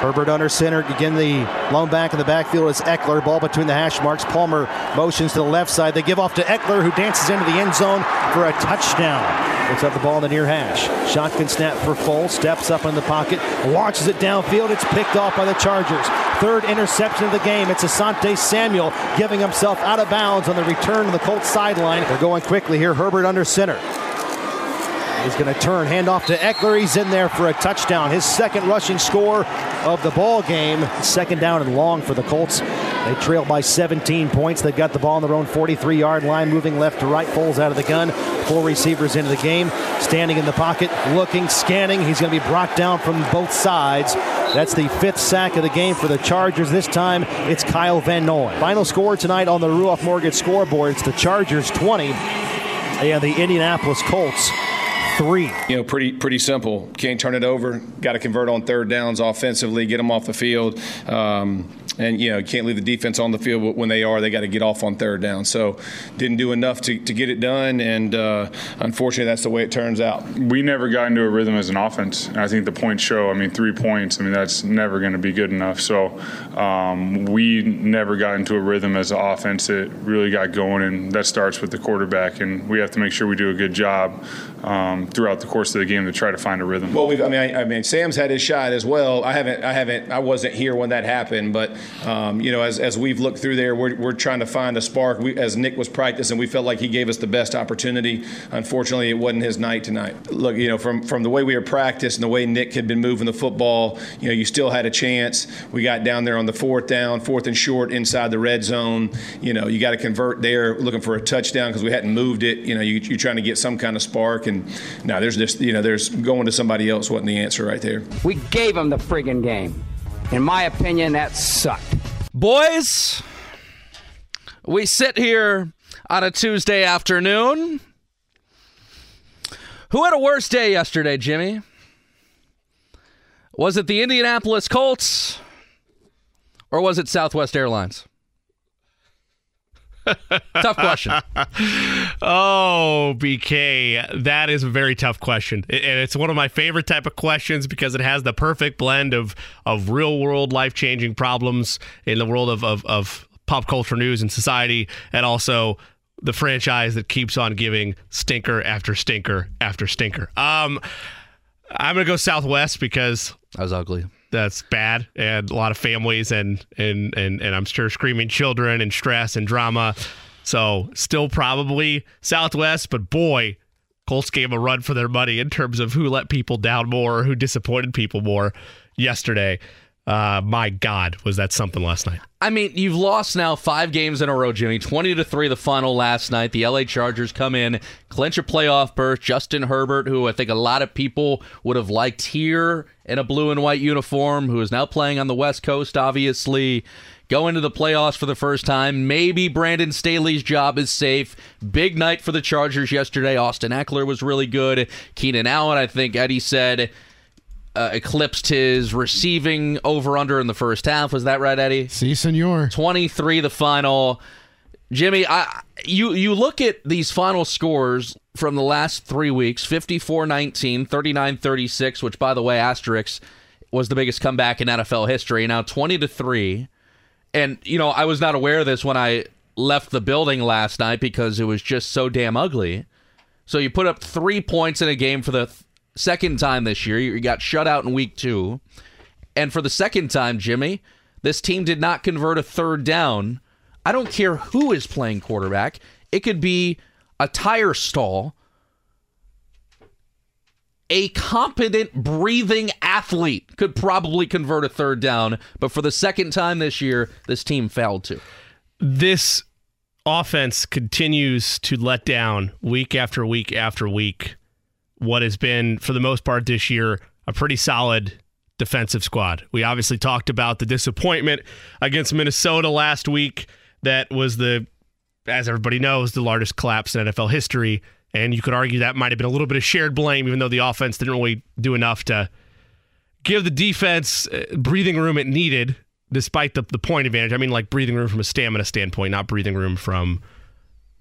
Herbert under center. Again, the lone back in the backfield is Ekeler. Ball between the hash marks. Palmer motions to the left side. They give off to Ekeler, who dances into the end zone for a touchdown. Looks up the ball in the near hash. Shotgun snap for Foles. Steps up in the pocket. Launches it downfield. It's picked off by the Chargers. Third interception of the game. It's Asante Samuel giving himself out of bounds on the return to the Colts sideline. They're going quickly here. Herbert under center. He's going to turn, hand off to Ekeler. He's in there for a touchdown. His second rushing score of the ball game. Second down and long for the Colts. They trail by 17 points. They've got the ball on their own 43 yard line, moving left to right. Foles out of the gun. Four receivers into the game. Standing in the pocket, looking, scanning. He's going to be brought down from both sides. That's the fifth sack of the game for the Chargers. This time it's Kyle Van Noy. Final score tonight on the Ruoff Mortgage scoreboard. It's the Chargers 20 and the Indianapolis Colts three. You know, pretty pretty simple. Can't turn it over. Got to convert on third downs offensively. Get them off the field. Um, and you know you can't leave the defense on the field when they are. They got to get off on third down. So didn't do enough to, to get it done, and uh, unfortunately that's the way it turns out. We never got into a rhythm as an offense. I think the points show. I mean, three points. I mean that's never going to be good enough. So um, we never got into a rhythm as an offense that really got going, and that starts with the quarterback. And we have to make sure we do a good job um, throughout the course of the game to try to find a rhythm. Well, I mean, I, I, mean, Sam's had his shot as well. I haven't, I haven't, I wasn't here when that happened, but um, you know, as, as we've looked through there, we're, we're trying to find a spark. We, as Nick was practicing, we felt like he gave us the best opportunity. Unfortunately, it wasn't his night tonight. Look, you know, from from the way we were practiced and the way Nick had been moving the football, you know, you still had a chance. We got down there on the fourth down, fourth and short inside the red zone. You know, you got to convert there, looking for a touchdown because we hadn't moved it. You know, you, you're trying to get some kind of spark, and now there's just you know, there's going to somebody else wasn't the answer right there. We gave them the friggin' game. In my opinion, that sucked. Boys, we sit here on a Tuesday afternoon. Who had a worse day yesterday, Jimmy? Was it the Indianapolis Colts or was it Southwest Airlines? tough question. oh, BK, that is a very tough question, and it's one of my favorite type of questions because it has the perfect blend of of real world life changing problems in the world of, of of pop culture news and society, and also the franchise that keeps on giving stinker after stinker after stinker. Um, I'm gonna go Southwest because that was ugly that's bad and a lot of families and and and and I'm sure screaming children and stress and drama. So still probably Southwest, but boy, Colts gave a run for their money in terms of who let people down more, who disappointed people more yesterday. Uh, my God, was that something last night? I mean, you've lost now five games in a row, Jimmy. Twenty to three, the final last night. The LA Chargers come in, clinch a playoff berth. Justin Herbert, who I think a lot of people would have liked here in a blue and white uniform, who is now playing on the West Coast, obviously. Go into the playoffs for the first time. Maybe Brandon Staley's job is safe. Big night for the Chargers yesterday. Austin Ekeler was really good. Keenan Allen, I think Eddie said uh, eclipsed his receiving over under in the first half. Was that right, Eddie? Si, senor. 23 the final. Jimmy, I you you look at these final scores from the last 3 weeks, 54-19, 39-36, which by the way, asterisk was the biggest comeback in NFL history. Now 20 to 3. And you know, I was not aware of this when I left the building last night because it was just so damn ugly. So you put up 3 points in a game for the second time this year. You got shut out in week two. And for the second time, Jimmy, this team did not convert a third down. I don't care who is playing quarterback. It could be a tire stall, a competent breathing athlete could probably convert a third down, but for the second time this year, this team failed to. This offense continues to let down week after week after week what has been, for the most part this year, a pretty solid defensive squad. We obviously talked about the disappointment against Minnesota last week. That was the, as everybody knows, the largest collapse in NFL history. And you could argue that might have been a little bit of shared blame, even though the offense didn't really do enough to give the defense uh, breathing room it needed, despite the, the point advantage. I mean, like breathing room from a stamina standpoint, not breathing room from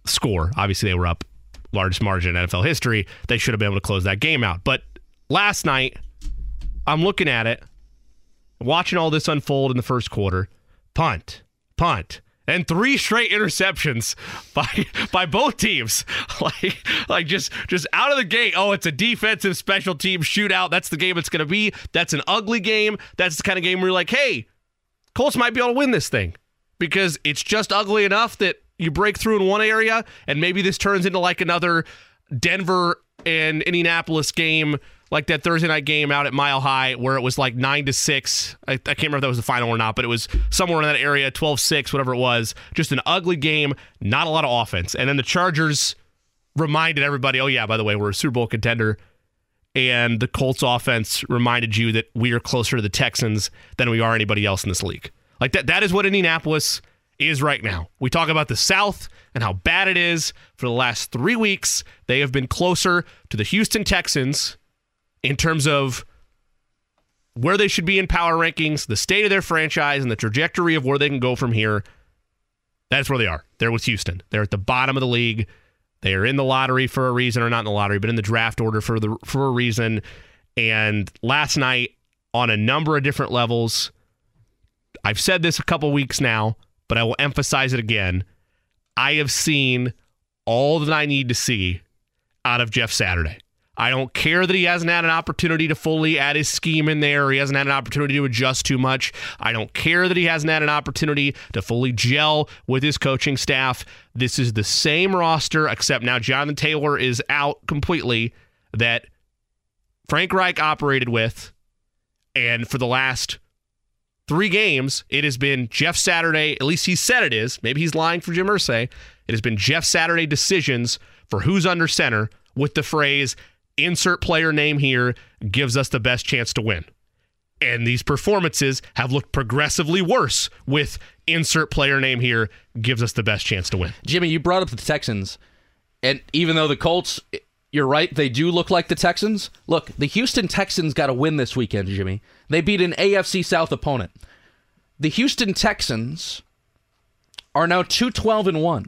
score. Obviously, they were up largest margin in NFL history. They should have been able to close that game out. But last night, I'm looking at it, watching all this unfold in the first quarter. Punt, punt, and three straight interceptions by by both teams. Like like just just out of the gate. Oh, it's a defensive special team shootout. That's the game it's going to be. That's an ugly game. That's the kind of game where you're like, hey, Colts might be able to win this thing because it's just ugly enough that you break through in one area and maybe this turns into like another Denver and Indianapolis game like that Thursday night game out at Mile High where it was like 9 to 6. I, I can't remember if that was the final or not, but it was somewhere in that area, 12 6, whatever it was. Just an ugly game, not a lot of offense. And then the Chargers reminded everybody, oh, yeah, by the way, we're a Super Bowl contender. And the Colts offense reminded you that we are closer to the Texans than we are anybody else in this league. Like that, that is what Indianapolis is right now. We talk about the South and how bad it is. For the last three weeks, they have been closer to the Houston Texans in terms of where they should be in power rankings, the state of their franchise, and the trajectory of where they can go from here. That's where they are. They're with Houston. They're at the bottom of the league. They are in the lottery for a reason, or not in the lottery, but in the draft order for the for a reason. And last night, on a number of different levels, I've said this a couple weeks now, but I will emphasize it again. I have seen all that I need to see out of Jeff Saturday. I don't care that he hasn't had an opportunity to fully add his scheme in there. Or he hasn't had an opportunity to adjust too much. I don't care that he hasn't had an opportunity to fully gel with his coaching staff. This is the same roster, except now Jonathan Taylor is out completely that Frank Reich operated with. And for the last three games, it has been Jeff Saturday. At least he said it is. Maybe he's lying for Jim Irsay. It has been Jeff Saturday decisions for who's under center with the phrase insert player name here gives us the best chance to win. And these performances have looked progressively worse with insert player name here gives us the best chance to win. Jimmy, you brought up the Texans. And even though the Colts, you're right, they do look like the Texans. Look, the Houston Texans got to win this weekend, Jimmy. They beat an AFC South opponent. The Houston Texans are now 2 12 and 1.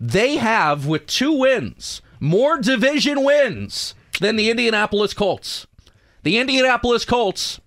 They have, with two wins, more division wins than the Indianapolis Colts. The Indianapolis Colts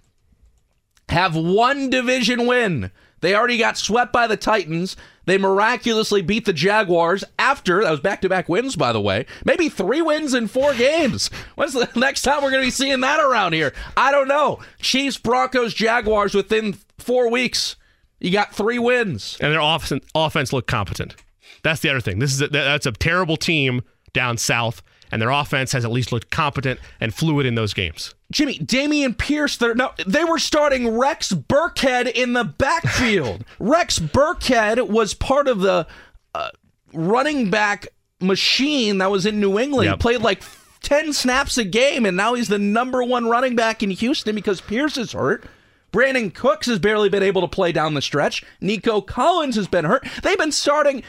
have one division win. They already got swept by the Titans. They miraculously beat the Jaguars after that was back to back wins, by the way. Maybe three wins in four games. When's the next time we're going to be seeing that around here? I don't know. Chiefs, Broncos, Jaguars within four weeks. You got three wins. And their offense, offense looked competent. That's the other thing. This is a, that's a terrible team down south and their offense has at least looked competent and fluid in those games. Jimmy, Dameon Pierce, no, they were starting Rex Burkhead in the backfield. Rex Burkhead was part of the uh, running back machine that was in New England. Yep. He played like 10 snaps a game, and now he's the number one running back in Houston because Pierce is hurt. Brandin Cooks has barely been able to play down the stretch. Nico Collins has been hurt. They've been starting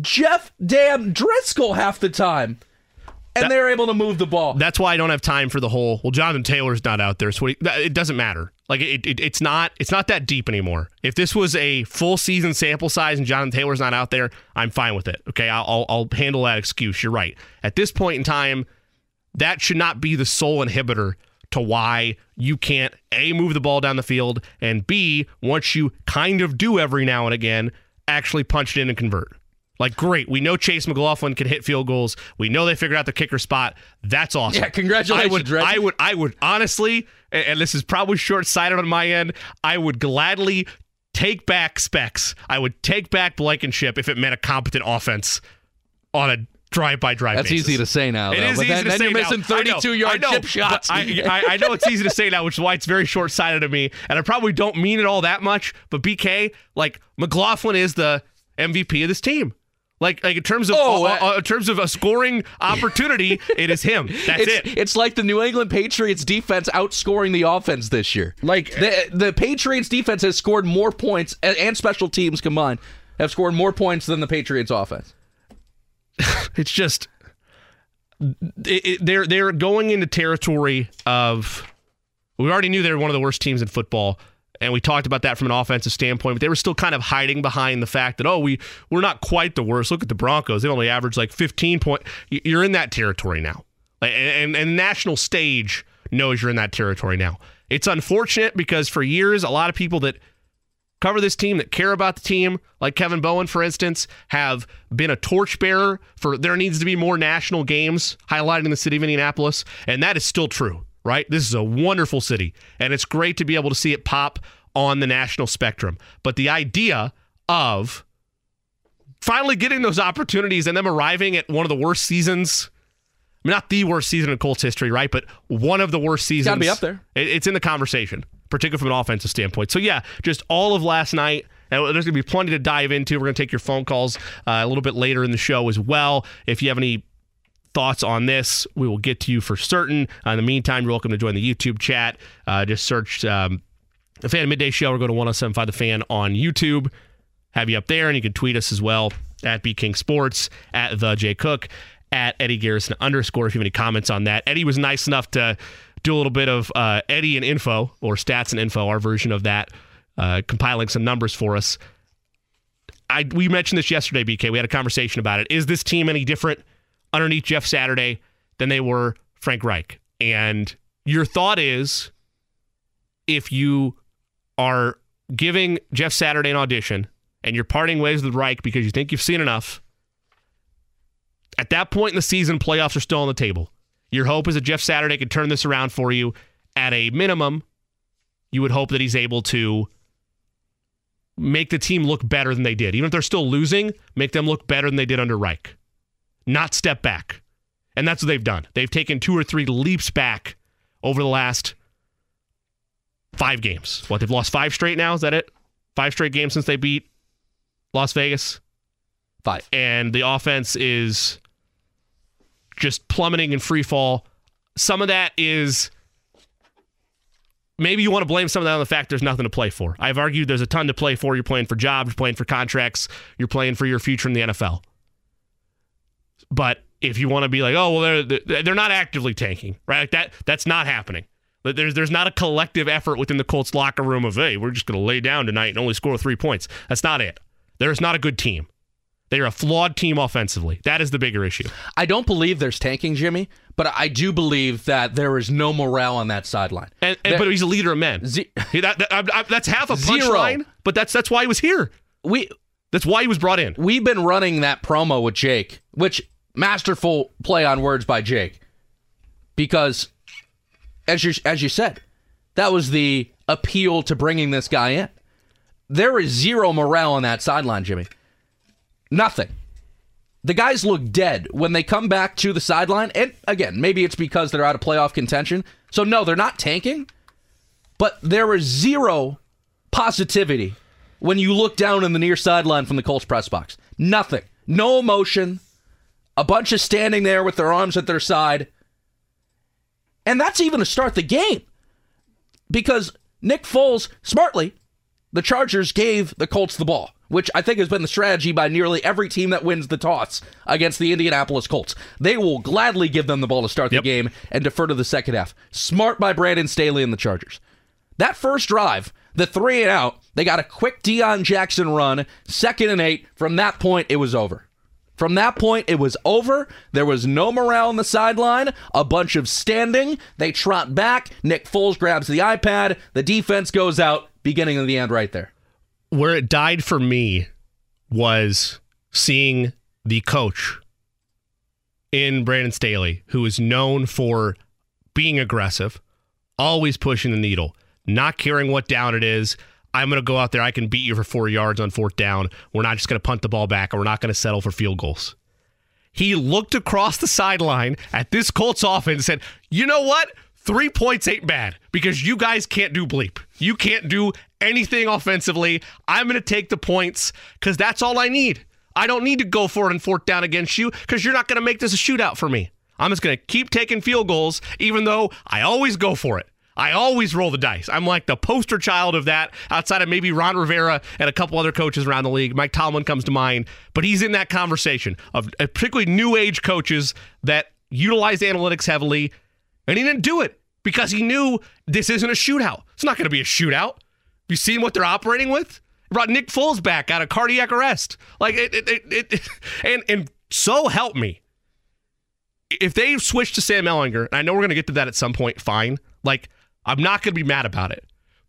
Jeff Damn Driskel half the time and that, they're able to move the ball. That's why I don't have time for the whole. Well, Jonathan Taylor's not out there, so it doesn't matter. Like it, it, it's not it's not that deep anymore. If this was a full season sample size and Jonathan Taylor's not out there, I'm fine with it. Okay, I'll, I'll, I'll handle that excuse. You're right. At this point in time, that should not be the sole inhibitor to why you can't a move the ball down the field and b once you kind of do every now and again actually punch it in and convert. Like, great. We know Chase McLaughlin can hit field goals. We know they figured out the kicker spot. That's awesome. Yeah, congratulations. I would, Reggie. I would, I would honestly, and this is probably short sighted on my end, I would gladly take back specs. I would take back Blankenship if it meant a competent offense on a drive by drive. That's basis. easy to say now. Though. It is but easy then, to then say you're missing 32 yard chip shots. I, I, I, know it's easy to say now, which is why it's very short sighted of me. And I probably don't mean it all that much. But BK, like McLaughlin is the MVP of this team. Like, like in terms of oh, uh, uh, in terms of a scoring opportunity, it is him. That's it's, it. It's like the New England Patriots defense outscoring the offense this year. Like the the Patriots defense has scored more points and special teams combined have scored more points than the Patriots offense. it's just it, it, they're they're going into territory of we already knew they were one of the worst teams in football and we talked about that from an offensive standpoint, but they were still kind of hiding behind the fact that, oh, we, we're not quite the worst. Look at the Broncos. They only averaged like 15 point. You're in that territory now. And, and, and national stage knows you're in that territory now. It's unfortunate because for years, a lot of people that cover this team, that care about the team, like Kevin Bowen, for instance, have been a torchbearer for there needs to be more national games highlighting the city of Indianapolis. And that is still true, right? This is a wonderful city, and it's great to be able to see it pop on the national spectrum. But the idea of finally getting those opportunities and them arriving at one of the worst seasons. I mean, not the worst season in Colts history, right? But one of the worst seasons. Gotta be up there. It's in the conversation, particularly from an offensive standpoint. So, yeah, just all of last night. And there's going to be plenty to dive into. We're going to take your phone calls uh, a little bit later in the show as well. If you have any thoughts on this, we will get to you for certain. Uh, in the meantime, you're welcome to join the YouTube chat. Uh, just search um, the Fan Midday Show or go to 1075 The Fan on YouTube. Have you up there, and you can tweet us as well at B King Sports, at the J Cook, at Eddie Garrison underscore. If you have any comments on that, Eddie was nice enough to do a little bit of uh, Eddie and info or stats and info, our version of that, uh, compiling some numbers for us. I we mentioned this yesterday, BK. We had a conversation about it. Is this team any different underneath Jeff Saturday than they were Frank Reich? And your thought is, if you are giving Jeff Saturday an audition and you're parting ways with Reich because you think you've seen enough, at that point in the season, playoffs are still on the table. Your hope is that Jeff Saturday can turn this around for you. At a minimum, you would hope that he's able to make the team look better than they did. Even if they're still losing, make them look better than they did under Reich. Not step back. And that's what they've done. They've taken two or three leaps back over the last five games. What, they've lost five straight now? Is that it? Five straight games since they beat Las Vegas? Five. And the offense is just plummeting in free fall. Some of that is maybe you want to blame some of that on the fact there's nothing to play for. I've argued there's a ton to play for. You're playing for jobs, you're playing for contracts, you're playing for your future in the NFL. But if you want to be like, oh well, they're they're not actively tanking, right? Like that that's not happening. There's there's not a collective effort within the Colts locker room of hey, we're just going to lay down tonight and only score three points. That's not it. There's not a good team. They are a flawed team offensively. That is the bigger issue. I don't believe there's tanking, Jimmy, but I do believe that there is no morale on that sideline. And, and That- but he's a leader of men. He- that- that- I- I- that's half a punchline, but that's that's why he was here. we That's why he was brought in. we've been running that promo with Jake, which masterful play on words by Jake, because as you as you said, that was the appeal to bringing this guy in. There is zero morale on that sideline, Jimmy. Nothing. The guys look dead when they come back to the sideline. And again, maybe it's because they're out of playoff contention. So no, they're not tanking. But there is zero positivity when you look down in the near sideline from the Colts press box. Nothing. No emotion. A bunch of standing there with their arms at their side. And that's even to start the game. Because Nick Foles, smartly, the Chargers gave the Colts the ball, which I think has been the strategy by nearly every team that wins the toss against the Indianapolis Colts. They will gladly give them the ball to start Yep. the game and defer to the second half. Smart by Brandon Staley and the Chargers. That first drive, the three and out, they got a quick Deon Jackson run, second and eight. From that point, it was over. From that point, it was over. There was no morale on the sideline, a bunch of standing. They trot back. Nick Foles grabs the iPad. The defense goes out. Beginning of the end right there. Where it died for me was seeing the coach in Brandon Staley, who is known for being aggressive, always pushing the needle, not caring what down it is. I'm going to go out there. I can beat you for four yards on fourth down. We're not just going to punt the ball back, and we're not going to settle for field goals. He looked across the sideline at this Colts offense and said, You know what? Three points ain't bad because you guys can't do bleep. You can't do anything offensively. I'm going to take the points because that's all I need. I don't need to go for it and fourth down against you because you're not going to make this a shootout for me. I'm just going to keep taking field goals, even though I always go for it. I always roll the dice. I'm like the poster child of that outside of maybe Ron Rivera and a couple other coaches around the league. Mike Tomlin comes to mind, but he's in that conversation of uh, particularly new age coaches that utilize analytics heavily. And he didn't do it because he knew this isn't a shootout. It's not going to be a shootout. You seen what they're operating with? Brought Nick Foles back out of cardiac arrest. Like it, it, it, it and and so help me. If they switch to Sam Ehlinger, and I know we're going to get to that at some point, fine. Like I'm not going to be mad about it.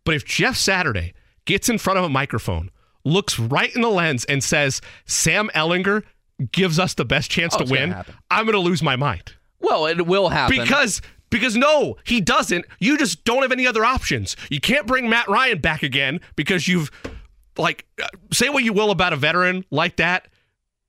But if Jeff Saturday gets in front of a microphone, looks right in the lens, and says, Sam Ehlinger gives us the best chance Oh, to it's gonna win. I'm going to lose my mind. Well, it will happen. Because because no, he doesn't. You just don't have any other options. You can't bring Matt Ryan back again because you've like uh, say what you will about a veteran like that.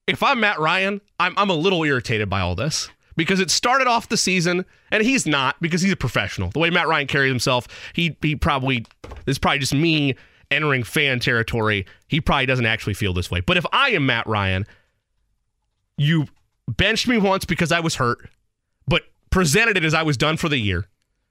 If I'm Matt Ryan, I'm I'm a little irritated by all this because it started off the season and he's not because he's a professional. The way Matt Ryan carries himself, he he probably this is probably just me entering fan territory. He probably doesn't actually feel this way. But if I am Matt Ryan, you benched me once because I was hurt but presented it as I was done for the year.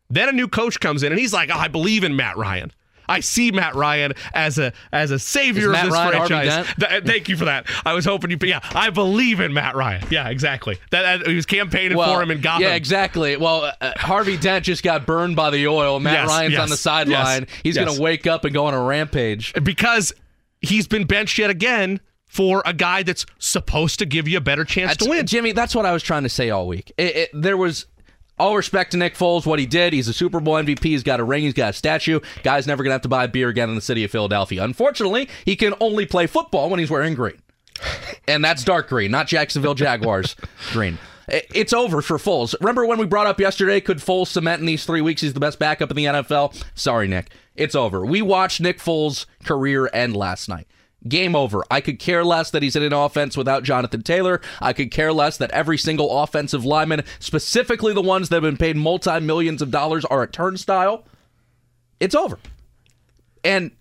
Then a new coach comes in and he's like, oh, I believe in Matt Ryan. I see Matt Ryan as a as a savior of this Ryan franchise. Th- thank you for that. I was hoping you. Yeah, I believe in Matt Ryan. Yeah, exactly. That, that he was campaigning for him in Gotham. Yeah, exactly. Well, uh, Harvey Dent just got burned by the oil. Matt Yes, Ryan's yes, on the sideline. yes, He's to wake up and go on a rampage. because he's been benched yet again for a guy that's supposed to give you a better chance to win. Jimmy, that's what I was trying to say all week. It, it, there was all respect to Nick Foles, what he did. He's a Super Bowl MVP. He's got a ring. He's got a statue. Guy's never going to have to buy a beer again in the city of Philadelphia. Unfortunately, he can only play football when he's wearing green. And that's dark green, not Jacksonville Jaguars green. It's over for Foles. Remember when we brought up yesterday, could Foles cement in these three weeks he's the best backup in the NFL? Sorry, Nick. It's over. We watched Nick Foles' career end last night. Game over. I could care less that he's in an offense without Jonathan Taylor. I could care less that every single offensive lineman, specifically the ones that have been paid multi millions of dollars, are a turnstile. It's over. And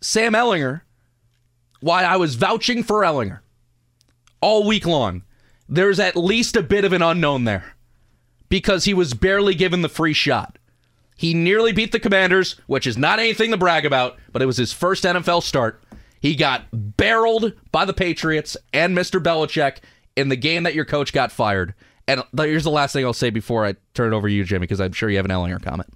Sam Ehlinger, why I was vouching for Ehlinger all week long, there's at least a bit of an unknown there because he was barely given the free shot. He nearly beat the Commanders, which is not anything to brag about, but it was his first NFL start. He got barreled by the Patriots and Mr. Belichick in the game that your coach got fired. And here's the last thing I'll say before I turn it over to you, Jimmy, because I'm sure you have an Ehlinger comment.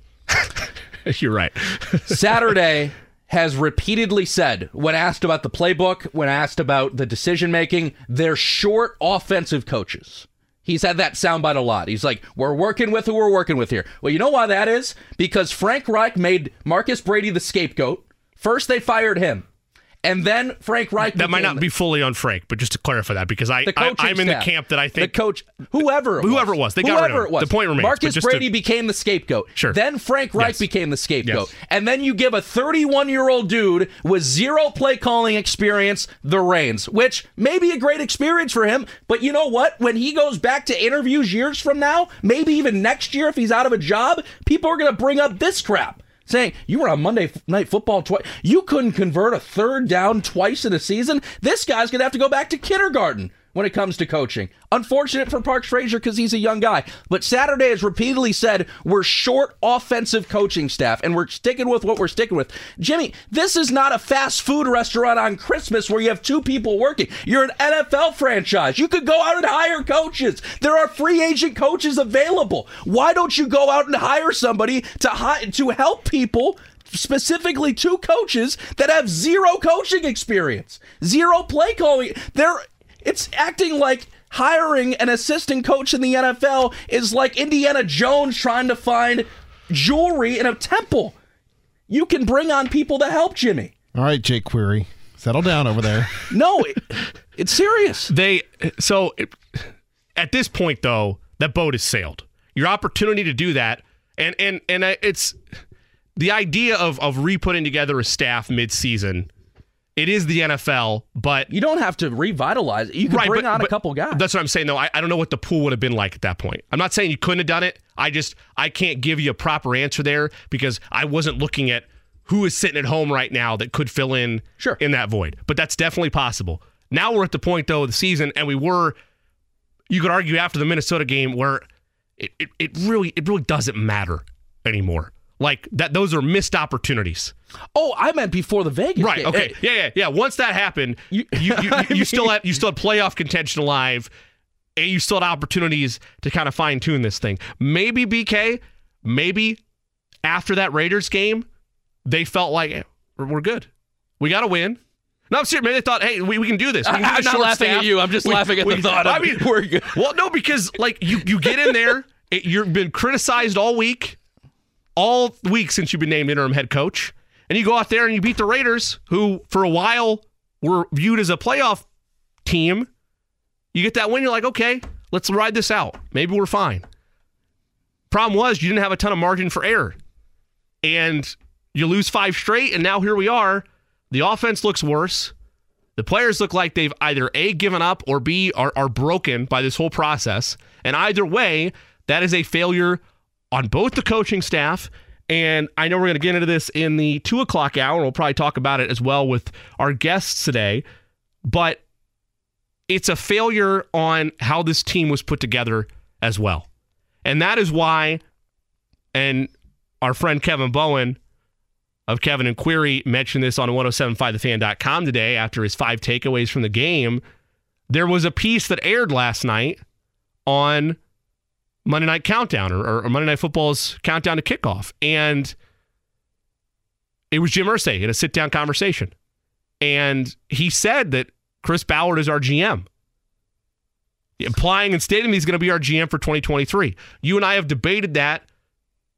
You're right. Saturday has repeatedly said, when asked about the playbook, when asked about the decision making, they're short offensive coaches. He's had that soundbite a lot. He's like, we're working with who we're working with here. Well, you know why that is? Because Frank Reich made Marcus Brady the scapegoat. First, they fired him. And then Frank Reich. that might not be fully on Frank, but just to clarify that because I, I I'm in the camp that I think the coach, whoever it Whoever was, it was, they got whoever it was. The point remains, Marcus just to- Brady became the scapegoat. Sure. Then Frank Reich Yes. became the scapegoat, Yes. and then you give a 31 year old dude with zero play calling experience the reins, which may be a great experience for him. But you know what? When he goes back to interviews years from now, maybe even next year if he's out of a job, people are going to bring up this crap saying you were on Monday Night Football twice. You couldn't convert a third down twice in a season. This guy's gonna have to go back to kindergarten when it comes to coaching. Unfortunate for Parks Frazier because he's a young guy. But Saturday has repeatedly said we're short offensive coaching staff and we're sticking with what we're sticking with. Jimmy, this is not a fast food restaurant on Christmas where you have two people working. You're an NFL franchise. You could go out and hire coaches. There are free agent coaches available. Why don't you go out and hire somebody to hi- to help people specifically two coaches that have zero coaching experience, zero play calling. They're it's acting like hiring an assistant coach in the NFL is like Indiana Jones trying to find jewelry in a temple. You can bring on people to help Jimmy. All right, Jake Query, settle down over there. No, it, it's serious. they so it, at this point though that boat has sailed your opportunity to do that and and and uh, it's the idea of of re-putting together a staff mid-season it is the NFL but You don't have to revitalize it. You can bring but- on a couple guys. That's what I'm saying, though. I, I don't know what the pool would have been like at that point. I'm not saying you couldn't have done it. I just I can't give you a proper answer there because I wasn't looking at who is sitting at home right now that could fill in Sure. in that void. But that's definitely possible. Now we're at the point though of the season, and we were. You could argue after the Minnesota game where it, it, it really it really doesn't matter anymore. Like that, those are missed opportunities. Oh, I meant before the Vegas Right. game. Okay. Yeah. Yeah. Yeah. Once that happened, you you, you, you still had you still had playoff contention alive, and you still had opportunities to kind of fine tune this thing. Maybe BK, maybe after that Raiders game, they felt like "Eh, we're, good. We got to win. No, I'm serious. Maybe they thought, hey, we, we can do this. Can do I'm not laughing at you. I'm just We- laughing at we- the thought. I of mean, we're good. well, no, because like you you get in there, it, you've been criticized all week. all week since you've been named interim head coach, and you go out there and you beat the Raiders, who for a while were viewed as a playoff team. You get that win, you're like, okay, let's ride this out. Maybe we're fine. Problem was, you didn't have a ton of margin for error. And you lose five straight, and now here we are. The offense looks worse. The players look like they've either A, given up, or B, are, are broken by this whole process. And either way, that is a failure on both the coaching staff. And I know we're going to get into this in the two o'clock hour. We'll probably talk about it as well with our guests today. But it's a failure on how this team was put together as well. And that is why, and our friend Kevin Bowen of Kevin and Query mentioned this on 1075thefan.com today after his five takeaways from the game. There was a piece that aired last night on Monday Night Countdown or, or Monday Night Football's countdown to kickoff. And it was Jim Irsay in a sit down conversation. And he said that Chris Ballard is our GM, implying and stating he's going to be our GM for 2023. You and I have debated that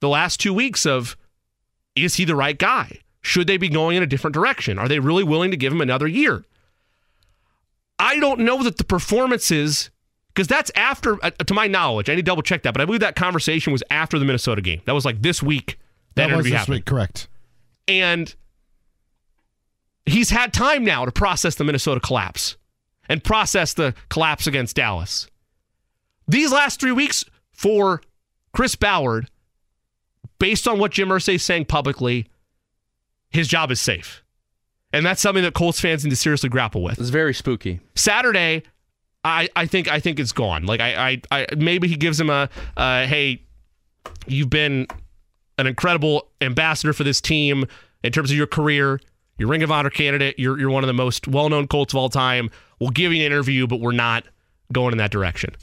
the last two weeks of is he the right guy? Should they be going in a different direction? Are they really willing to give him another year? I don't know that the performances, because that's after, uh, to my knowledge, I need to double check that, but I believe that conversation was after the Minnesota game. That was like this week. That, That was this happened. week, correct. And he's had time now to process the Minnesota collapse and process the collapse against Dallas. These last three weeks for Chris Ballard, based on what Jim Irsay is saying publicly, his job is safe. And that's something that Colts fans need to seriously grapple with. It's very spooky. Saturday, I, I think I think it's gone. Like I, I, I maybe he gives him a uh, hey, you've been an incredible ambassador for this team in terms of your career. You're Ring of Honor candidate. You're you're one of the most well known Colts of all time. We'll give you an interview, but we're not going in that direction.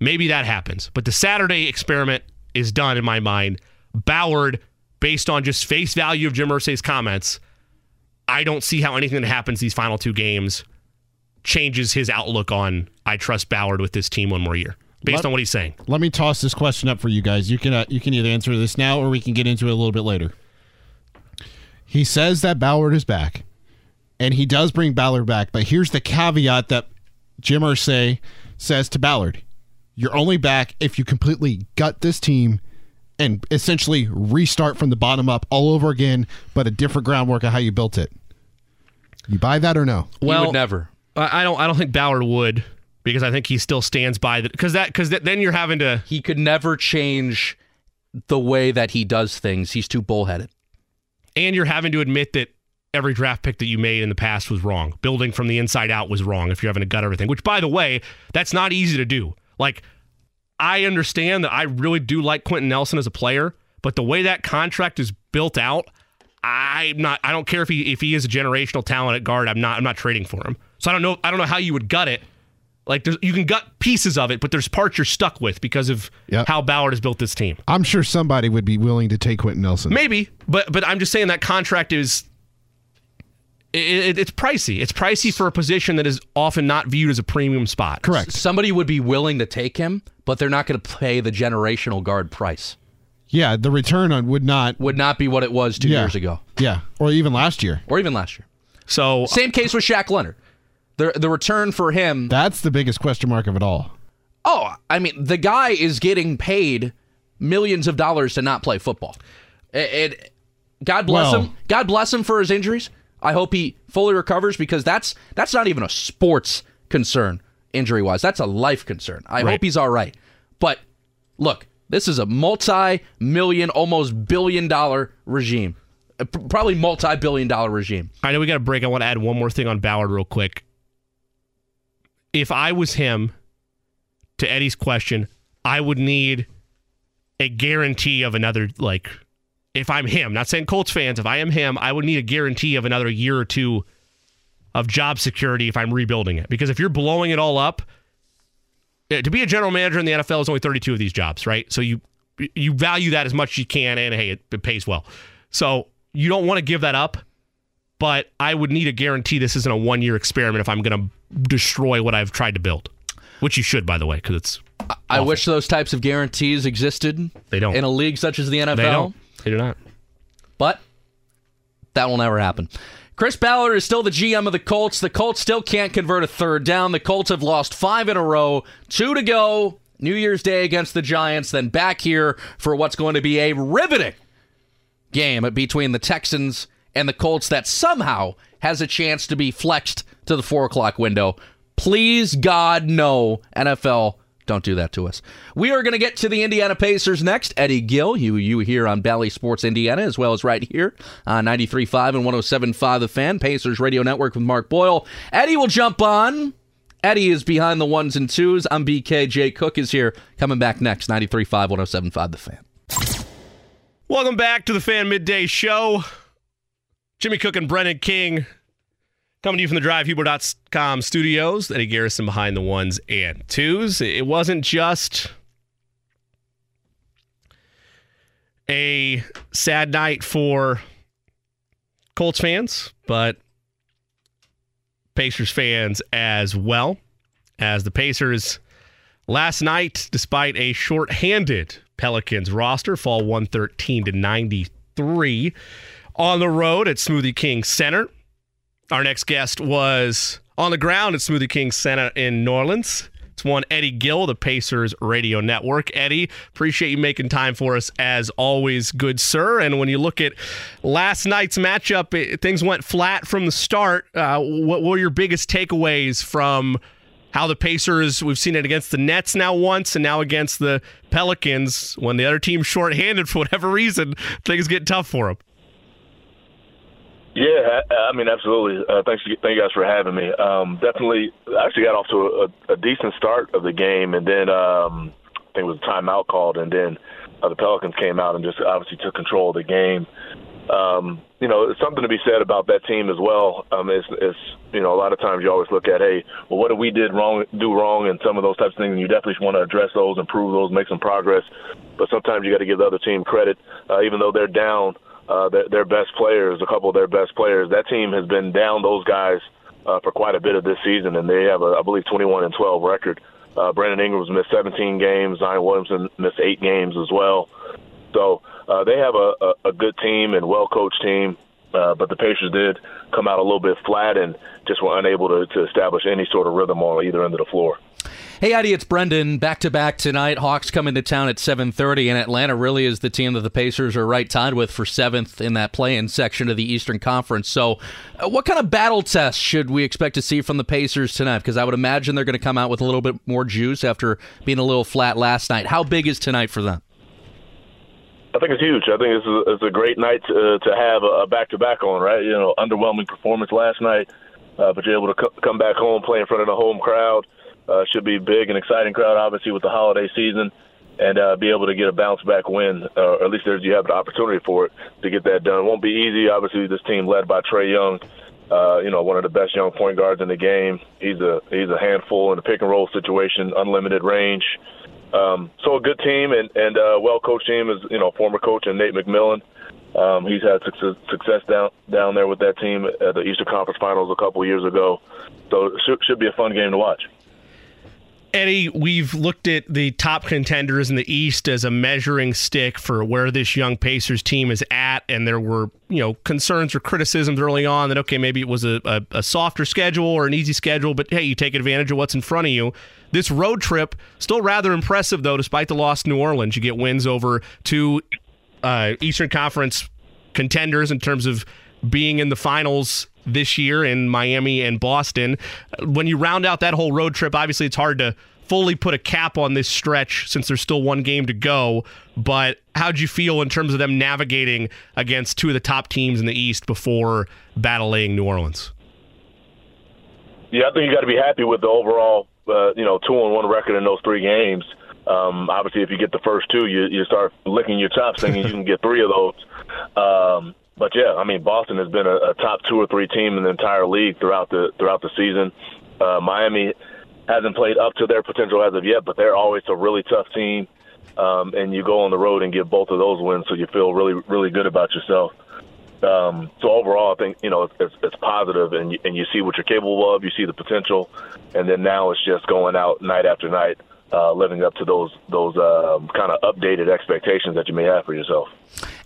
Maybe that happens, but the Saturday experiment is done in my mind. Ballard, based on just face value of Jim Irsay's comments, I don't see how anything that happens these final two games changes his outlook on I trust Ballard with this team one more year based Let- on what he's saying. Let me toss this question up for you guys. You can uh, you can either answer this now or we can get into it a little bit later. He says that Ballard is back, and he does bring Ballard back. But here's the caveat that Jim Irsay says to Ballard: "You're only back if you completely gut this team and essentially restart from the bottom up all over again, but a different groundwork of how you built it." You buy that or no? He would never. I don't I don't think Ballard would because I think he still stands by that because that because then you're having to He could never change the way that he does things. He's too bullheaded. and you're having to admit that every draft pick that you made in the past was wrong. Building from the inside out was wrong if you're having to gut everything, which by the way, that's not easy to do. Like I understand that I really do like Quenton Nelson as a player, but the way that contract is built out, I'm not I don't care if he if he is a generational talent at guard, I'm not I'm not trading for him. So I don't know I don't know how you would gut it. Like there's, you can gut pieces of it, but there's parts you're stuck with because of Yep. how Ballard has built this team. I'm sure somebody would be willing to take Quenton Nelson. Maybe, but but I'm just saying that contract is it, it- it's pricey. It's pricey for a position that is often not viewed as a premium spot. Correct. Somebody would be willing to take him, but they're not going to pay the generational guard price. Yeah, the return on would not. Would not be what it was two Yeah. years ago, Yeah, or even last year. or even last year. So Same case with Shaq Leonard. The the return for him. That's the biggest question mark of it all. Oh, I mean, the guy is getting paid millions of dollars to not play football. It, it- God bless Well- him. God bless him for his injuries. I hope he fully recovers because that's that's not even a sports concern injury wise. That's a life concern. I Right. hope he's all right. But look, this is a multi-million, almost billion-dollar regime. Uh, Probably multi-billion-dollar regime. I know we got a break. I want to add one more thing on Ballard real quick. If I was him, to Eddie's question, I would need a guarantee of another like. If I'm him, not saying Colts fans, if I am him, I would need a guarantee of another year or two of job security if I'm rebuilding it. Because if you're blowing it all up, eh, to be a general manager in the NFL is only 32 of these jobs, right? So you you value that as much as you can, and hey, it, it pays well. So you don't want to give that up, but I would need a guarantee this isn't a one year experiment if I'm going to destroy what I've tried to build, which you should, by the way, because it's I wish those types of guarantees existed. They don't. in a league such as the NFL. they don't. They do not. But that will never happen. Chris Ballard is still the GM of the Colts. The Colts still can't convert a third down. The Colts have lost five in a row, two to go. New Year's Day against the Giants, then back here for what's going to be a riveting game between the Texans and the Colts that somehow has a chance to be flexed to the four o'clock window. Please, God, no, NFL don't do that to us. We are going to get to the Indiana Pacers next. Eddie Gill, you you here on Bally Sports Indiana, as well as right here on 93.5 and 107.5 The Fan, Pacers Radio Network with Mark Boyle. Eddie will jump on. Eddie is behind the ones and twos. I'm BK. Jay Cook is here. Coming back next, 93.5, 107.5 The Fan. Welcome back to the Fan Midday Show. Jimmy Cook and Brendan King Coming to you from the DriveHuber.com studios, Eddie Garrison behind the ones and twos. It wasn't just a sad night for Colts fans, but Pacers fans as well. As the Pacers last night, despite a short-handed Pelicans roster, fall 113 to 93 on the road at Smoothie King Center. Our next guest was on the ground at Smoothie King Center in New Orleans. It's one Eddie Gill, the Pacers Radio Network. Eddie, appreciate you making time for us as always, good sir. And when you look at last night's matchup, it, things went flat from the start. Uh, what were your biggest takeaways from how the Pacers, we've seen it against the Nets now once and now against the Pelicans. When the other team's shorthanded for whatever reason, things get tough for them. Yeah, I mean, absolutely. Uh, thanks, thank you guys for having me. Um, definitely, I actually got off to a, a decent start of the game, and then um, I think it was a timeout called, and then uh, the Pelicans came out and just obviously took control of the game. Um, you know, it's something to be said about that team as well. Um, it's, it's, you know, a lot of times you always look at, hey, well, what did we did wrong, do wrong, and some of those types of things, and you definitely want to address those, improve those, make some progress. But sometimes you got to give the other team credit, uh, even though they're down uh, their, their best players, a couple of their best players. That team has been down those guys uh, for quite a bit of this season, and they have a, I believe, 21 and 12 record. Uh, Brandon Ingram's missed 17 games. Zion Williamson missed eight games as well. So uh, they have a, a, a good team and well coached team. Uh, but the Pacers did come out a little bit flat and just were unable to, to establish any sort of rhythm on either end of the floor. Hey, Eddie, it's Brendan. Back to back tonight. Hawks come into town at 7:30, and Atlanta really is the team that the Pacers are right tied with for seventh in that play-in section of the Eastern Conference. So, uh, what kind of battle test should we expect to see from the Pacers tonight? Because I would imagine they're going to come out with a little bit more juice after being a little flat last night. How big is tonight for them? I think it's huge. I think it's a, it's a great night to, to have a back to back on, right? You know, underwhelming performance last night, uh, but you're able to c- come back home, play in front of the home crowd. Uh, should be big and exciting crowd, obviously, with the holiday season, and uh, be able to get a bounce back win, uh, or at least there's, you have the opportunity for it to get that done. It won't be easy. Obviously, this team led by Trae Young, uh, you know, one of the best young point guards in the game. He's a he's a handful in a pick and roll situation, unlimited range. Um, so a good team and and uh, well coached team is you know former coach and Nate McMillan. Um, he's had success, success down down there with that team at the Eastern Conference Finals a couple years ago. So it should, should be a fun game to watch. Eddie, we've looked at the top contenders in the East as a measuring stick for where this young Pacers team is at, and there were you know concerns or criticisms early on that okay maybe it was a, a, a softer schedule or an easy schedule, but hey, you take advantage of what's in front of you. This road trip still rather impressive though, despite the loss to New Orleans. You get wins over two uh, Eastern Conference contenders in terms of being in the finals this year in Miami and Boston. When you round out that whole road trip, obviously it's hard to fully put a cap on this stretch since there's still one game to go. But how'd you feel in terms of them navigating against two of the top teams in the East before battling New Orleans? Yeah, I think you got to be happy with the overall, uh, you know, two and one record in those three games. Um, obviously, if you get the first two, you, you start licking your chops, thinking you can get three of those. Um, but yeah, I mean, Boston has been a, a top two or three team in the entire league throughout the throughout the season. Uh, Miami hasn't played up to their potential as of yet, but they're always a really tough team. Um, and you go on the road and get both of those wins, so you feel really really good about yourself. Um, so overall, I think you know it's, it's positive, and you, and you see what you're capable of. You see the potential, and then now it's just going out night after night, uh, living up to those those um, kind of updated expectations that you may have for yourself.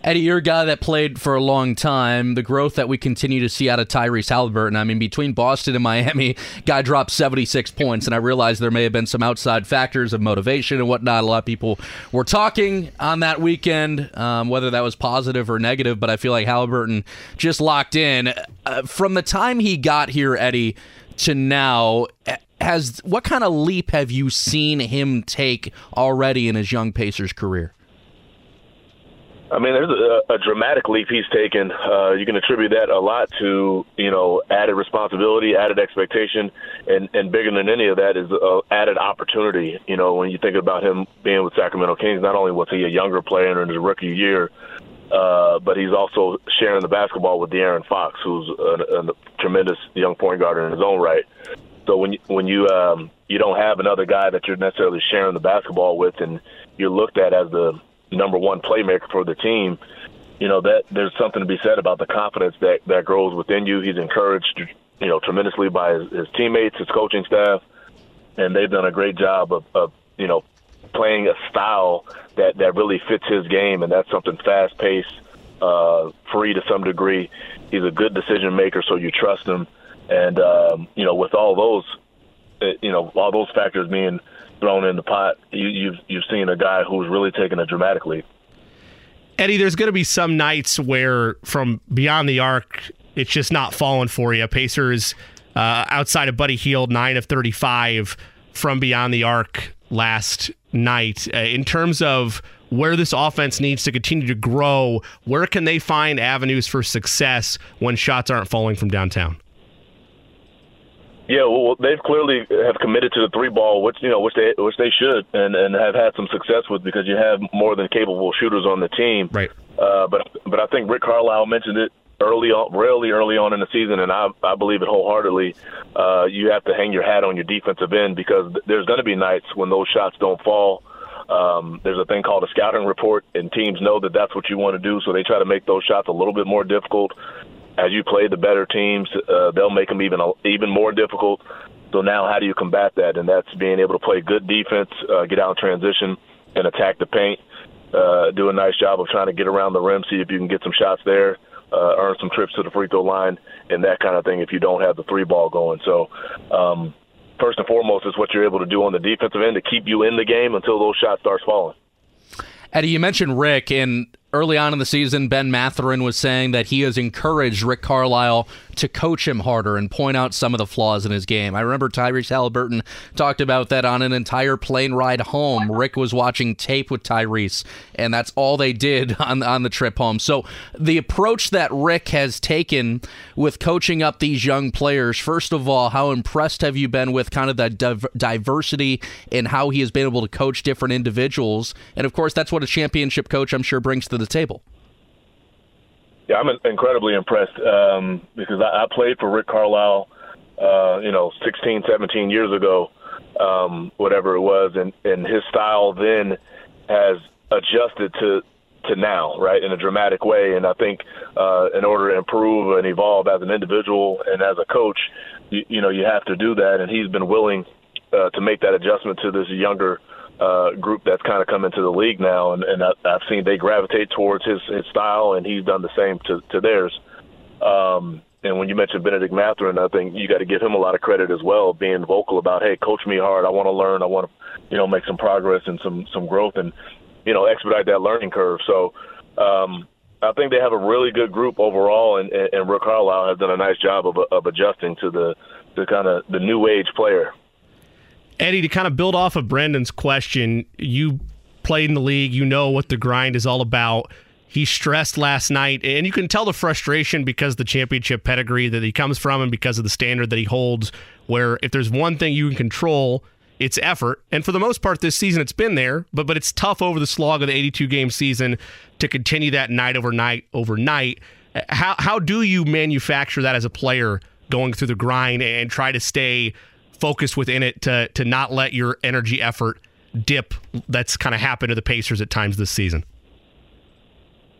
Eddie, you're a guy that played for a long time. The growth that we continue to see out of Tyrese Haliburton, I mean, between Boston and Miami, guy dropped 76 points, and I realize there may have been some outside factors of motivation and whatnot. A lot of people were talking on that weekend, um, whether that was positive or negative, but I feel like Haliburton just locked in. Uh, from the time he got here, Eddie, to now, has what kind of leap have you seen him take already in his young Pacers career? I mean, there's a, a dramatic leap he's taken. Uh, you can attribute that a lot to you know added responsibility, added expectation, and and bigger than any of that is uh, added opportunity. You know, when you think about him being with Sacramento Kings, not only was he a younger player in his rookie year, uh, but he's also sharing the basketball with De'Aaron Fox, who's a, a tremendous young point guard in his own right. So when you, when you um, you don't have another guy that you're necessarily sharing the basketball with, and you're looked at as the number one playmaker for the team, you know that there's something to be said about the confidence that that grows within you. He's encouraged, you know, tremendously by his, his teammates, his coaching staff, and they've done a great job of, of you know playing a style that that really fits his game, and that's something fast paced, uh, free to some degree. He's a good decision maker, so you trust him, and um, you know with all those, uh, you know all those factors being thrown in the pot, you, you've you've seen a guy who's really taken a dramatic leap. Eddie, there's going to be some nights where from beyond the arc, it's just not falling for you. Pacers uh, outside of Buddy Hield, nine of 35 from beyond the arc last night. Uh, in terms of where this offense needs to continue to grow, where can they find avenues for success when shots aren't falling from downtown? Yeah, well, they've clearly have committed to the three ball, which you know, which they which they should, and and have had some success with because you have more than capable shooters on the team. Right. Uh, but but I think Rick Carlisle mentioned it early on, really early on in the season, and I I believe it wholeheartedly. Uh, you have to hang your hat on your defensive end because there's going to be nights when those shots don't fall. Um, there's a thing called a scouting report, and teams know that that's what you want to do, so they try to make those shots a little bit more difficult as you play the better teams, uh, they'll make them even even more difficult. So now, how do you combat that? And that's being able to play good defense, uh, get out in transition, and attack the paint. Uh, do a nice job of trying to get around the rim, see if you can get some shots there, uh, earn some trips to the free throw line, and that kind of thing. If you don't have the three ball going, so um, first and foremost is what you're able to do on the defensive end to keep you in the game until those shots start falling. Eddie, you mentioned Rick, and early on in the season, Ben Mathurin was saying that he has encouraged Rick Carlisle to coach him harder and point out some of the flaws in his game. I remember Tyrese Haliburton talked about that on an entire plane ride home. Rick was watching tape with Tyrese, and that's all they did on, on the trip home. So the approach that Rick has taken with coaching up these young players, first of all, how impressed have you been with kind of that div- diversity and how he has been able to coach different individuals? And of course, that's what a championship coach, I'm sure, brings to the table. Yeah, I'm incredibly impressed um, because I, I played for Rick Carlisle, uh, you know, 16, 17 years ago, um, whatever it was, and, and his style then has adjusted to to now, right, in a dramatic way. And I think uh, in order to improve and evolve as an individual and as a coach, you, you know, you have to do that. And he's been willing uh, to make that adjustment to this younger uh, group that's kind of come into the league now, and, and I, I've seen they gravitate towards his, his style, and he's done the same to, to theirs. Um, and when you mentioned Bennedict Mathurin, I think you got to give him a lot of credit as well, being vocal about, hey, coach me hard. I want to learn. I want to, you know, make some progress and some some growth, and you know, expedite that learning curve. So. Um, I think they have a really good group overall, and, and Rick Carlisle has done a nice job of, of adjusting to the, the kind of the new age player. Eddie, to kind of build off of Brendan's question, you played in the league, you know what the grind is all about. He stressed last night, and you can tell the frustration because the championship pedigree that he comes from and because of the standard that he holds. Where if there's one thing you can control, it's effort. And for the most part this season, it's been there, but but it's tough over the slog of the 82 game season to continue that night over night overnight. How how do you manufacture that as a player going through the grind and try to stay focused within it to to not let your energy effort dip that's kind of happened to the Pacers at times this season?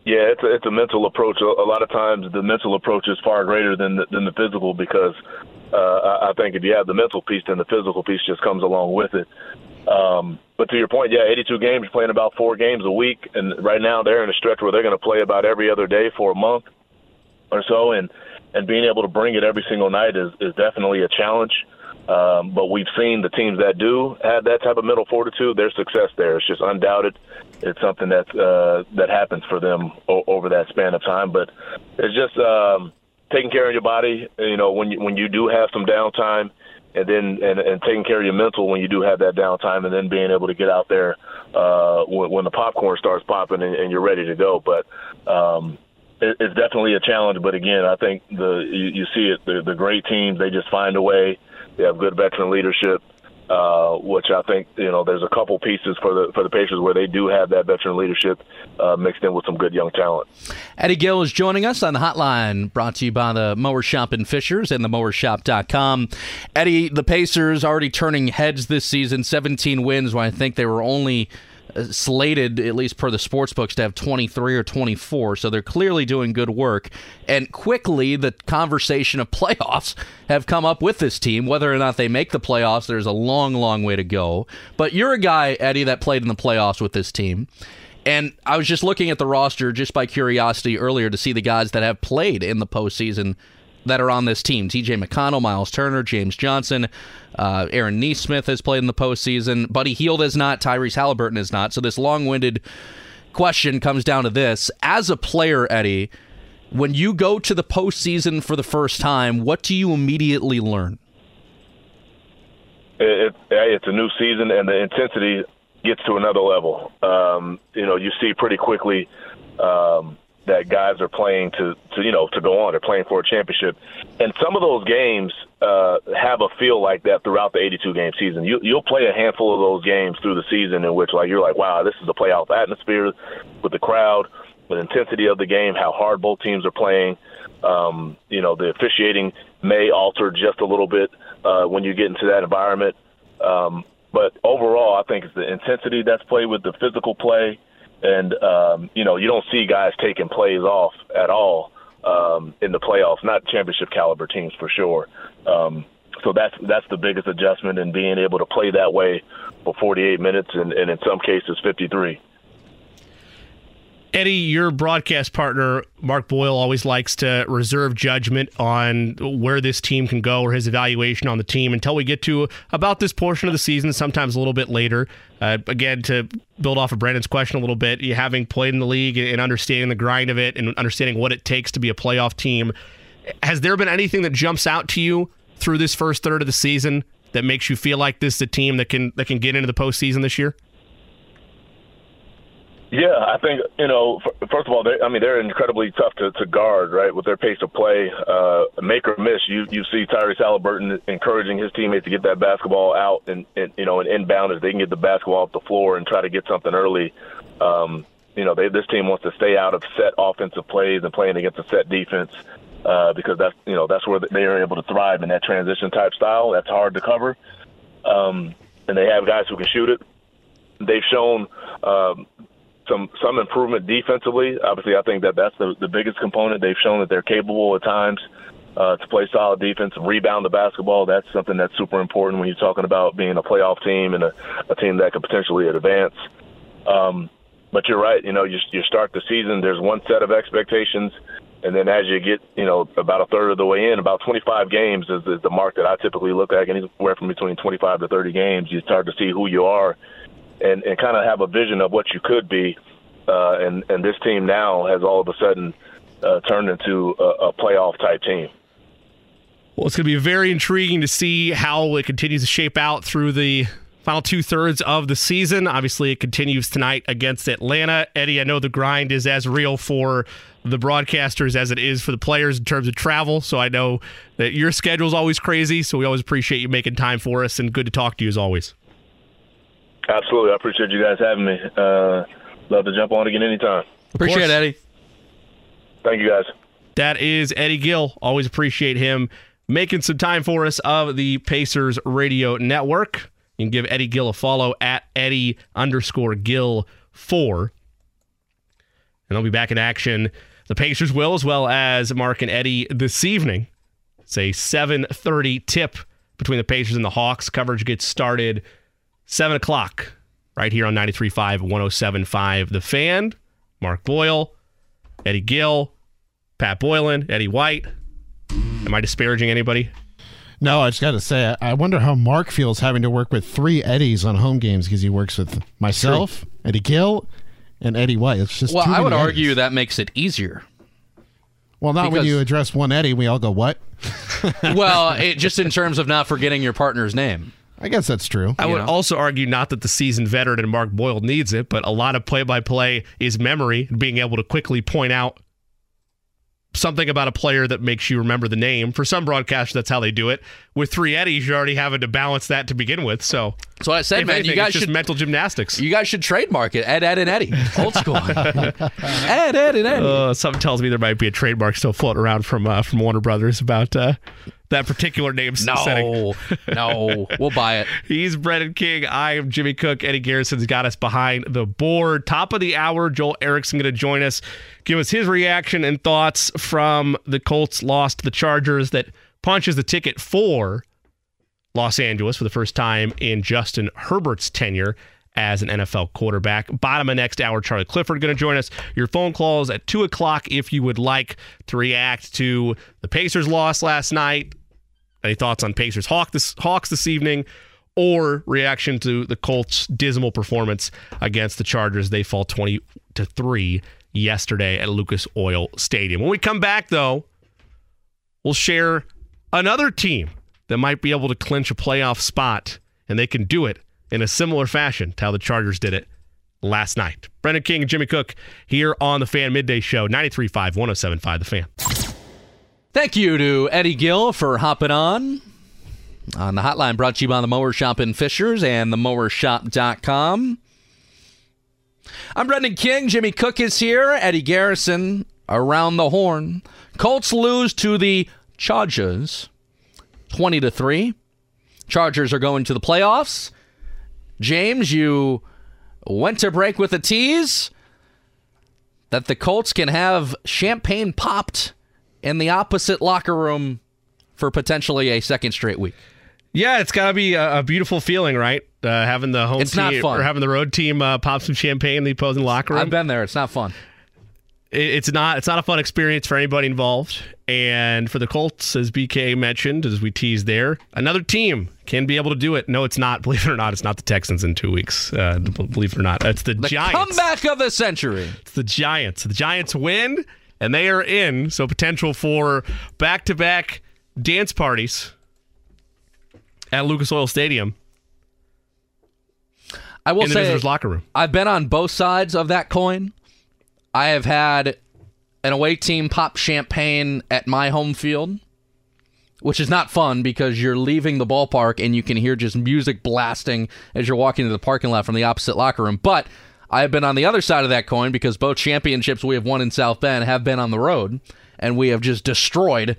Yeah, it's a, it's a mental approach. A, lot of times, the mental approach is far greater than the, than the physical because uh, I, think if you have the mental piece, then the physical piece just comes along with it. Um, but to your point, yeah, 82 games, you're playing about four games a week, and right now they're in a stretch where they're going to play about every other day for a month or so, and and being able to bring it every single night is is definitely a challenge. Um, but we've seen the teams that do have that type of mental fortitude, their success there. It's just undoubted. It's something that uh, that happens for them o- over that span of time. But it's just um, taking care of your body. You know, when you when you do have some downtime, and then and, and taking care of your mental when you do have that downtime, and then being able to get out there uh, when, when the popcorn starts popping and, and you're ready to go. But um, it, it's definitely a challenge. But again, I think the you, you see it. The, the great teams they just find a way. They have good veteran leadership. Uh, which I think you know there's a couple pieces for the for the Pacers where they do have that veteran leadership uh, mixed in with some good young talent. Eddie Gill is joining us on the hotline, brought to you by the Mower Shop in Fishers and the mowershop.com. Eddie, the Pacers already turning heads this season, 17 wins when I think they were only Uh, slated, at least per the sports books, to have 23 or 24. So they're clearly doing good work. And quickly, the conversation of playoffs have come up with this team. Whether or not they make the playoffs, there's a long, long way to go. But you're a guy, Eddie, that played in the playoffs with this team. And I was just looking at the roster just by curiosity earlier to see the guys that have played in the postseason that are on this team. TJ McConnell, Miles Turner, James Johnson, uh, Aaron Nesmith has played in the postseason. Buddy Hield is not. Tyrese Haliburton is not. So this long winded question comes down to this. As a player, Eddie, when you go to the postseason for the first time, what do you immediately learn? It, it, it's a new season, and the intensity gets to another level. Um, you know, you see pretty quickly um, that guys are playing to, to you know to go on. They're playing for a championship, and some of those games uh, have a feel like that throughout the 82 game season. You, you'll play a handful of those games through the season in which like you're like, wow, this is a playoff atmosphere with the crowd, the intensity of the game, how hard both teams are playing. Um, you know, the officiating may alter just a little bit uh, when you get into that environment. Um, but overall, I think it's the intensity that's played with the physical play and um, you know you don't see guys taking plays off at all um, in the playoffs. Not championship caliber teams for sure. Um, so that's that's the biggest adjustment in being able to play that way for 48 minutes and, and in some cases 53. Eddie, your broadcast partner, Mark Boyle, always likes to reserve judgment on where this team can go or his evaluation on the team until we get to about this portion of the season, sometimes a little bit later. Uh, again, to build off of Brendan's question a little bit, having played in the league and understanding the grind of it and understanding what it takes to be a playoff team, has there been anything that jumps out to you through this first third of the season that makes you feel like this is a team that can that can get into the postseason this year? Yeah, I think you know. First of all, I mean they're incredibly tough to, to guard, right? With their pace of play, uh, make or miss. You you see Tyrese Haliburton encouraging his teammates to get that basketball out and, and you know and inbound as they can get the basketball off the floor and try to get something early. Um, you know, they, this team wants to stay out of set offensive plays and playing against a set defense uh, because that's you know that's where they are able to thrive in that transition type style. That's hard to cover, um, and they have guys who can shoot it. They've shown. Um, some some improvement defensively. Obviously, I think that that's the the biggest component. They've shown that they're capable at times uh, to play solid defense, rebound the basketball. That's something that's super important when you're talking about being a playoff team and a, a team that could potentially advance. Um, but you're right. You know, you, you start the season. There's one set of expectations, and then as you get, you know, about a third of the way in, about 25 games is, is the mark that I typically look at. Anywhere from between 25 to 30 games, you start to see who you are and, and kind of have a vision of what you could be. Uh, and, and this team now has all of a sudden uh, turned into a, a playoff type team. Well, it's going to be very intriguing to see how it continues to shape out through the final two thirds of the season. Obviously, it continues tonight against Atlanta. Eddie, I know the grind is as real for the broadcasters as it is for the players in terms of travel. So I know that your schedule is always crazy. So we always appreciate you making time for us and good to talk to you as always. Absolutely. I appreciate you guys having me. Uh, love to jump on again anytime. Appreciate it, Eddie. Thank you, guys. That is Eddie Gill. Always appreciate him making some time for us of the Pacers Radio Network. You can give Eddie Gill a follow at Eddie underscore Gill four. And I'll be back in action. The Pacers will, as well as Mark and Eddie this evening. It's a 7:30 tip between the Pacers and the Hawks. Coverage gets started 7 o'clock, right here on 93.5, 107.5. The Fan, Mark Boyle, Eddie Gill, Pat Boylan, Eddie White. Am I disparaging anybody? No, I just got to say, I I wonder how Mark feels having to work with three Eddies on home games because he works with myself, Eddie Gill, and Eddie White. It's just Well, too I would many argue that makes it easier. Well, not when you address one Eddie, we all go, "What?" well, it, just in terms of not forgetting your partner's name. I guess that's true. I You would know? also argue not that the seasoned veteran and Mark Boyle needs it, but a lot of play by play is memory and being able to quickly point out something about a player that makes you remember the name. For some broadcasters, that's how they do it. With three Eddies, you're already having to balance that to begin with. So, So I said, if man, anything, you guys it's just should mental gymnastics. you guys should trademark it. Ed, Ed, and Eddie, old school. Ed, Ed, and Eddie. Uh, something tells me there might be a trademark still floating around from uh, from Warner Brothers about uh, that particular name setting. no, no, we'll buy it. He's Brendan King. I am Jimmy Cook. Eddie Garrison's got us behind the board. Top of the hour, Joel Erickson going to join us, give us his reaction and thoughts from the Colts loss to the Chargers that punches the ticket for Los Angeles for the first time in Justin Herbert's tenure as an NFL quarterback. Bottom of next hour, Charlie Clifford going to join us. Your phone calls at 2 o'clock if you would like to react to the Pacers loss last night, any thoughts on Pacers Hawk this, Hawks this evening, or reaction to the Colts' dismal performance against the Chargers? They fall 20 to 3 yesterday at Lucas Oil Stadium. When we come back, though, we'll share another team that might be able to clinch a playoff spot, and they can do it in a similar fashion to how the Chargers did it last night. Brendan King and Jimmy Cook here on the Fan Midday Show, 93.5, 107.5 The Fan. Thank you to Eddie Gill for hopping on. On the hotline brought to you by the Mower Shop in Fishers and the themowershop.com. I'm Brendan King. Jimmy Cook is here. Eddie Garrison around the horn. Colts lose to the Chargers 20 to 3. Chargers are going to the playoffs. James, you went to break with a tease that the Colts can have champagne popped in the opposite locker room for potentially a second straight week. Yeah, it's got to be a, a beautiful feeling, right? Uh, having the home It's team not fun. or having the road team uh, pop some champagne in the opposing locker room. I've been there. It's not fun. It, it's not it's not a fun experience for anybody involved. And for the Colts, as BK mentioned, as we teased there, another team can be able to do it. No, it's not. Believe it or not, it's not the Texans in two weeks. Uh, believe it or not, it's the, Giants. The Giants. comeback of the century. It's the Giants. The Giants win, and they are in. So potential for back-to-back dance parties at Lucas Oil Stadium I will in the say visitors' locker room. I've been on both sides of that coin. I have had an away team pop champagne at my home field, which is not fun because you're leaving the ballpark and you can hear just music blasting as you're walking to the parking lot from the opposite locker room. But I have been on the other side of that coin because both championships we have won in South Bend have been on the road, and we have just destroyed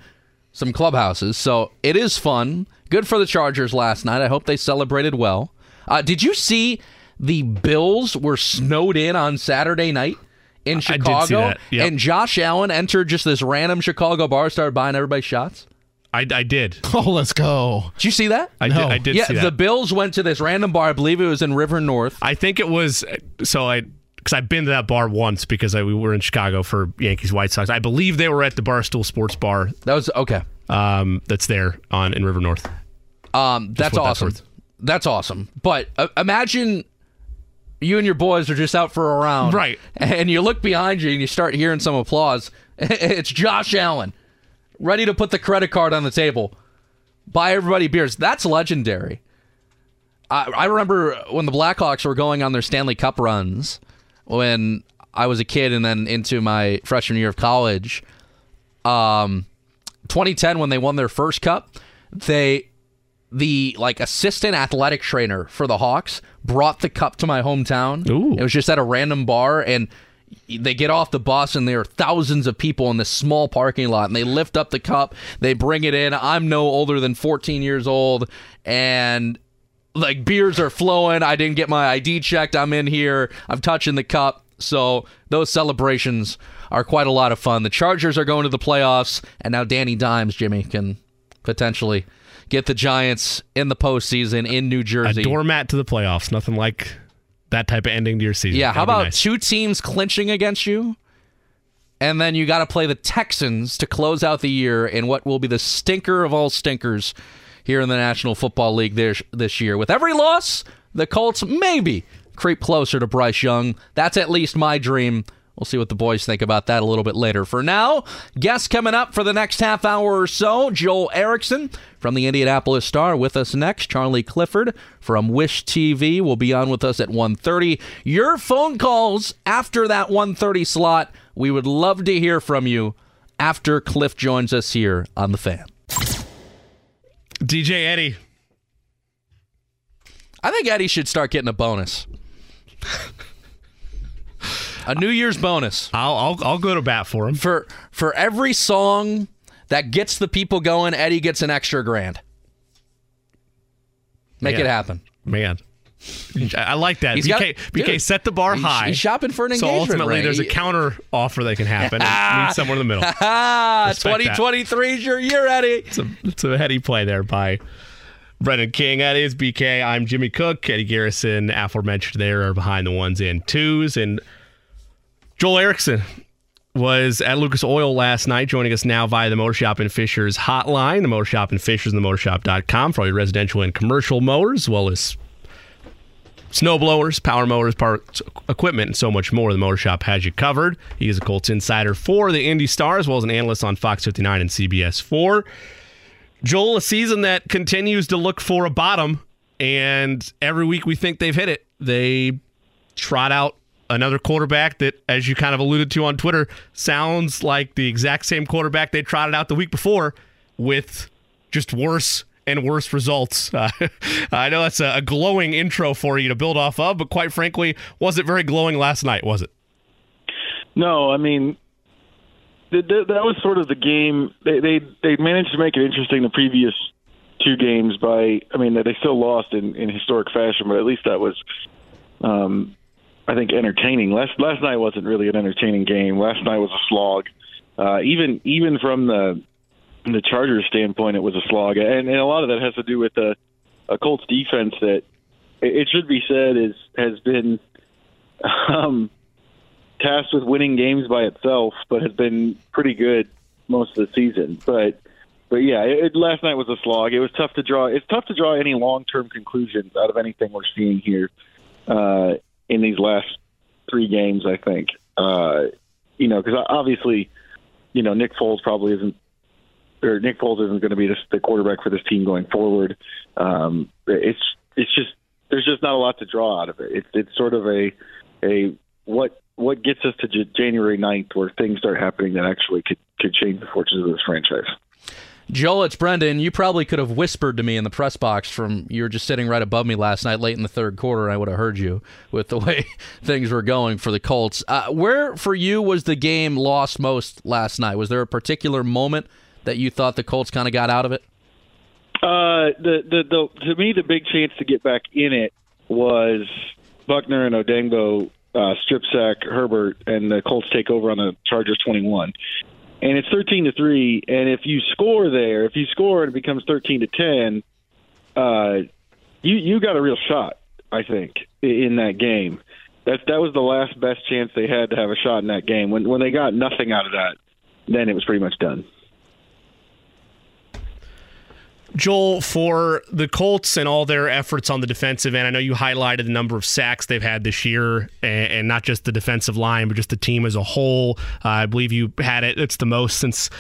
some clubhouses. So it is fun. Good for the Chargers last night. I hope they celebrated well. Uh, did you see the Bills were snowed in on Saturday night in I did see Chicago? that, yep. And Josh Allen entered just this random Chicago bar, started buying everybody shots. I, I did. Oh, let's go. Did you see that? I No. did. I did yeah, see that. the Bills went to this random bar. I believe it was in River North. I think it was so I because I've been to that bar once because I, we were in Chicago for Yankees White Sox. I believe they were at the Barstool Sports Bar That was okay. um, that's there on in River North. Um, that's what that's awesome. That's awesome. But uh, imagine you and your boys are just out for a round, Right. And you look behind you and you start hearing some applause. it's Josh Allen, ready to put the credit card on the table, buy everybody beers. That's legendary. I, I remember when the Blackhawks were going on their Stanley Cup runs when I was a kid and then into my freshman year of college. Um, 2010 when they won their first cup, they the like assistant athletic trainer for the Hawks brought the cup to my hometown. Ooh. It was just at a random bar and they get off the bus and there are thousands of people in this small parking lot and they lift up the cup, they bring it in. I'm no older than 14 years old and like beers are flowing. I didn't get my ID checked. I'm in here. I'm touching the cup. So those celebrations are quite a lot of fun. The Chargers are going to the playoffs, and now Danny Dimes, Jimmy, can potentially get the Giants in the postseason in New A Jersey. doormat to the playoffs. Nothing like that type of ending to your season. Yeah, how That'd be about nice. two teams clinching against you? And then you got to play the Texans to close out the year in what will be the stinker of all stinkers here in the National Football League this, this year. With every loss, the Colts maybe creep closer to Bryce Young. That's at least my dream. We'll see what the boys think about that a little bit later. For now, guests coming up for the next half hour or so. Joel Erickson from the Indianapolis Star with us next. Charlie Clifford from Wish TV will be on with us at 1.30. Your phone calls after that 1.30 slot. We would love to hear from you after Cliff joins us here on The Fan. DJ Eddie. I think Eddie should start getting a bonus. a New Year's bonus. I'll, I'll I'll go to bat for him. For for every song that gets the people going, Eddie gets an extra grand. Make Yeah. it happen. Man. I like that. He's BK, BK dude, set the bar he's- high. he's shopping for an So engagement ultimately, ring. there's a counter offer that can happen. meet somewhere in the middle. Ah, 2023 is your year, Eddie. It's a, it's a heady play there by Brendan King. That is BK. I'm Jimmy Cook. Eddie Garrison, aforementioned there, are behind the ones and twos. And Joel Erickson was at Lucas Oil last night, joining us now via the Mower Shop and Fishers hotline. The Mower Shop and Fishers and the mowershop.com for all your residential and commercial mowers, as well as snow blowers, power motors, parts, equipment, and so much more. The Mower Shop has you covered. He is a Colts insider for the Indy Star, as well as an analyst on Fox 59 and CBS 4. Joel, a season that continues to look for a bottom, and every week we think they've hit it. They trot out another quarterback that, as you kind of alluded to on Twitter, sounds like the exact same quarterback they trotted out the week before with just worse and worse results. Uh, I know that's a, a glowing intro for you to build off of, but quite frankly, wasn't very glowing last night, was it? No, I mean th- th- that was sort of the game. They they they managed to make it interesting the previous two games by. I mean, they still lost in, in historic fashion, but at least that was, um, I think, entertaining. Last last night wasn't really an entertaining game. Last night was a slog. Uh, even even from the the Chargers standpoint, it was a slog, and, and a lot of that has to do with the a Colts defense that it, it should be said is has been. Um, tasked with winning games by itself, but has been pretty good most of the season. But but yeah, it, it, last night was a slog. It was tough to draw. It's tough to draw any long term conclusions out of anything we're seeing here uh, in these last three games. I think uh, you know because obviously you know Nick Foles probably isn't. Or Nick Foles isn't going to be the quarterback for this team going forward. Um, it's it's just there's just not a lot to draw out of it. It's it's sort of a a what what gets us to January 9th where things start happening that actually could, could change the fortunes of this franchise. Joel, it's Brendan. You probably could have whispered to me in the press box from you were just sitting right above me last night, late in the third quarter. and I would have heard you with the way things were going for the Colts. Uh, where for you was the game lost most last night? Was there a particular moment that you thought the Colts kind of got out of it? Uh, the, the the to me the big chance to get back in it was Buckner and Odeyingbo uh, strip sack Herbert, and the Colts take over on the Chargers 21. And it's 13 to three. And if you score there, if you score and it becomes 13 to 10, uh, you you got a real shot. I think in that game. That that was the last best chance they had to have a shot in that game. When when they got nothing out of that, then it was pretty much done. Joel, for the Colts and all their efforts on the defensive end, I know you highlighted the number of sacks they've had this year, and, and not just the defensive line, but just the team as a whole. Uh, I believe you had it; it's the most since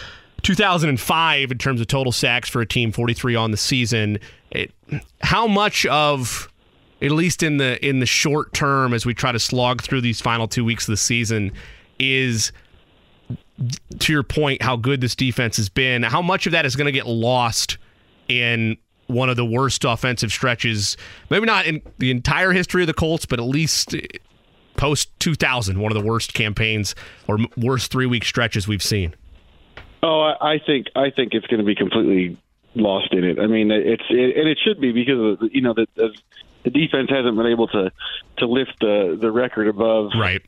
2005 in terms of total sacks for a team, 43 on the season. It, how much of at least in the in the short term, as we try to slog through these final two weeks of the season, is to your point how good this defense has been. How much of that is going to get lost in one of the worst offensive stretches? Maybe not in the entire history of the Colts, but at least post 2000, one of the worst campaigns or worst three week stretches we've seen. Oh, I, think I think it's going to be completely lost in it. I mean, it's it, and it should be because of, the- you know the the defense hasn't been able to to lift the the record above Right.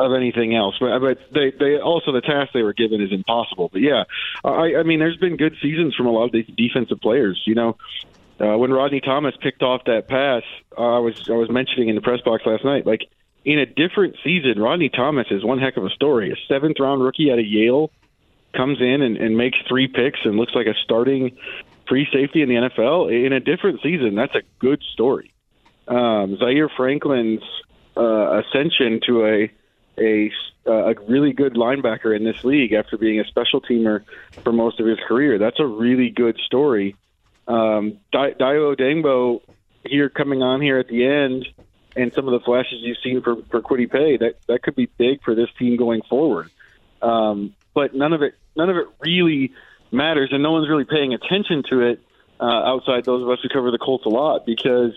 Of anything else. But but they they also the task they were given is impossible. But yeah, I I mean there's been good seasons from a lot of these defensive players. You know, uh, when Rodney Thomas picked off that pass, uh, I was I was mentioning in the press box last night, like in a different season, Rodney Thomas is one heck of a story. A seventh round rookie out of Yale comes in and, and makes three picks and looks like a starting free safety in the NFL. In a different season, that's a good story. Um, Zaire Franklin's uh, ascension to a a a really good linebacker in this league after being a special teamer for most of his career. That's a really good story. Um, Dayo Odeyingbo here coming on here at the end, and some of the flashes you've seen for for Kwity Paye that that could be big for this team going forward. Um, but none of it none of it really matters, and no one's really paying attention to it uh, outside those of us who cover the Colts a lot because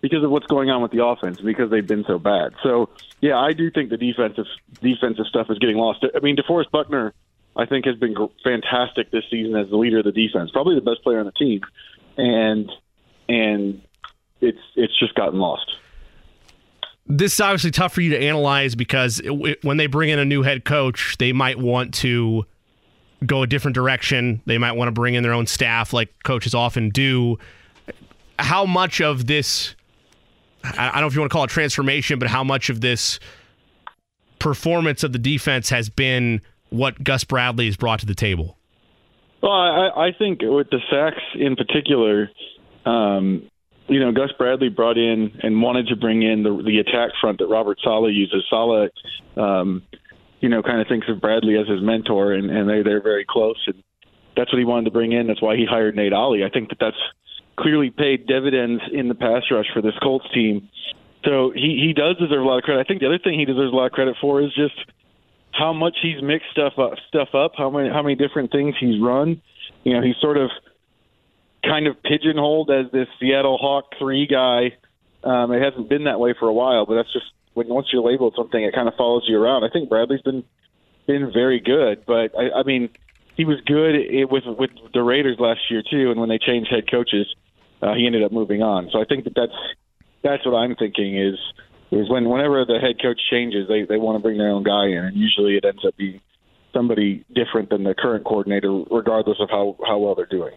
because of what's going on with the offense because they've been so bad. So yeah, I do think the defensive defensive stuff is getting lost. I mean, DeForest Buckner, I think has been fantastic this season as the leader of the defense, probably the best player on the team, and and it's it's just gotten lost. This is obviously tough for you to analyze because it, it, when they bring in a new head coach, they might want to go a different direction. They might want to bring in their own staff, like coaches often do. How much of this I don't know if you want to call it transformation, but how much of this performance of the defense has been what Gus Bradley has brought to the table? Well, I, I think with the sacks in particular, um, you know, Gus Bradley brought in and wanted to bring in the the attack front that Robert Saleh uses. Saleh, um, you know, kind of thinks of Bradley as his mentor, and, and they they're very close, and that's what he wanted to bring in. That's why he hired Nate Ollie. I think that that's clearly paid dividends in the pass rush for this Colts team. So he he does deserve a lot of credit. I think the other thing he deserves a lot of credit for is just how much he's mixed stuff up, stuff up, how many how many different things he's run. You know, he's sort of kind of pigeonholed as this Seattle Hawk three guy. Um, it hasn't been that way for a while, but that's just when once you're labeled something, it kind of follows you around. I think Bradley's been been very good, but I, I mean, he was good with with the Raiders last year too. And when they changed head coaches, uh, he ended up moving on. So I think that that's that's what I'm thinking is is when whenever the head coach changes, they they want to bring their own guy in, and usually it ends up being somebody different than the current coordinator, regardless of how how well they're doing.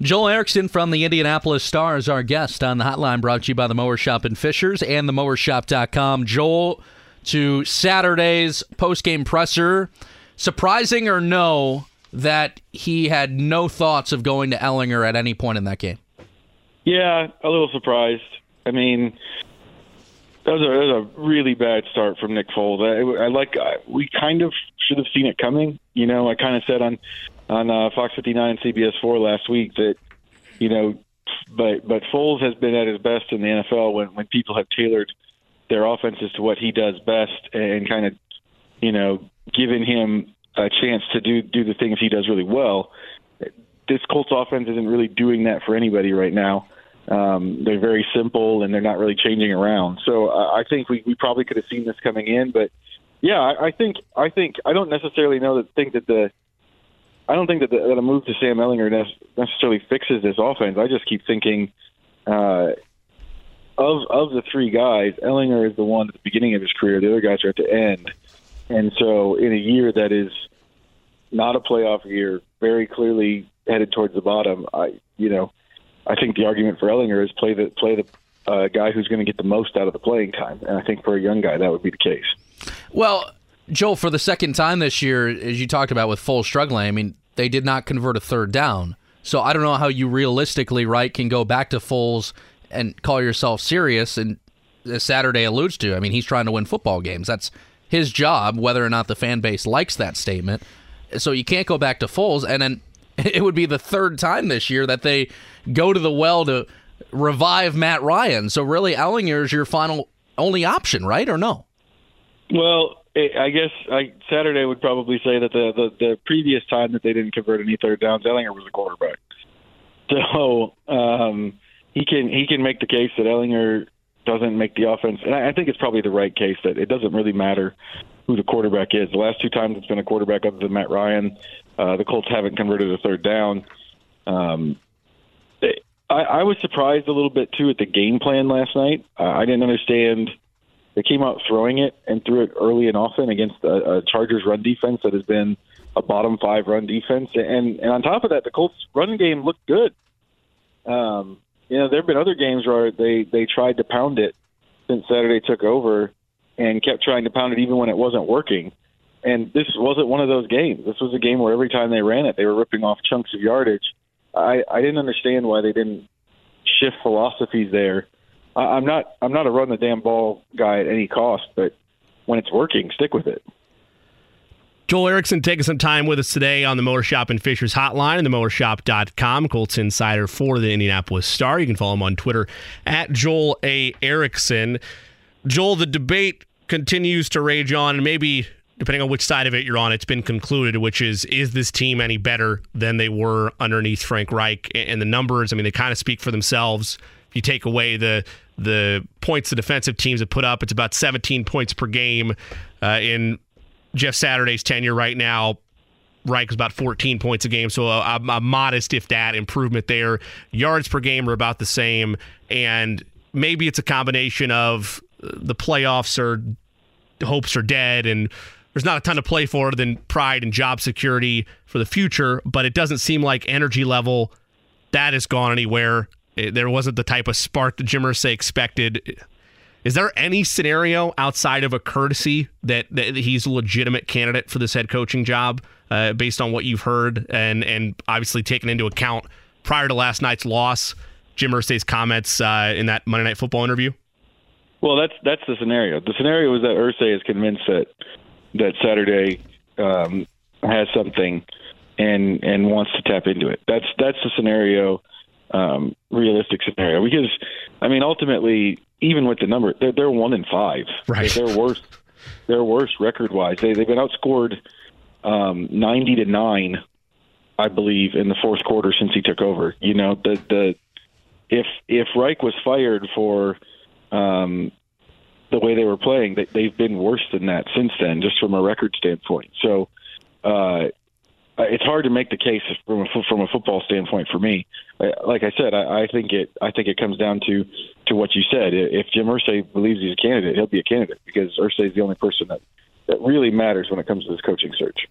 Joel Erickson from the Indianapolis Star is our guest on the hotline, brought to you by the Mower Shop in Fishers and the Mowershop.com. Joel, to Saturday's post-game presser, surprising or no that he had no thoughts of going to Ehlinger at any point in that game? Yeah, a little surprised. I mean, that was a, that was a really bad start from Nick Foles. I, I like I, we kind of should have seen it coming. You know, I kind of said on on uh, Fox 59 and CBS 4 last week that you know, but but Foles has been at his best in the NFL when when people have tailored their offenses to what he does best and kind of you know given him a chance to do do the things he does really well. This Colts offense isn't really doing that for anybody right now. Um, they're very simple and they're not really changing around. So uh, I think we, we probably could have seen this coming in, but yeah, I, I think I think I don't necessarily know that think that the I don't think that, the, that a move to Sam Ehlinger necessarily fixes this offense. I just keep thinking uh, of of the three guys, Ehlinger is the one at the beginning of his career. The other guys are at the end, and so in a year that is not a playoff year, very clearly headed towards the bottom. I you know I think the argument for Ehlinger is play the play the uh, guy who's going to get the most out of the playing time, and I think for a young guy that would be the case. Well, Joel, for the second time this year, as you talked about with Foles struggling, I mean they did not convert a third down, so I don't know how you realistically right can go back to Foles and call yourself serious. And as Saturday alludes to, I mean he's trying to win football games. That's his job, whether or not the fan base likes that statement. So you can't go back to Foles, and then it would be the third time this year that they go to the well to revive Matt Ryan. So really, Ehlinger is your final only option, right, or no? Well, I guess I, Saturday would probably say that the, the the previous time that they didn't convert any third downs, Ehlinger was a quarterback. So um, he can he can make the case that Ehlinger doesn't make the offense, and I, I think it's probably the right case that it doesn't really matter who the quarterback is. The last two times it's been a quarterback other than Matt Ryan. Uh, the Colts haven't converted a third down. Um, I, I was surprised a little bit too at the game plan last night. Uh, I didn't understand They came out throwing it and threw it early and often against a, a Chargers run defense that has been a bottom five run defense. And and on top of that, the Colts run game looked good. Um, you know, there have been other games where they they tried to pound it since Saturday took over, and kept trying to pound it even when it wasn't working. And this wasn't one of those games. This was a game where every time they ran it, they were ripping off chunks of yardage. I, I didn't understand why they didn't shift philosophies there. I, I'm not I'm not a run the damn ball guy at any cost, but when it's working, stick with it. Joel Erickson taking some time with us today on the Mower Shop and Fishers hotline and the mowershop.com. Colts insider for the Indianapolis Star. You can follow him on Twitter at Joel A. Erickson. Joel, the debate continues to rage on, and maybe depending on which side of it you're on, it's been concluded, which is is this team any better than they were underneath Frank Reich? And the numbers, I mean, they kind of speak for themselves. If you take away the the points the defensive teams have put up, it's about 17 points per game uh, in Jeff Saturday's tenure right now. Reich is about 14 points a game, so a, a, modest, if that, improvement there. Yards per game are about the same, and maybe it's a combination of the playoffs are hopes are dead and there's not a ton to play for than pride and job security for the future, but it doesn't seem like energy level that has gone anywhere. There wasn't the type of spark that Jim Irsay expected. Is there any scenario outside of a courtesy that, that he's a legitimate candidate for this head coaching job, uh, based on what you've heard and and obviously taken into account prior to last night's loss, Jim Irsay's comments uh, in that Monday Night Football interview? Well, that's that's the scenario. The scenario is that Irsay is convinced that that Saturday um, has something and and wants to tap into it. That's that's the scenario, um, realistic scenario. Because I mean, ultimately, even with the number, they're, they're one in five. Right. They're worse. They're worse record wise. They they've been outscored um, ninety to nine, I believe, in the fourth quarter since he took over. You know, the the if if Reich was fired for um, the way they were playing, they, they've been worse than that since then, just from a record standpoint. So uh, it's hard to make the case from a from a football standpoint for me. Like I said, I, I think it I think it comes down to to what you said. If Jim Irsay believes he's a candidate, he'll be a candidate because Irsay is the only person that that really matters when it comes to this coaching search.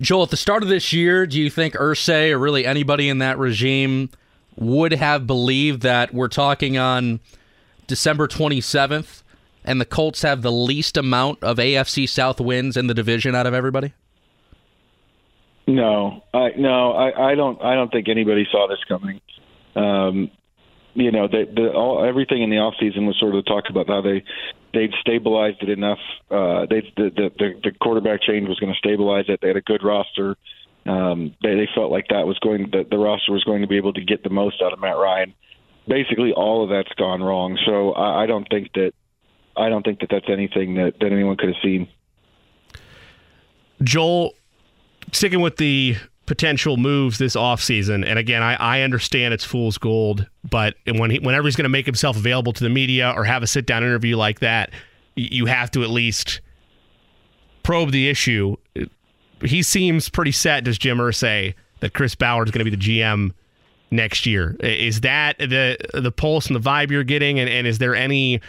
Joel, at the start of this year, do you think Irsay or really anybody in that regime would have believed that we're talking on December 27th and the Colts have the least amount of AFC South wins in the division out of everybody? No, I no, I, I don't. I don't think anybody saw this coming. Um, you know, the, the all everything in the off season was sort of talk about how they they'd stabilized it enough. Uh, they the, the the quarterback change was going to stabilize it. They had a good roster. Um, they, they felt like that was going the, the roster was going to be able to get the most out of Matt Ryan. Basically, all of that's gone wrong. So I, I don't think that I don't think that that's anything that, that anyone could have seen. Joel, sticking with the potential moves this offseason, and again, I, I understand it's fool's gold, but when he, whenever he's going to make himself available to the media or have a sit down interview like that, you have to at least probe the issue. He seems pretty set, does Jim Irsay, that Chris Ballard is going to be the GM next year. Is that the the pulse and the vibe you're getting, and, and is there any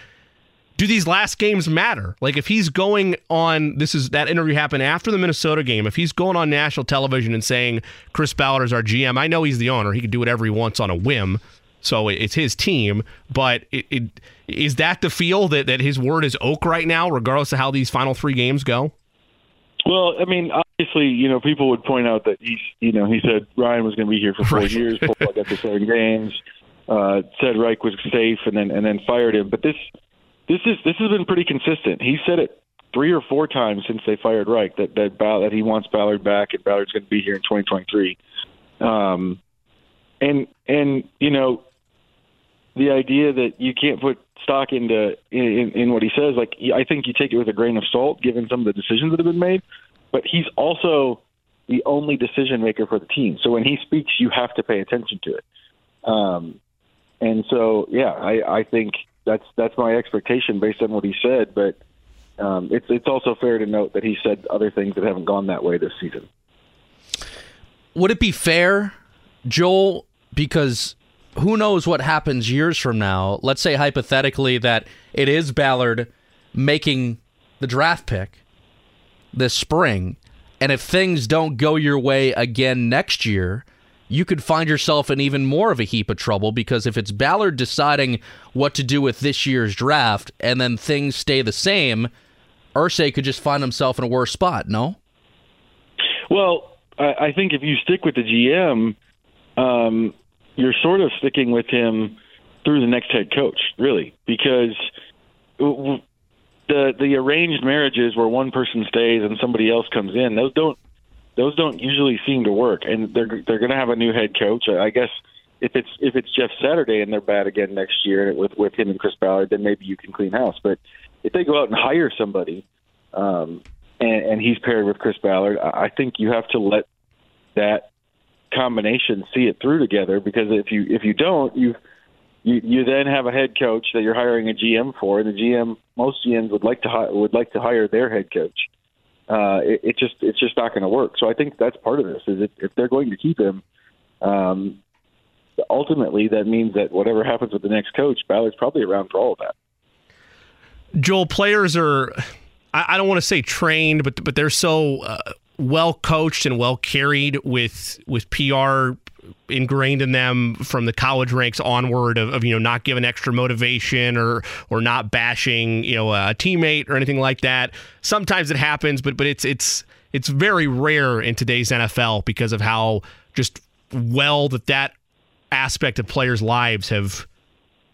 do these last games matter? Like if he's going on this is that interview happened after the Minnesota game. If he's going on national television and saying Chris Ballard is our GM, I know he's the owner. He can do whatever he wants on a whim. So it's his team, but it, it, is that the feel that, that his word is oak right now, regardless of how these final three games go? Well, I mean, obviously, you know, people would point out that he's, you know, he said Ryan was going to be here for four right. years, got the seven games, uh, said Reich was safe, and then and then fired him. But this this is this has been pretty consistent. He said it three or four times since they fired Reich that that that he wants Ballard back and Ballard's going to be here in 2023. Um, and and you know the idea that you can't put stock into in, in what he says, like I think you take it with a grain of salt, given some of the decisions that have been made. But he's also the only decision maker for the team. So when he speaks, you have to pay attention to it. Um, and so, yeah, I, I think that's that's my expectation based on what he said. But um, it's it's also fair to note that he said other things that haven't gone that way this season. Would it be fair, Joel? Because who knows what happens years from now? Let's say hypothetically that it is Ballard making the draft pick this spring. And if things don't go your way again next year, you could find yourself in even more of a heap of trouble because if it's Ballard deciding what to do with this year's draft and then things stay the same, Irsay could just find himself in a worse spot, no? Well, I, I think if you stick with the GM, um, you're sort of sticking with him through the next head coach, really, because the the arranged marriages where one person stays and somebody else comes in, those don't those don't usually seem to work, and they're they're going to have a new head coach. I guess if it's if it's Jeff Saturday and they're bad again next year with with him and Chris Ballard, then maybe you can clean house. But if they go out and hire somebody, um, and, and he's paired with Chris Ballard, I think you have to let that combination see it through together because if you if you don't, you you you then have a head coach that you're hiring a GM for, and the GM most GMs would like to hi- would like to hire their head coach. Uh, it, it just it's just not going to work. So I think that's part of this is if, if they're going to keep him, um, ultimately that means that whatever happens with the next coach, Ballard's probably around for all of that. Joel, players are I, don't want to say trained, but but they're so uh, well coached and well carried with with PR ingrained in them from the college ranks onward of, of, you know not giving extra motivation or or not bashing you know a teammate or anything like that. Sometimes it happens, but but it's it's it's very rare in today's NFL because of how just well that that aspect of players' lives have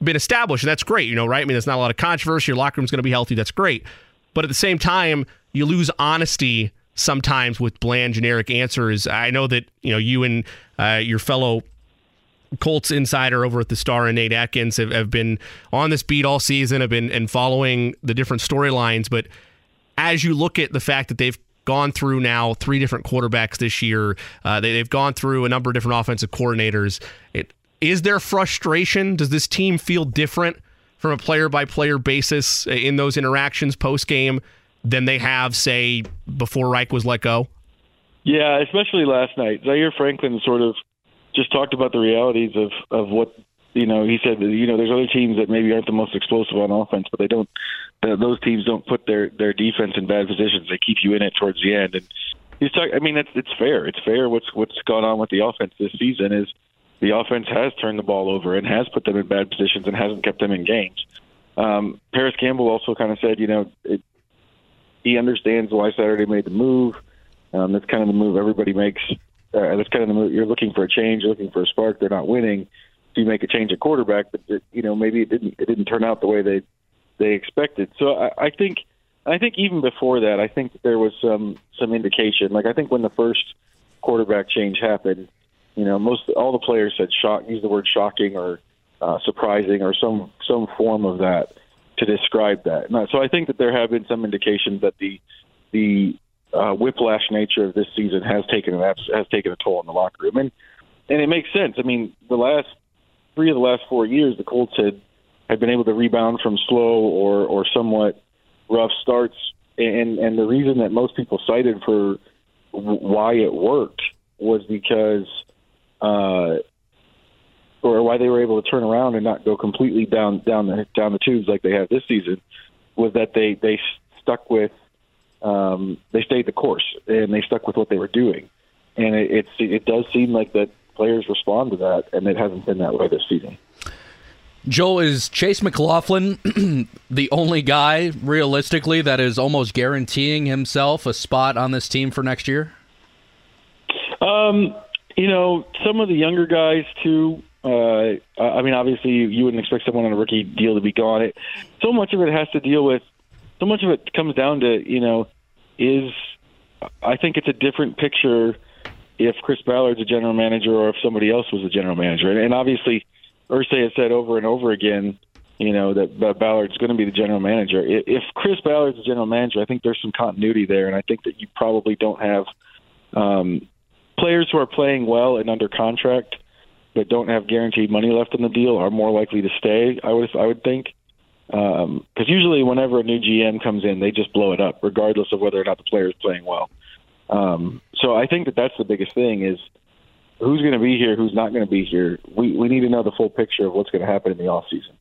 been established. And that's great, you know, right? I mean, there's not a lot of controversy. Your locker room's going to be healthy. That's great. But at the same time, you lose honesty sometimes with bland generic answers. I know that you know you and uh, your fellow Colts insider over at the Star and Nate Atkins have, have been on this beat all season, have been and following the different storylines. But as you look at the fact that they've gone through now three different quarterbacks this year, uh, they, have gone through a number of different offensive coordinators. It, is there frustration? Does this team feel different from a player by player basis in those interactions post game than they have, say, before Reich was let go? Yeah, especially last night. Zaire Franklin sort of just talked about the realities of of what you know. He said you know there's other teams that maybe aren't the most explosive on offense, but they don't. Those teams don't put their their defense in bad positions. They keep you in it towards the end. And he's talking. I mean, it's it's fair. It's fair. What's what's gone on with the offense this season is the offense has turned the ball over and has put them in bad positions and hasn't kept them in games. Um, Parris Campbell also kind of said, you know, it, he understands why Saturday made the move. Um, that's kind of the move everybody makes. Uh, that's kind of the move. You're looking for a change, you're looking for a spark. They're not winning, so you make a change at quarterback. But it, you know, maybe it didn't. It didn't turn out the way they they expected. So I, I think, I think even before that, I think there was some some indication. Like I think when the first quarterback change happened, you know, most all the players said shock, use the word shocking or uh, surprising or some some form of that to describe that. So I think that there have been some indications that the the uh, whiplash nature of this season has taken an has taken a toll on the locker room, and and it makes sense. I mean, the last three of the last four years, the Colts had had been able to rebound from slow or or somewhat rough starts, and and the reason that most people cited for why it worked was because uh, or why they were able to turn around and not go completely down down the down the tubes like they have this season was that they they stuck with um, they stayed the course and they stuck with what they were doing, and it it's, it does seem like that players respond to that, and it hasn't been that way this season. Joe, is Chase McLaughlin the only guy realistically that is almost guaranteeing himself a spot on this team for next year? Um, you know, some of the younger guys too. Uh, I mean, obviously, you, you wouldn't expect someone on a rookie deal to be gone. It so much of it has to deal with. So much of it comes down to you know, is I think it's a different picture if Chris Ballard's a general manager or if somebody else was a general manager. And, and obviously, Irsay has said over and over again, you know, that, that Ballard's going to be the general manager. If Chris Ballard's the general manager, I think there's some continuity there, and I think that you probably don't have um, players who are playing well and under contract but don't have guaranteed money left in the deal are more likely to stay. I would I would think because um, usually whenever a new GM comes in, they just blow it up, regardless of whether or not the player is playing well. Um, so I think that that's the biggest thing is who's going to be here, who's not going to be here. We we need to know the full picture of what's going to happen in the off season.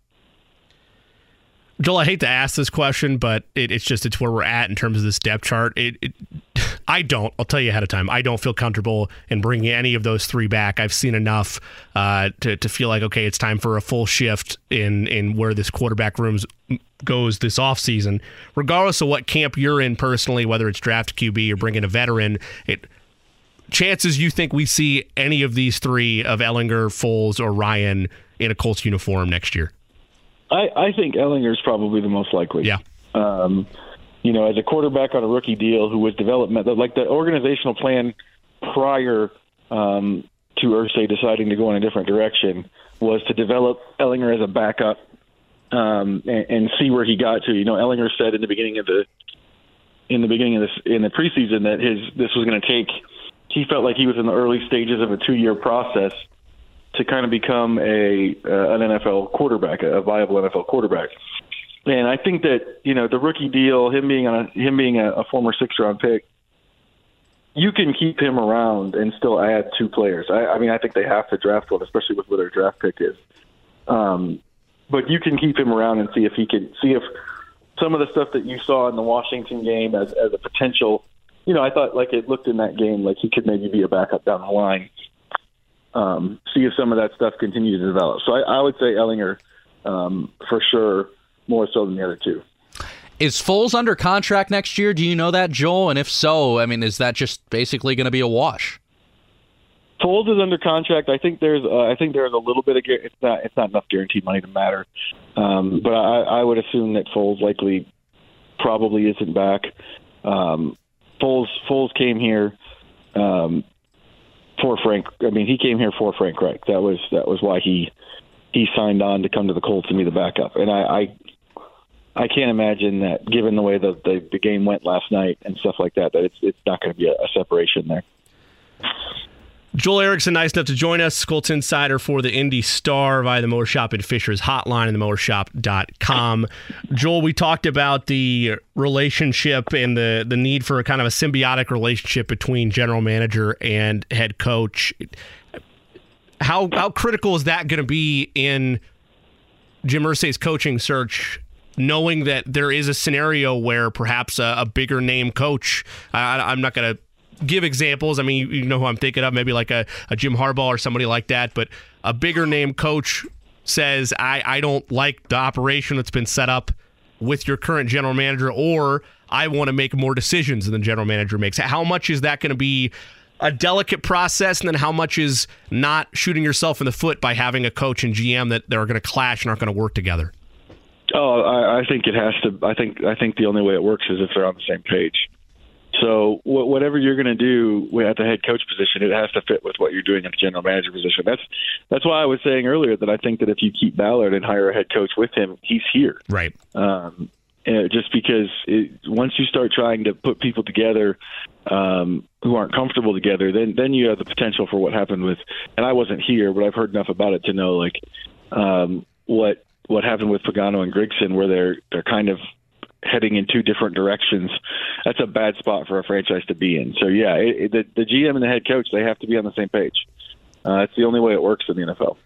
Joel, I hate to ask this question, but it, it's just it's where we're at in terms of this depth chart. It, it, I don't. I'll tell you ahead of time. I don't feel comfortable in bringing any of those three back. I've seen enough uh, to to feel like okay, it's time for a full shift in in where this quarterback rooms goes this offseason. Regardless of what camp you're in personally, whether it's draft QB or bringing a veteran, it chances you think we see any of these three of Ehlinger, Foles, or Ryan in a Colts uniform next year? I, I think is probably the most likely. Yeah. Um, you know, as a quarterback on a rookie deal who was development, like the organizational plan prior um, to Irsay deciding to go in a different direction was to develop Ehlinger as a backup um, and, and see where he got to. You know, Ehlinger said in the beginning of the in the beginning of this in the preseason that his this was going to take. He felt like he was in the early stages of a two year process to kind of become a uh, an NFL quarterback, a viable NFL quarterback. And I think that you know the rookie deal, him being on a, him being a, a former six round pick, you can keep him around and still add two players. I, I mean, I think they have to draft one, especially with where their draft pick is. Um, but you can keep him around and see if he can see if some of the stuff that you saw in the Washington game as as a potential. You know, I thought like it looked in that game like he could maybe be a backup down the line um, see if some of that stuff continues to develop. So I, I would say Ehlinger um, for sure, more so than the other two. Is Foles under contract next year? Do you know that, Joel? And if so, I mean, is that just basically going to be a wash? Foles is under contract. I think there's uh, I think there's a little bit of it's not it's not enough guaranteed money to matter, um, but I, I would assume that Foles likely probably isn't back. Um, Foles Foles came here um, for Frank. I mean, he came here for Frank Reich. That was that was why he he signed on to come to the Colts and be the backup. And I I, I can't imagine that, given the way the, the the game went last night and stuff like that, that it's it's not going to be a, a separation there. Joel Erickson, nice enough to join us, Colts Insider for the Indy Star via the Mower Shop and Fishers hotline and the mowershop.com. Joel, we talked about the relationship and the, the need for a kind of a symbiotic relationship between general manager and head coach. How, how critical is that going to be in Jim Irsay's coaching search knowing that there is a scenario where perhaps a, a bigger name coach, I, am not going to give examples. I mean, you, you know who I'm thinking of, maybe like a, a Jim Harbaugh or somebody like that, but a bigger name coach says, I, I don't like the operation that's been set up with your current general manager, or I want to make more decisions than the general manager makes. How much is that going to be a delicate process, and then how much is not shooting yourself in the foot by having a coach and GM that they're going to clash and aren't going to work together? Oh, I, I think it has to. I think I think the only way it works is if they're on the same page. So whatever you're going to do at the head coach position, it has to fit with what you're doing at the general manager position. That's that's why I was saying earlier that I think that if you keep Ballard and hire a head coach with him, he's here. Right. Um, just because it, once you start trying to put people together um, who aren't comfortable together, then then you have the potential for what happened with. And I wasn't here, but I've heard enough about it to know like um, what what happened with Pagano and Grigson, where they're they're kind of heading in two different directions, that's a bad spot for a franchise to be in. So yeah, it, it, the, the GM and the head coach they have to be on the same page. Uh, it's the only way it works in the NFL.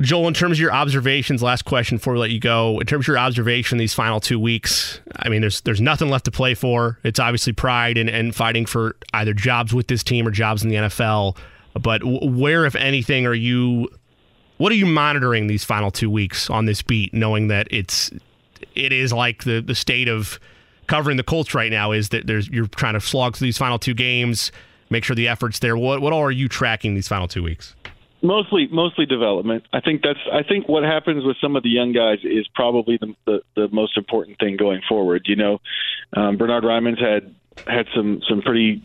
Joel, in terms of your observations, last question before we let you go. In terms of your observation these final two weeks, I mean, there's there's nothing left to play for. It's obviously pride and, and fighting for either jobs with this team or jobs in the NFL. But where, if anything, are you? What are you monitoring these final two weeks on this beat, knowing that it's it is like the the state of covering the Colts right now is that there's you're trying to slog through these final two games, make sure the efforts there. What what all are you tracking these final two weeks? Mostly, mostly development. I think that's. I think what happens with some of the young guys is probably the the, the most important thing going forward. You know, um, Bernhard Raimann's had had some some pretty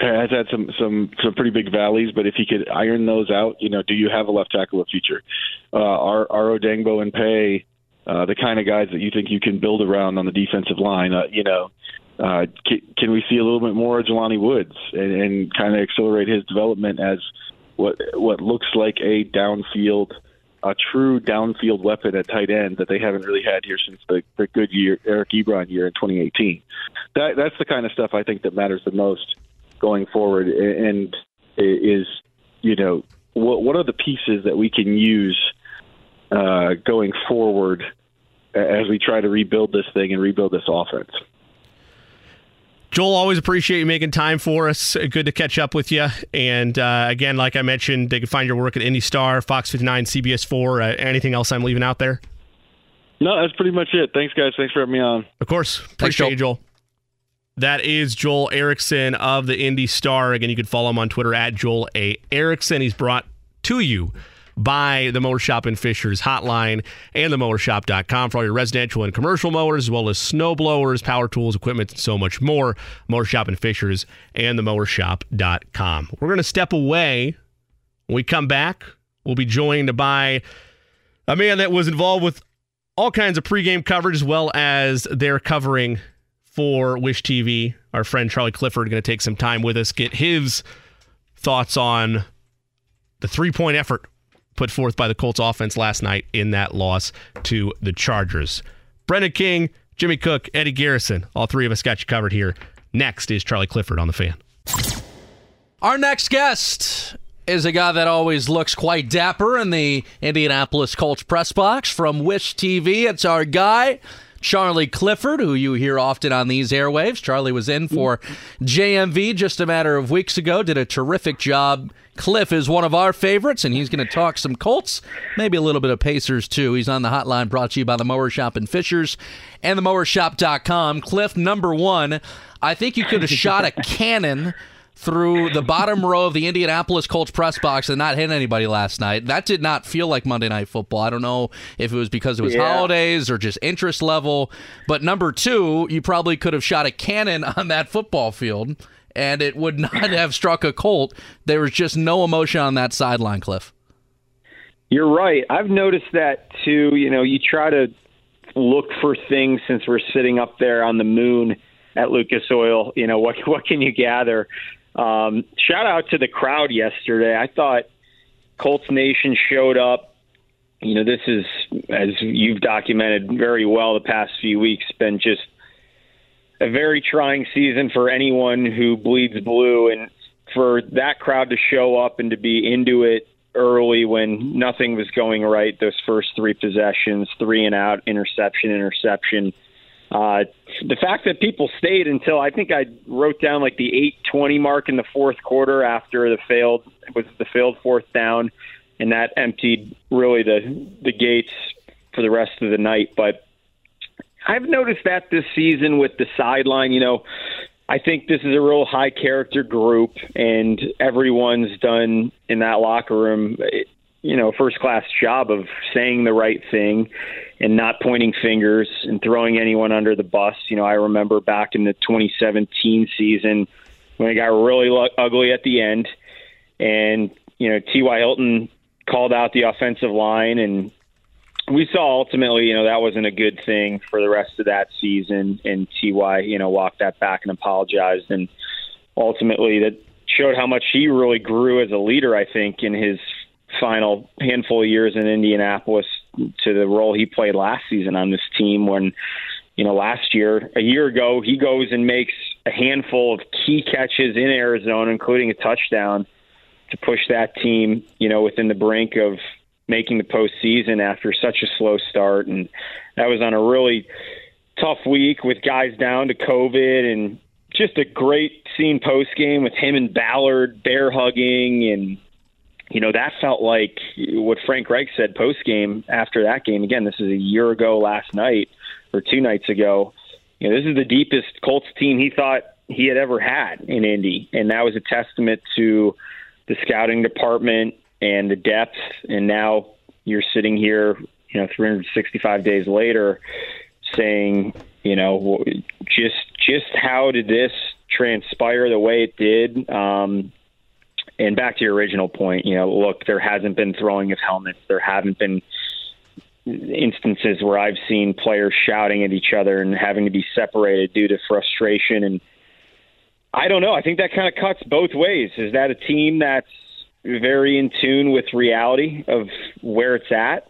has had some some some pretty big valleys, but if he could iron those out, you know, do you have a left tackle of future? Uh, our Odeyingbo and Paye uh, the kind of guys that you think you can build around on the defensive line. Uh, you know, uh, can, can we see a little bit more of Jelani Woods and, and kind of accelerate his development as what what looks like a downfield, a true downfield weapon at tight end that they haven't really had here since the, the good year Eric Ebron year in 2018. That that's the kind of stuff I think that matters the most going forward, and is you know what what are the pieces that we can use uh, going forward as we try to rebuild this thing and rebuild this offense. Joel, always appreciate you making time for us. Good to catch up with you. And uh, again, like I mentioned, they can find your work at Indy Star, Fox 59, CBS 4. Uh, anything else I'm leaving out there? No, that's pretty much it. Thanks, guys. Thanks for having me on. Of course. Appreciate Thanks, Joel. you, Joel. That is Joel Erickson of the Indy Star. Again, you can follow him on Twitter at Joel A. Erickson. He's brought to you by the Mower Shop and Fishers hotline and the mowershop.com for all your residential and commercial mowers, as well as snow blowers, power tools, equipment, and so much more. Mower Shop and Fishers and the mowershop.com. We're going to step away. When we come back, we'll be joined by a man that was involved with all kinds of pregame coverage as well as their covering for Wish TV. Our friend Charlie Clifford going to take some time with us, get his thoughts on the three point effort put forth by the Colts offense last night in that loss to the Chargers. Brendan King, Jimmy Cook, Eddie Garrison, all three of us got you covered here. Next is Charlie Clifford on the fan. Our next guest is a guy that always looks quite dapper in the Indianapolis Colts press box from Wish TV. It's our guy, Charlie Clifford, who you hear often on these airwaves. Charlie was in for JMV just a matter of weeks ago, did a terrific job. Cliff is one of our favorites, and he's going to talk some Colts, maybe a little bit of Pacers too. He's on the hotline brought to you by the Mower Shop and Fishers and the mowershop.com. Cliff, number one, I think you could have shot a cannon through the bottom row of the Indianapolis Colts press box and not hit anybody last night. That did not feel like Monday Night Football. I don't know if it was because it was yeah. holidays or just interest level. But number two, you probably could have shot a cannon on that football field and it would not have struck a Colt. There was just no emotion on that sideline, Cliff. You're right. I've noticed that too. You know, you try to look for things since we're sitting up there on the moon at Lucas Oil. You know, what what can you gather? Um, shout out to the crowd yesterday. I thought Colts Nation showed up. You know, this is, as you've documented very well the past few weeks, been just a very trying season for anyone who bleeds blue. And for that crowd to show up and to be into it early when nothing was going right, those first three possessions, three and out, interception, interception uh, the fact that people stayed until I think I wrote down like the eight twenty mark in the fourth quarter after the failed was the failed fourth down, and that emptied really the the gates for the rest of the night. But I've noticed that this season with the sideline, you know, I think this is a real high character group, and everyone's done in that locker room, you know, first class job of saying the right thing and not pointing fingers and throwing anyone under the bus. You know, I remember back in the 2017 season when it got really lo- ugly at the end, and you know, T.Y. Hilton called out the offensive line, and we saw ultimately, you know, that wasn't a good thing for the rest of that season. And Ty, you know, walked that back and apologized, and ultimately that showed how much he really grew as a leader. I think in his final handful of years in Indianapolis to the role he played last season on this team when you know last year a year ago he goes and makes a handful of key catches in Arizona including a touchdown to push that team you know within the brink of making the postseason after such a slow start. And that was on a really tough week with guys down to COVID and just a great scene post game with him and Ballard bear hugging and you know, that felt like what Frank Reich said post game after that game. Again, this is a year ago last night or two nights ago. You know, this is the deepest Colts team he thought he had ever had in Indy. And that was a testament to the scouting department and the depth. And now you're sitting here, you know, 365 days later saying, you know, just just how did this transpire the way it did? Um, and back to your original point, you know, look, there hasn't been throwing of helmets. There haven't been instances where I've seen players shouting at each other and having to be separated due to frustration. And I don't know. I think that kind of cuts both ways. Is that a team that's very in tune with reality of where it's at?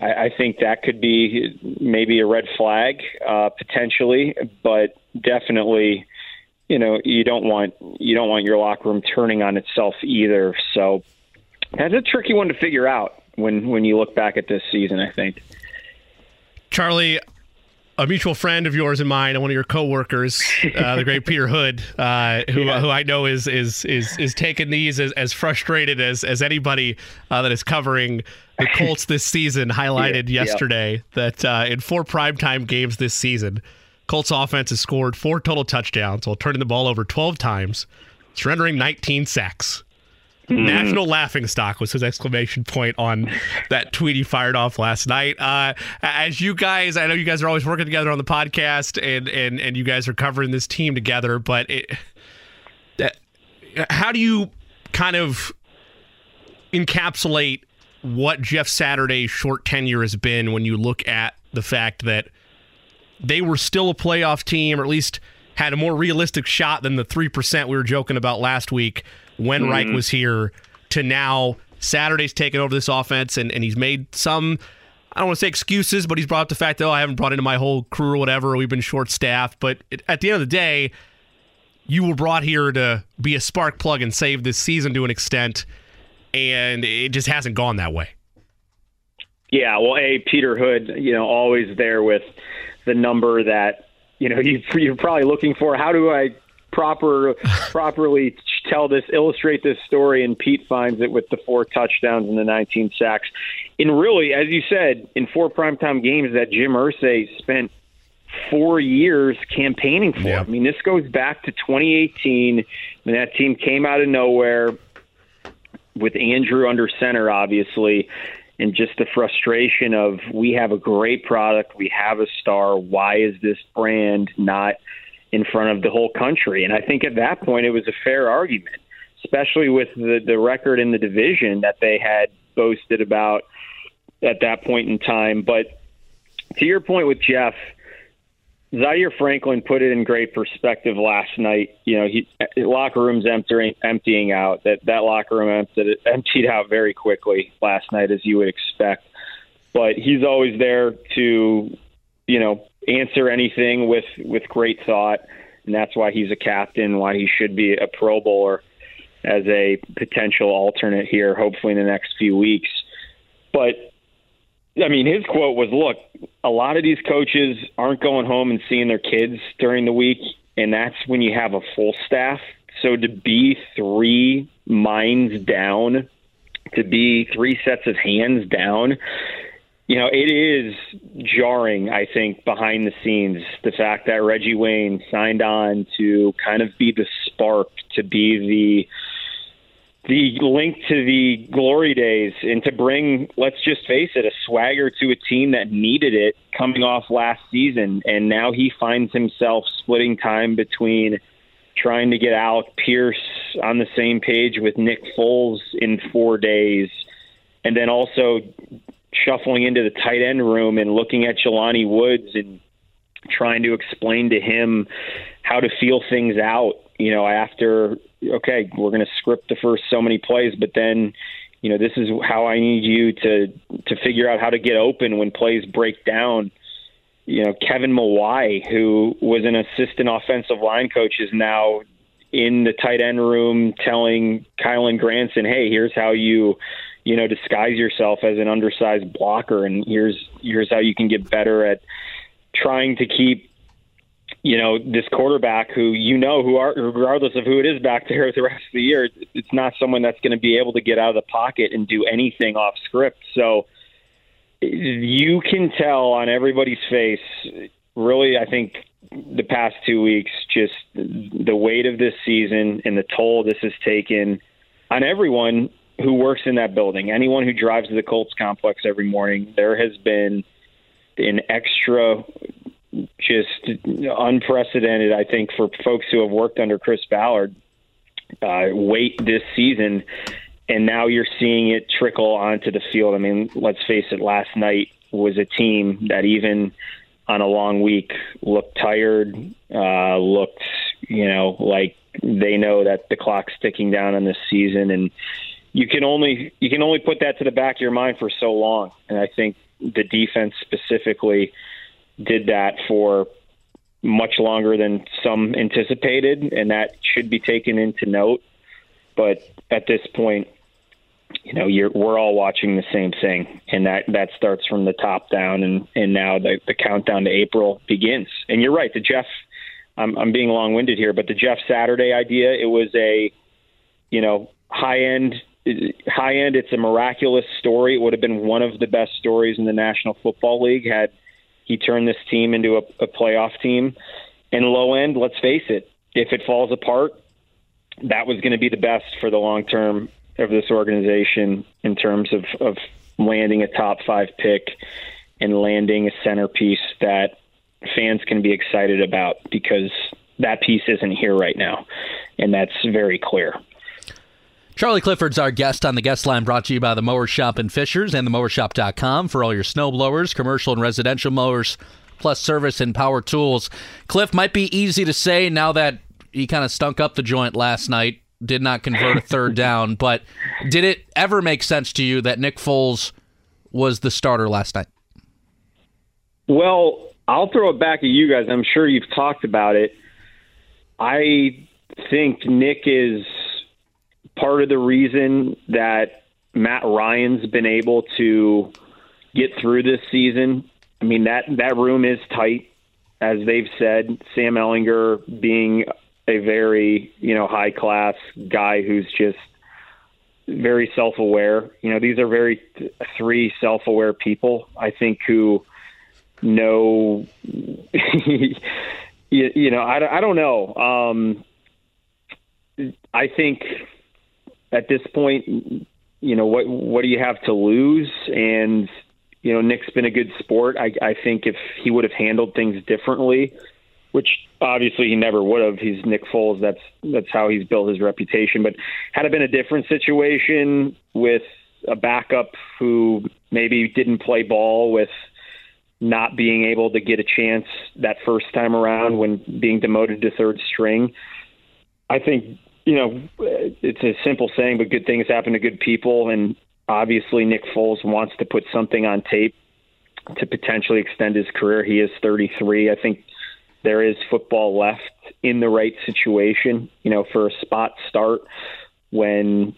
I, I think that could be maybe a red flag uh, potentially, but definitely you know you don't want you don't want your locker room turning on itself either. So that's a tricky one to figure out when when you look back at this season. I think. Charlie, a mutual friend of yours and mine, and one of your coworkers, uh, the great Peter Hood, uh, who, Yeah. who I know is is is is taking these as, as frustrated as as anybody uh, that is covering the Colts this season. Highlighted Yeah, yeah. yesterday that uh, in four primetime games this season, Colts offense has scored four total touchdowns while turning the ball over 12 times, surrendering 19 sacks. National laughing stock was his exclamation point on that tweet he fired off last night. Uh, as you guys, I know you guys are always working together on the podcast, and and and you guys are covering this team together. But it, that, how do you kind of encapsulate what Jeff Saturday's short tenure has been when you look at the fact that they were still a playoff team, or at least had a more realistic shot than the 3% we were joking about last week when Reich Mhm. was here, to now Saturday's taken over this offense and, and he's made some, I don't want to say excuses, but he's brought up the fact that, oh, I haven't brought into my whole crew or whatever, we've been short staffed. But it, at the end of the day, you were brought here to be a spark plug and save this season to an extent, and it just hasn't gone that way. Yeah, well, a Peter Hood, you know, always there with the number that you know you, you're probably looking for. How do I proper properly tell this, illustrate this story? And Pete finds it with the four touchdowns and the 19 sacks. And really, as you said, in four primetime games that Jim Irsay spent four years campaigning for. I mean, this goes back to 2018 when that team came out of nowhere with Andrew under center, obviously, and just the frustration of we have a great product, we have a star. Why is this brand not in front of the whole country? And I think at that point it was a fair argument, especially with the the record in the division that they had boasted about at that point in time. But to your point with Jeff, Zaire Franklin put it in great perspective last night. You know, he locker room's emptying emptying out. That that locker room emptied emptied out very quickly last night, as you would expect. But he's always there to, you know, answer anything with with great thought, and that's why he's a captain. Why he should be a Pro Bowler as a potential alternate here, hopefully in the next few weeks. But I mean, his quote was, "Look, a lot of these coaches aren't going home and seeing their kids during the week, and that's when you have a full staff. So to be three minds down, to be three sets of hands down, you know, it is jarring, I think, behind the scenes, the fact that Reggie Wayne signed on to kind of be the spark, to be the the link to the glory days and to bring, let's just face it, a swagger to a team that needed it coming off last season. And now he finds himself splitting time between trying to get Alec Pierce on the same page with Nick Foles in four days, and then also shuffling into the tight end room and looking at Jelani Woods and trying to explain to him how to feel things out. You know, after okay, we're going to script the first so many plays, but then you know this is how I need you to to figure out how to get open when plays break down. You know, Kevin Mawae, who was an assistant offensive line coach, is now in the tight end room telling Kylen Granson, "Hey, here's how you." you know disguise yourself as an undersized blocker and here's here's how you can get better at trying to keep you know this quarterback who you know who are regardless of who it is back there the rest of the year it's not someone that's going to be able to get out of the pocket and do anything off script. So you can tell on everybody's face really i think the past two weeks just the weight of this season and the toll this has taken on everyone who works in that building. Anyone who drives to the colts complex every morning there has been an extra just unprecedented, I think, for folks who have worked under Chris Ballard. Uh, wait this season, and now you're seeing it trickle onto the field. I mean, let's face it. Last night was a team that even on a long week looked tired, uh, looked you know like they know that the clock's ticking down on this season, and you can only you can only put that to the back of your mind for so long. And I think the defense specifically did that for much longer than some anticipated, and that should be taken into note. But at this point, you know, we're all watching the same thing, and that that starts from the top down, and and now the the countdown to April begins. And you're right, the Jeff. I'm, I'm being long-winded here, but the Jeff Saturday idea, it was a, you know, high end high end. It's a miraculous story. It would have been one of the best stories in the National Football League had he turned this team into a, a playoff team. And low end, let's face it, if it falls apart, that was going to be the best for the long term of this organization in terms of, of landing a top five pick and landing a centerpiece that fans can be excited about because that piece isn't here right now. And that's very clear. Charlie Clifford's our guest on the guest line brought to you by the Mower Shop in Fishers and the mowershop.com for all your snow blowers, commercial and residential mowers, plus service and power tools. Cliff might be easy to say now that he kind of stunk up the joint last night, did not convert a third down, but did it ever make sense to you that Nick Foles was the starter last night? Well, I'll throw it back at you guys. I'm sure you've talked about it. I think Nick is part of the reason that Matt Ryan's been able to get through this season. I mean that that room is tight, as they've said. Sam Ehlinger being a very you know high class guy who's just very self aware. You know these are very th- three self aware people. I think who know. you, you know I, I don't know. Um, I think at this point, you know what what do you have to lose? And you know Nick's been a good sport. I, I think if he would have handled things differently, which obviously he never would have. He's Nick Foles. That's that's how he's built his reputation. But had it been a different situation with a backup who maybe didn't play ball with not being able to get a chance that first time around when being demoted to third string, I think you know, it's a simple saying, but good things happen to good people. And obviously, Nick Foles wants to put something on tape to potentially extend his career. He is 33. I think there is football left in the right situation, you know, for a spot start when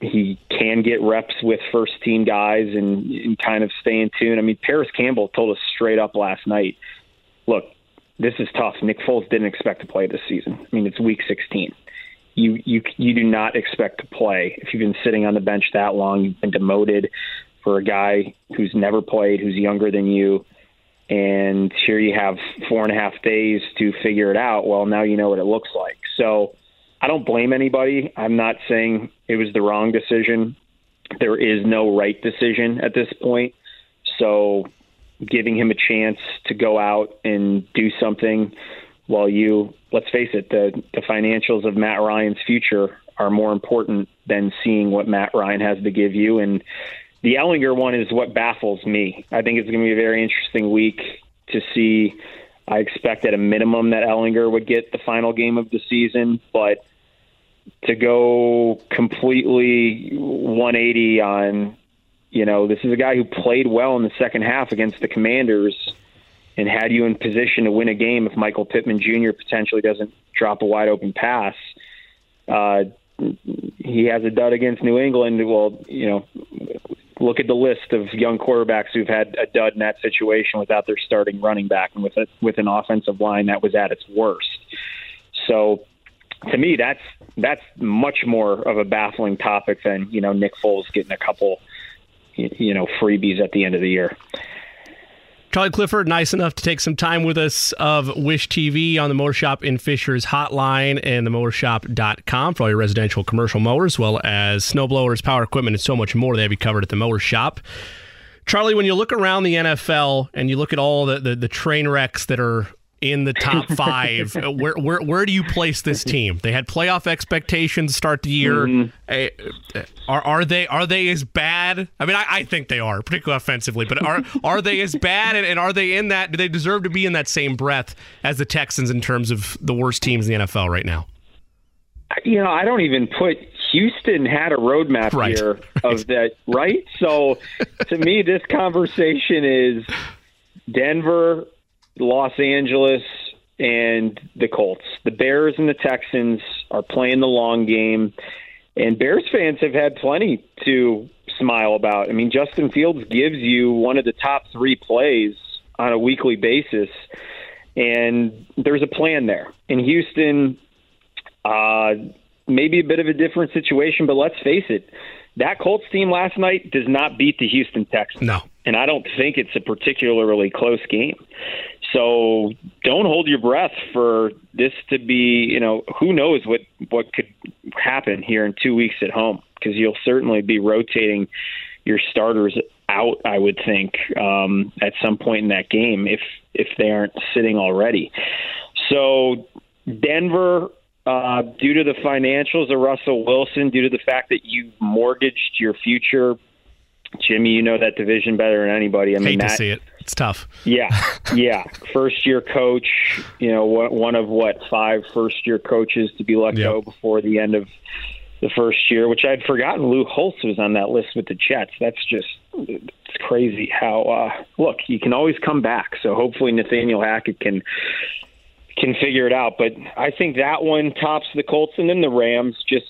he can get reps with first team guys and, and kind of stay in tune. I mean, Parris Campbell told us straight up last night look, this is tough. Nick Foles didn't expect to play this season. I mean, it's week 16 you you you do not expect to play if you've been sitting on the bench that long. You've been demoted for a guy who's never played, who's younger than you, and here you have four and a half days to figure it out. Well, now you know what it looks like. So I don't blame anybody. I'm not saying it was the wrong decision. There is no right decision at this point. So giving him a chance to go out and do something while you let's face it, the the financials of Matt Ryan's future are more important than seeing what Matt Ryan has to give you. And the Ehlinger one is what baffles me. I think it's going to be a very interesting week to see. I expect at a minimum that Ehlinger would get the final game of the season, but to go completely 180 on, you know, this is a guy who played well in the second half against the Commanders and had you in position to win a game if Michael Pittman Jr. potentially doesn't drop a wide open pass. Uh, he has a dud against New England. Well, you know, look at the list of young quarterbacks who've had a dud in that situation without their starting running back and with a, with an offensive line that was at its worst. So, to me, that's that's much more of a baffling topic than you know Nick Foles getting a couple, you know, freebies at the end of the year. Charlie Clifford, nice enough to take some time with us of Wish TV on the Mower Shop in Fishers hotline and the mowershop.com for all your residential commercial mowers, as well as snowblowers, power equipment, and so much more. They have you covered at the Mower Shop. Charlie, when you look around the NFL and you look at all the, the, the train wrecks that are in the top five. Uh, where where where do you place this team? They had playoff expectations start the year. Mm-hmm. Eh, eh, are are they are they as bad? I mean, I, I think they are, particularly offensively. But are are they as bad? And, and, are they in that? Do they deserve to be in that same breath as the Texans in terms of the worst teams in the NFL right now? You know, I don't even put Houston had a roadmap right. here of that, right? So to me, this conversation is Denver, Los Angeles and the Colts. The Bears and the Texans are playing the long game. and Bears fans have had plenty to smile about. I mean, Justin Fields gives you one of the top three plays on a weekly basis, and there's a plan there. In Houston, uh, maybe a bit of a different situation, but let's face it, that Colts team last night does not beat the Houston Texans. No. And I don't think it's a particularly close game. So don't hold your breath for this to be, you know, who knows what what could happen here in 2 weeks at home because you'll certainly be rotating your starters out, I would think, um, at some point in that game if if they aren't sitting already. So Denver uh, due to the financials of Russell Wilson, due to the fact that you mortgaged your future, Jimmy, you know that division better than anybody. I Hate mean, to see it. It's tough. Yeah, yeah. First year coach, you know, one of what five first year coaches to be let Yep. go before the end of the first year, which I'd forgotten. Lou Holtz was on that list with the Jets. That's just it's crazy how. uh Look, you can always come back. So hopefully Nathaniel Hackett can can figure it out. But I think that one tops the Colts, and then the Rams. Just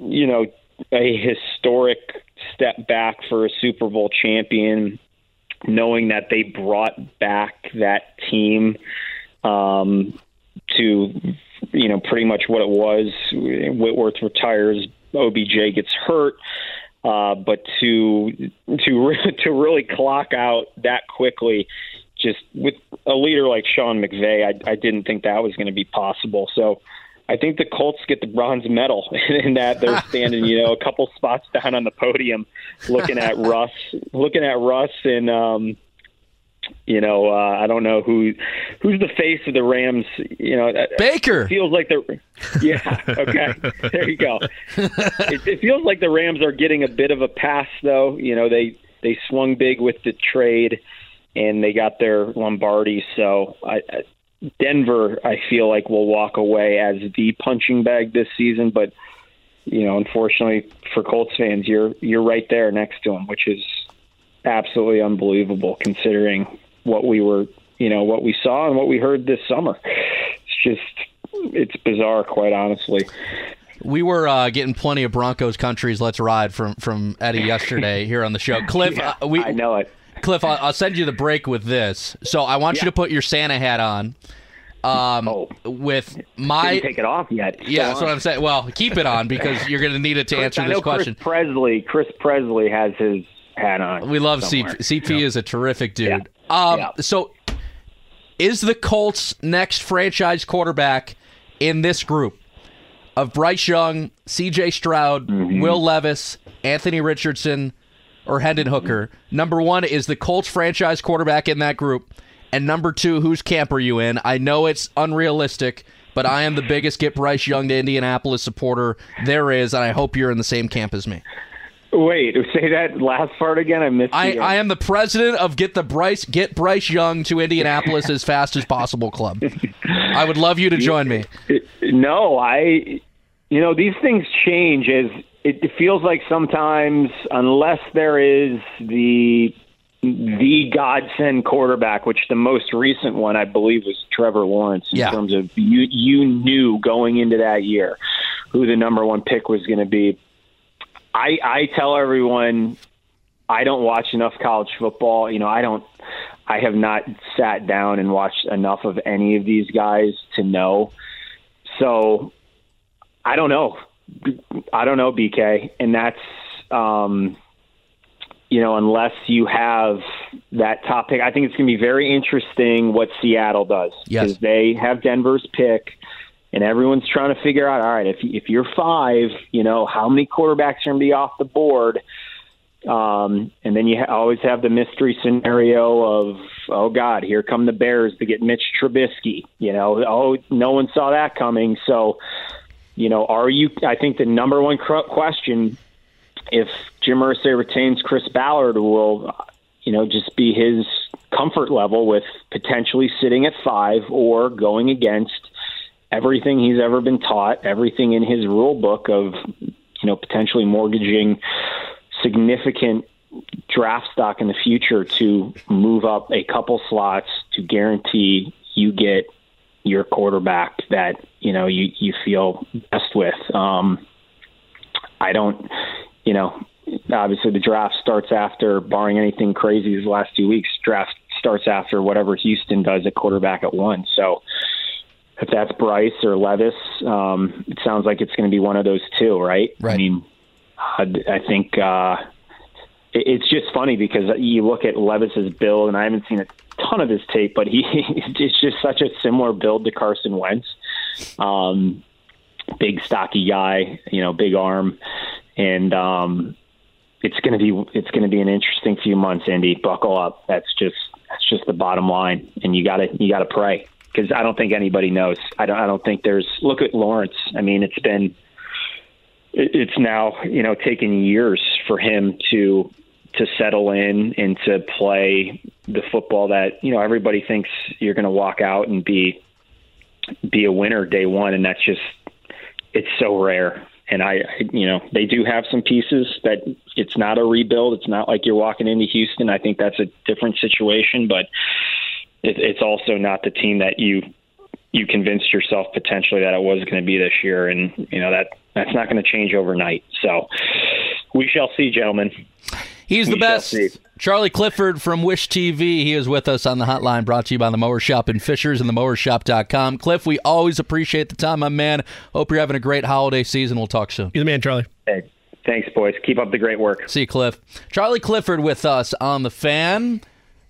you know, a historic step back for a Super Bowl champion, knowing that they brought back that team um, to you know pretty much what it was. Whitworth retires, OBJ gets hurt. Uh, but to to re- to really clock out that quickly, just with a leader like Sean McVay, I, I didn't think that was going to be possible. So I think the Colts get the bronze medal in that they're standing, you know, a couple spots down on the podium, looking at Russ, looking at Russ, and um, you know, uh, I don't know who who's the face of the Rams. You know, Baker feels like the yeah. Okay, there you go. It, it feels like the Rams are getting a bit of a pass, though. You know, they they swung big with the trade, and they got their Lombardi. So I, I, Denver, I feel like will walk away as the punching bag this season, but. You know, unfortunately for Colts fans, you're you're right there next to them, which is absolutely unbelievable considering what we were, you know, what we saw and what we heard this summer. It's just, it's bizarre, quite honestly. We were uh, getting plenty of Broncos countries. Let's ride from from Eddie yesterday here on the show. Cliff, Yeah, uh, we I know it. Cliff, I'll, I'll send you the break with this. So I want you to put your Santa hat on. Um, with my Didn't take it off yet. yeah, that's what. I'm saying. Well, keep it on because you're going to need it to Chris- answer this question. Chris Presley. Chris Presley has his hat on. We love somewhere. CP. CP is a terrific dude. Um, So, is the Colts' next franchise quarterback in this group of Bryce Young, C.J. Stroud, Mm-hmm. Will Levis, Anthony Richardson, or Hendon Hooker? Number one is the Colts franchise quarterback in that group, and number two, whose camp are you in? I know it's unrealistic. But I am the biggest get Bryce Young to Indianapolis supporter there is, and I hope you're in the same camp as me. Wait, say that last part again. I missed. I, I am the president of Get the Bryce Get Bryce Young to Indianapolis as fast as possible club. I would love you to join me. No, I. You know, these things change as it, it feels like sometimes, unless there is the the godsend quarterback, which the most recent one I believe was Trevor Lawrence. In Yeah. terms of you, you knew going into that year who the number one pick was going to be. I I tell everyone I don't watch enough college football. You know, I don't. I have not sat down and watched enough of any of these guys to know. So I don't know. I don't know, BK, and that's um, you know, unless you have that top pick. I think it's going to be very interesting what Seattle does Yes. because they have Denver's pick. And everyone's trying to figure out, all right, if if you're five, you know, how many quarterbacks are going to be off the board? Um, and then you ha- always have the mystery scenario of, oh God, here come the Bears to get Mitch Trubisky. You know, oh, no one saw that coming. So, you know, are you? I think the number one question, if Jim Irsay retains Chris Ballard, will, you know, just be his comfort level with potentially sitting at five or going against everything he's ever been taught, everything in his rule book of, you know, potentially mortgaging significant draft stock in the future to move up a couple slots to guarantee you get your quarterback that you know you you feel best with. Um, I don't, you know, obviously the draft starts after, barring anything crazy these last two weeks, draft starts after whatever Houston does at quarterback at one. So if that's Bryce or Levis, um, it sounds like it's going to be one of those two, right? Right. I mean, I, I think uh, it, it's just funny because you look at Levis's build, and I haven't seen a ton of his tape, but he it's just such a similar build to Carson Wentz. Um, big, stocky guy, you know, big arm, and um, it's going to be it's going to be an interesting few months. Indy, buckle up. That's just that's just the bottom line, and you got to you got to pray because I don't think anybody knows. I don't I don't think there's. Look at Lawrence. I mean, it's been it's now you know taken years for him to to settle in and to play the football that you know everybody thinks you're going to walk out and be be a winner day one, and that's just it's so rare. And I, you know, they do have some pieces that it's not a rebuild. It's not like you're walking into Houston. I think that's a different situation, but it, it's also not the team that you you convinced yourself potentially that it was going to be this year, and you know that that's not going to change overnight. So we shall see, gentlemen. He's the We shall best. Charlie Clifford from Wish TV. He is with us on the hotline brought to you by the Mower Shop in Fishers and themowershop.com. Cliff, we always appreciate the time, my man. Hope you're having a great holiday season. We'll talk soon. You're the man, Charlie. Hey, thanks, boys. Keep up the great work. See you, Cliff. Charlie Clifford with us on the fan.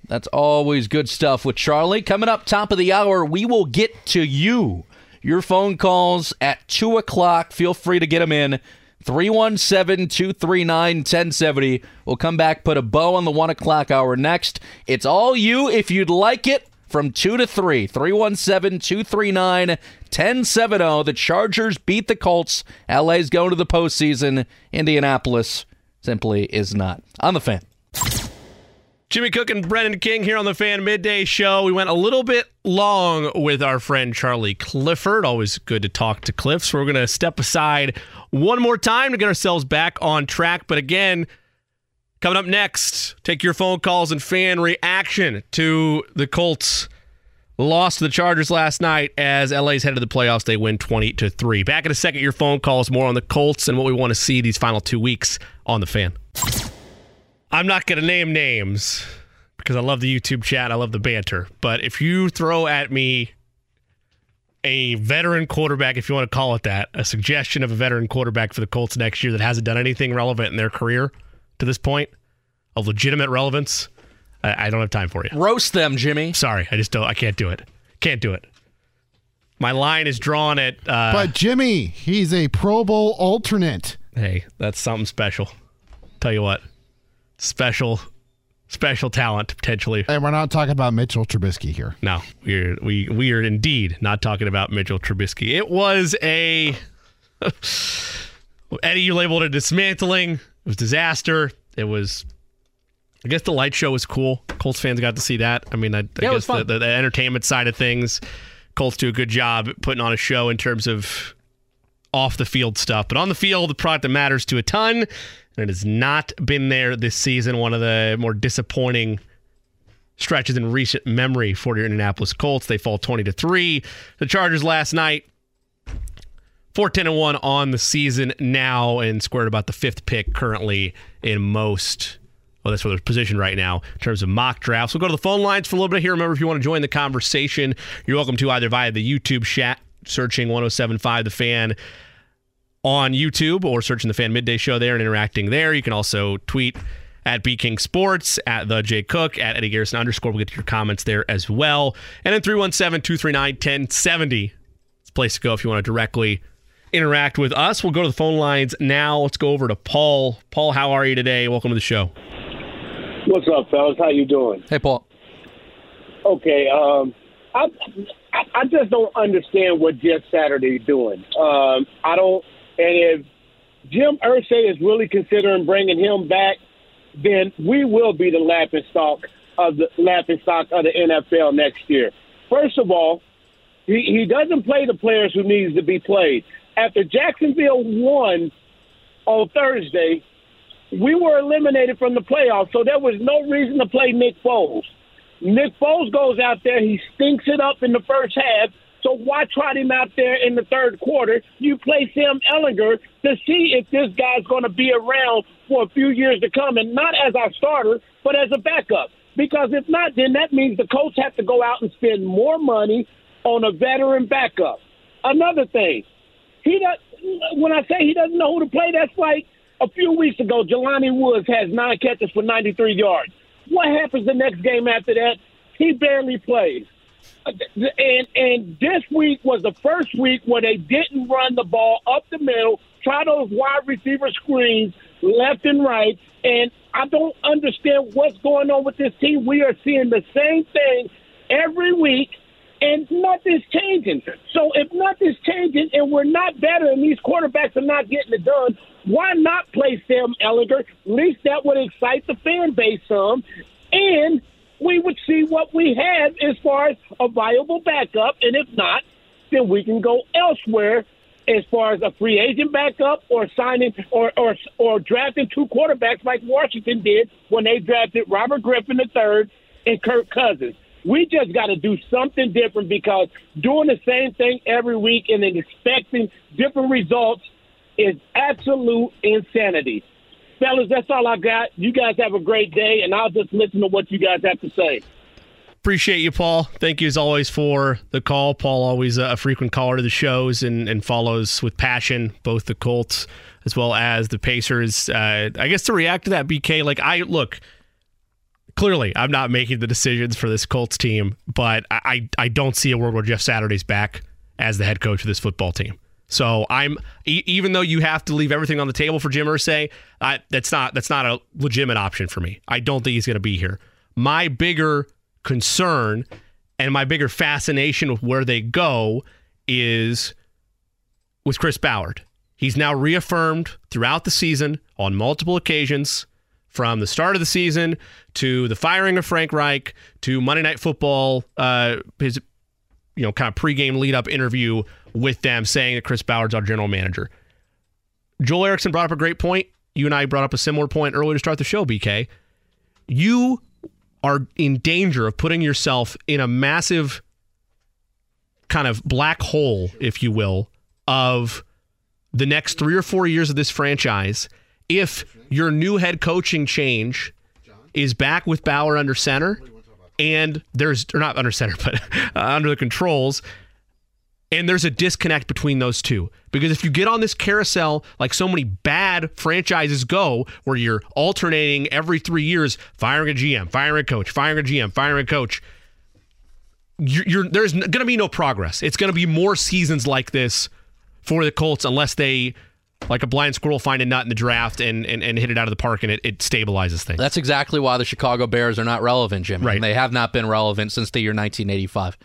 That's always good stuff with Charlie. Coming up top of the hour, we will get to you. Your phone calls at 2 o'clock. Feel free to get them in. 317 239 1070. We'll come back, put a bow on the 1 o'clock hour next. It's all you if you'd like it from 2 to 3. 317 239 1070. The Chargers beat the Colts. LA's going to the postseason. Indianapolis simply is not. On the fan. Jimmy Cook and Brendan King here on the Fan Midday Show. We went a little bit long with our friend Charlie Clifford. Always good to talk to Cliff. So we're going to step aside one more time to get ourselves back on track. But again, coming up next, take your phone calls and fan reaction to the Colts lost to the Chargers last night as LA's headed to the playoffs. They win 20 to 3. Back in a second, your phone calls more on the Colts and what we want to see these final two weeks on the fan. I'm not going to name names because I love the YouTube chat. I love the banter. But if you throw at me a veteran quarterback, if you want to call it that, a suggestion of a veteran quarterback for the Colts next year that hasn't done anything relevant in their career to this point, of legitimate relevance, I, I don't have time for you. Roast them, Jimmy. Sorry, I just don't. I can't do it. Can't do it. My line is drawn at. Uh, But Jimmy, he's a Pro Bowl alternate. hey, that's something special. Tell you what, special, special talent potentially. And we're not talking about Mitchell Trubisky here. No, we're we we are indeed not talking about Mitchell Trubisky. It was a Eddie. You labeled it dismantling. It was disaster. It was. I guess the light show was cool. Colts fans got to see that. I mean, I, I Yeah, it was guess the, the, the entertainment side of things, Colts do a good job putting on a show in terms of off the field stuff. But on the field, the product that matters to a ton, and it has not been there this season. One of the more disappointing stretches in recent memory for your Indianapolis Colts. They fall 20 to 3. The Chargers last night 4-10 and 1 on the season now and squared about the fifth pick currently in most well, that's where they're positioned right now in terms of mock drafts. We'll go to the phone lines for a little bit here. Remember, if you want to join the conversation, you're welcome to either via the YouTube chat, searching 1075 The Fan on YouTube, or searching the Fan Midday Show there and interacting there. You can also tweet at B King Sports, at the J Cook, at Eddie Garrison underscore. We'll get to your comments there as well. And then 317 239 1070. It's a place to go if you want to directly interact with us. We'll go to the phone lines now. Let's go over to Paul. Paul, how are you today? Welcome to the show. What's up, fellas? How you doing? Hey, Paul. Okay, um, I, I I just don't understand what Jeff Saturday is doing. Um, I don't, and if Jim Irsay is really considering bringing him back, then we will be the laughing stock of the laughing stock of the NFL next year. First of all, he, he doesn't play the players who needs to be played. After Jacksonville won on Thursday, we were eliminated from the playoffs, so there was no reason to play Nick Foles. Nick Foles goes out there, he stinks it up in the first half, So why trot him out there in the third quarter? You play Sam Ehlinger to see if this guy's going to be around for a few years to come, and not as our starter, but as a backup. Because if not, then that means the coach have to go out and spend more money on a veteran backup. Another thing, he does. When I say he doesn't know who to play, that's like a few weeks ago. Jelani Woods has nine catches for 93 yards. What happens the next game after that? He barely plays. And and this week was the first week where they didn't run the ball up the middle, try those wide receiver screens left and right. And I don't understand what's going on with this team. We are seeing the same thing every week, and nothing's changing. So if nothing's changing and we're not better and these quarterbacks are not getting it done, why not play Sam Ehlinger? At least that would excite the fan base some. And we would see what we have as far as a viable backup. And if not, then we can go elsewhere as far as a free agent backup or signing or or or drafting two quarterbacks like Washington did when they drafted Robert Griffin III and Kirk Cousins. We just got to do something different because doing the same thing every week and then expecting different results is absolute insanity. Fellas, that's all I got. You guys have a great day, and I'll just listen to what you guys have to say. Appreciate you, Paul. Thank you as always for the call. Paul, always a frequent caller to the shows and, and follows with passion both the Colts as well as the Pacers. Uh, I guess to react to that, BK, like I look, clearly I'm not making the decisions for this Colts team, but I, I don't see a world where Jeff Saturday's back as the head coach of this football team. So I'm even though you have to leave everything on the table for Jim Irsay, I, that's not that's not a legitimate option for me. I don't think he's going to be here. My bigger concern and my bigger fascination with where they go is with Chris Ballard. He's now reaffirmed throughout the season on multiple occasions from the start of the season to the firing of Frank Reich to Monday Night Football, uh, his you know kind of pregame lead up interview with them saying that Chris Ballard's our general manager. Joel Erickson brought up a great point. You and I brought up a similar point earlier to start the show, BK. You are in danger of putting yourself in a massive kind of black hole, if you will, of the next three or four years of this franchise if your new head coaching change is back with Ballard under center and there's or not under center but uh, under the controls and there's a disconnect between those two. Because if you get on this carousel like so many bad franchises go, where you're alternating every three years, firing a GM, firing a coach, firing a GM, firing a coach, you're, you're there's going to be no progress. It's going to be more seasons like this for the Colts unless they like a blind squirrel find a nut in the draft and, and, and hit it out of the park and it, it stabilizes things. That's exactly why the Chicago Bears are not relevant, Jim. Right. And they have not been relevant since the year 1985.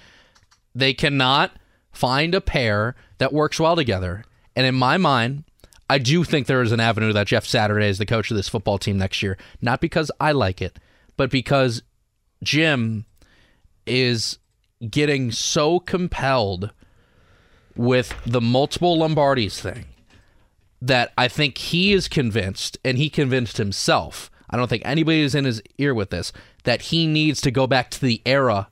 They cannot find a pair that works well together. And in my mind, I do think there is an avenue that Jeff Saturday is the coach of this football team next year. Not because I like it, but because Jim is getting so compelled with the multiple Lombardis thing that I think he is convinced, and he convinced himself. I don't think anybody is in his ear with this, that he needs to go back to the era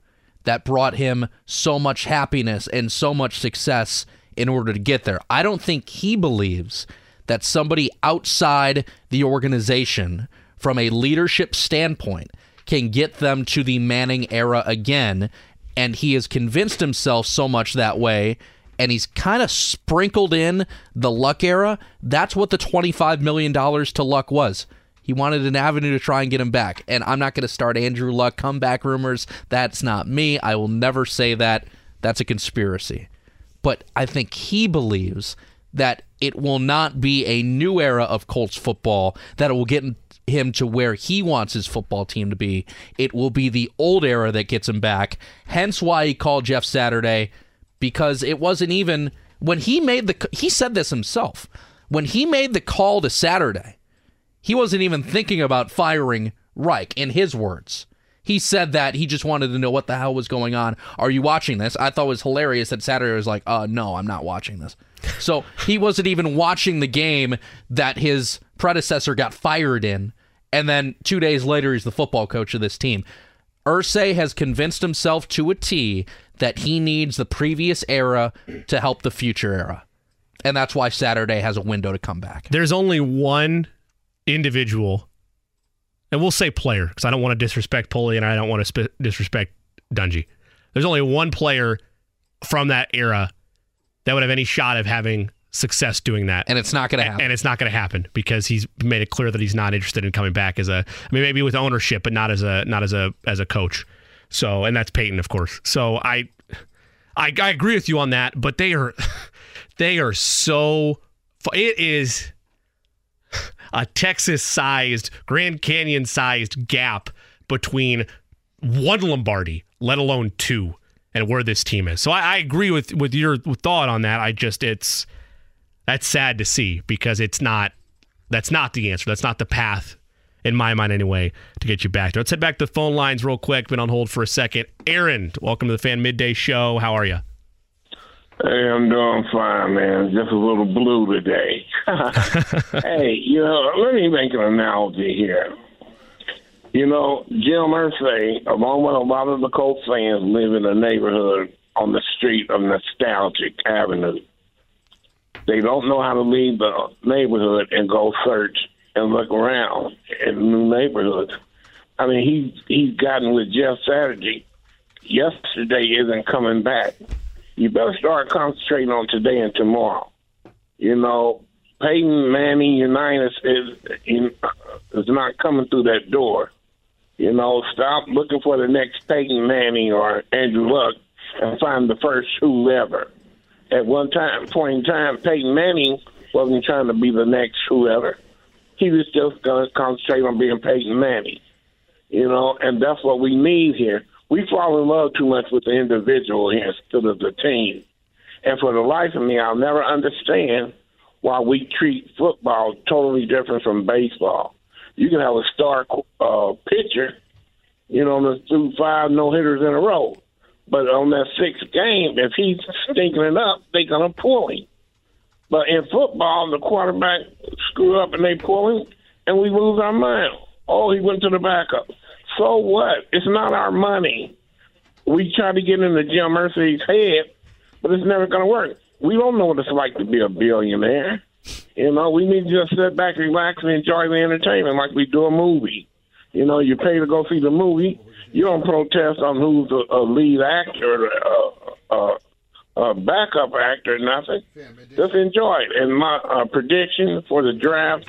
that brought him so much happiness and so much success in order to get there. I don't think he believes that somebody outside the organization, from a leadership standpoint, can get them to the Manning era again. And he has convinced himself so much that way. And he's kind of sprinkled in the Luck era. That's what the $25 million to Luck was. He wanted an avenue to try and get him back. And I'm not going to start Andrew Luck comeback rumors. That's not me. I will never say that. That's a conspiracy. But I think he believes that it will not be a new era of Colts football that will get him to where he wants his football team to be. It will be the old era that gets him back. Hence why he called Jeff Saturday because it wasn't even when he made the he said this himself. When he made the call to Saturday, he wasn't even thinking about firing Reich, in his words. He said that he just wanted to know what the hell was going on. Are you watching this? I thought it was hilarious that Saturday was like, uh, no, I'm not watching this. So he wasn't even watching the game that his predecessor got fired in. And then two days later, he's the football coach of this team. Irsay has convinced himself to a T that he needs the previous era to help the future era. And that's why Saturday has a window to come back. There's only one individual, and we'll say player because I don't want to disrespect Polian and I don't want to sp- disrespect Dungy. There's only one player from that era that would have any shot of having success doing that. And it's not going to happen. And it's not going to happen because he's made it clear that he's not interested in coming back as a I mean maybe with ownership but not as a not as a as a coach. So, and that's Peyton of course. So, I I, I agree with you on that, but they are they are so it is a Texas sized, Grand Canyon sized gap between one Lombardi, let alone two, and where this team is. So I, I agree with with your thought on that. I just it's that's sad to see because it's not that's not the answer. That's not the path in my mind anyway to get you back there. Let's head back to the phone lines real quick. Been on hold for a second. Aaron, welcome to the Fan Midday Show. How are you? Hey, I'm doing fine, man. Just a little blue today. hey, you know, let me make an analogy here. You know, Jim Irsay, along with a lot of the Colts fans, live in a neighborhood on the street of Nostalgic Avenue. They don't know how to leave the neighborhood and go search and look around in new neighborhoods. I mean, he he's gotten with Jeff Saturday. Yesterday isn't coming back you better start concentrating on today and tomorrow. You know, Peyton Manning Unitas is is, is not coming through that door. You know, stop looking for the next Peyton Manning or Andrew Luck and find the first whoever. At one time, point in time, Peyton Manning wasn't trying to be the next whoever. He was just going to concentrate on being Peyton Manning. You know, and that's what we need here we fall in love too much with the individual instead of the team. And for the life of me, I'll never understand why we treat football totally different from baseball. You can have a star uh, pitcher, you know, through five no hitters in a row. But on that sixth game, if he's stinking it up, they're to pull him. But in football, the quarterback screw up and they pull him, and we lose our mind. Oh, he went to the backup so what? It's not our money. We try to get into Jim Irsay's head, but it's never going to work. We don't know what it's like to be a billionaire. You know, we need to just sit back, relax, and enjoy the entertainment like we do a movie. You know, you pay to go see the movie. You don't protest on who's a, a lead actor, a, a, a backup actor, or nothing. Just enjoy it. And my uh, prediction for the draft,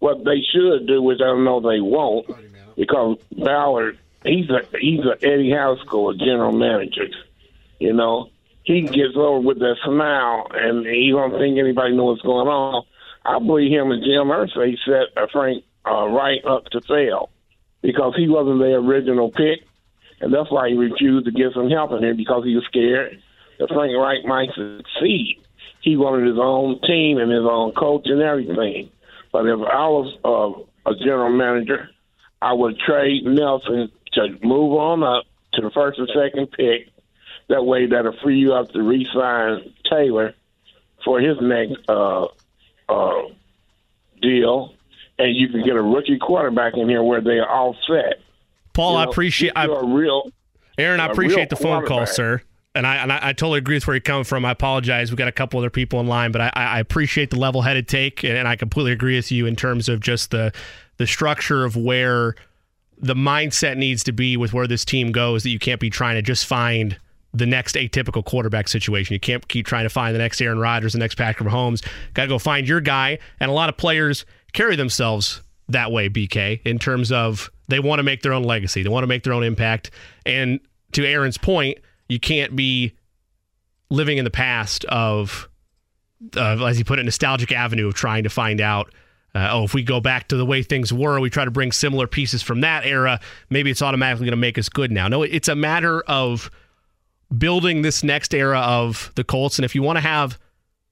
what they should do, which I don't know they won't, because Ballard, he's a he's a Eddie Haskell, a general manager. You know, he gets over with that smile, and he don't think anybody knows what's going on. I believe him and Jim Irsay set uh, Frank uh, Reich up to fail because he wasn't the original pick, and that's why he refused to get some help in here because he was scared that Frank Reich might succeed. He wanted his own team and his own coach and everything. But if I was uh, a general manager, I would trade Nelson to move on up to the first or second pick. That way, that'll free you up to re-sign Taylor for his next uh, uh, deal, and you can get a rookie quarterback in here where they're all set. Paul, you know, I appreciate. I, a real, Aaron, I appreciate the phone call, sir. And I, and I, I totally agree with where you're coming from. I apologize. We've got a couple other people in line, but I, I appreciate the level headed take. And I completely agree with you in terms of just the the structure of where the mindset needs to be with where this team goes that you can't be trying to just find the next atypical quarterback situation. You can't keep trying to find the next Aaron Rodgers, the next Patrick Mahomes. Got to go find your guy. And a lot of players carry themselves that way, BK, in terms of they want to make their own legacy, they want to make their own impact. And to Aaron's point, you can't be living in the past of, uh, as he put it, nostalgic avenue of trying to find out uh, oh, if we go back to the way things were, we try to bring similar pieces from that era, maybe it's automatically going to make us good now. No, it's a matter of building this next era of the Colts. And if you want to have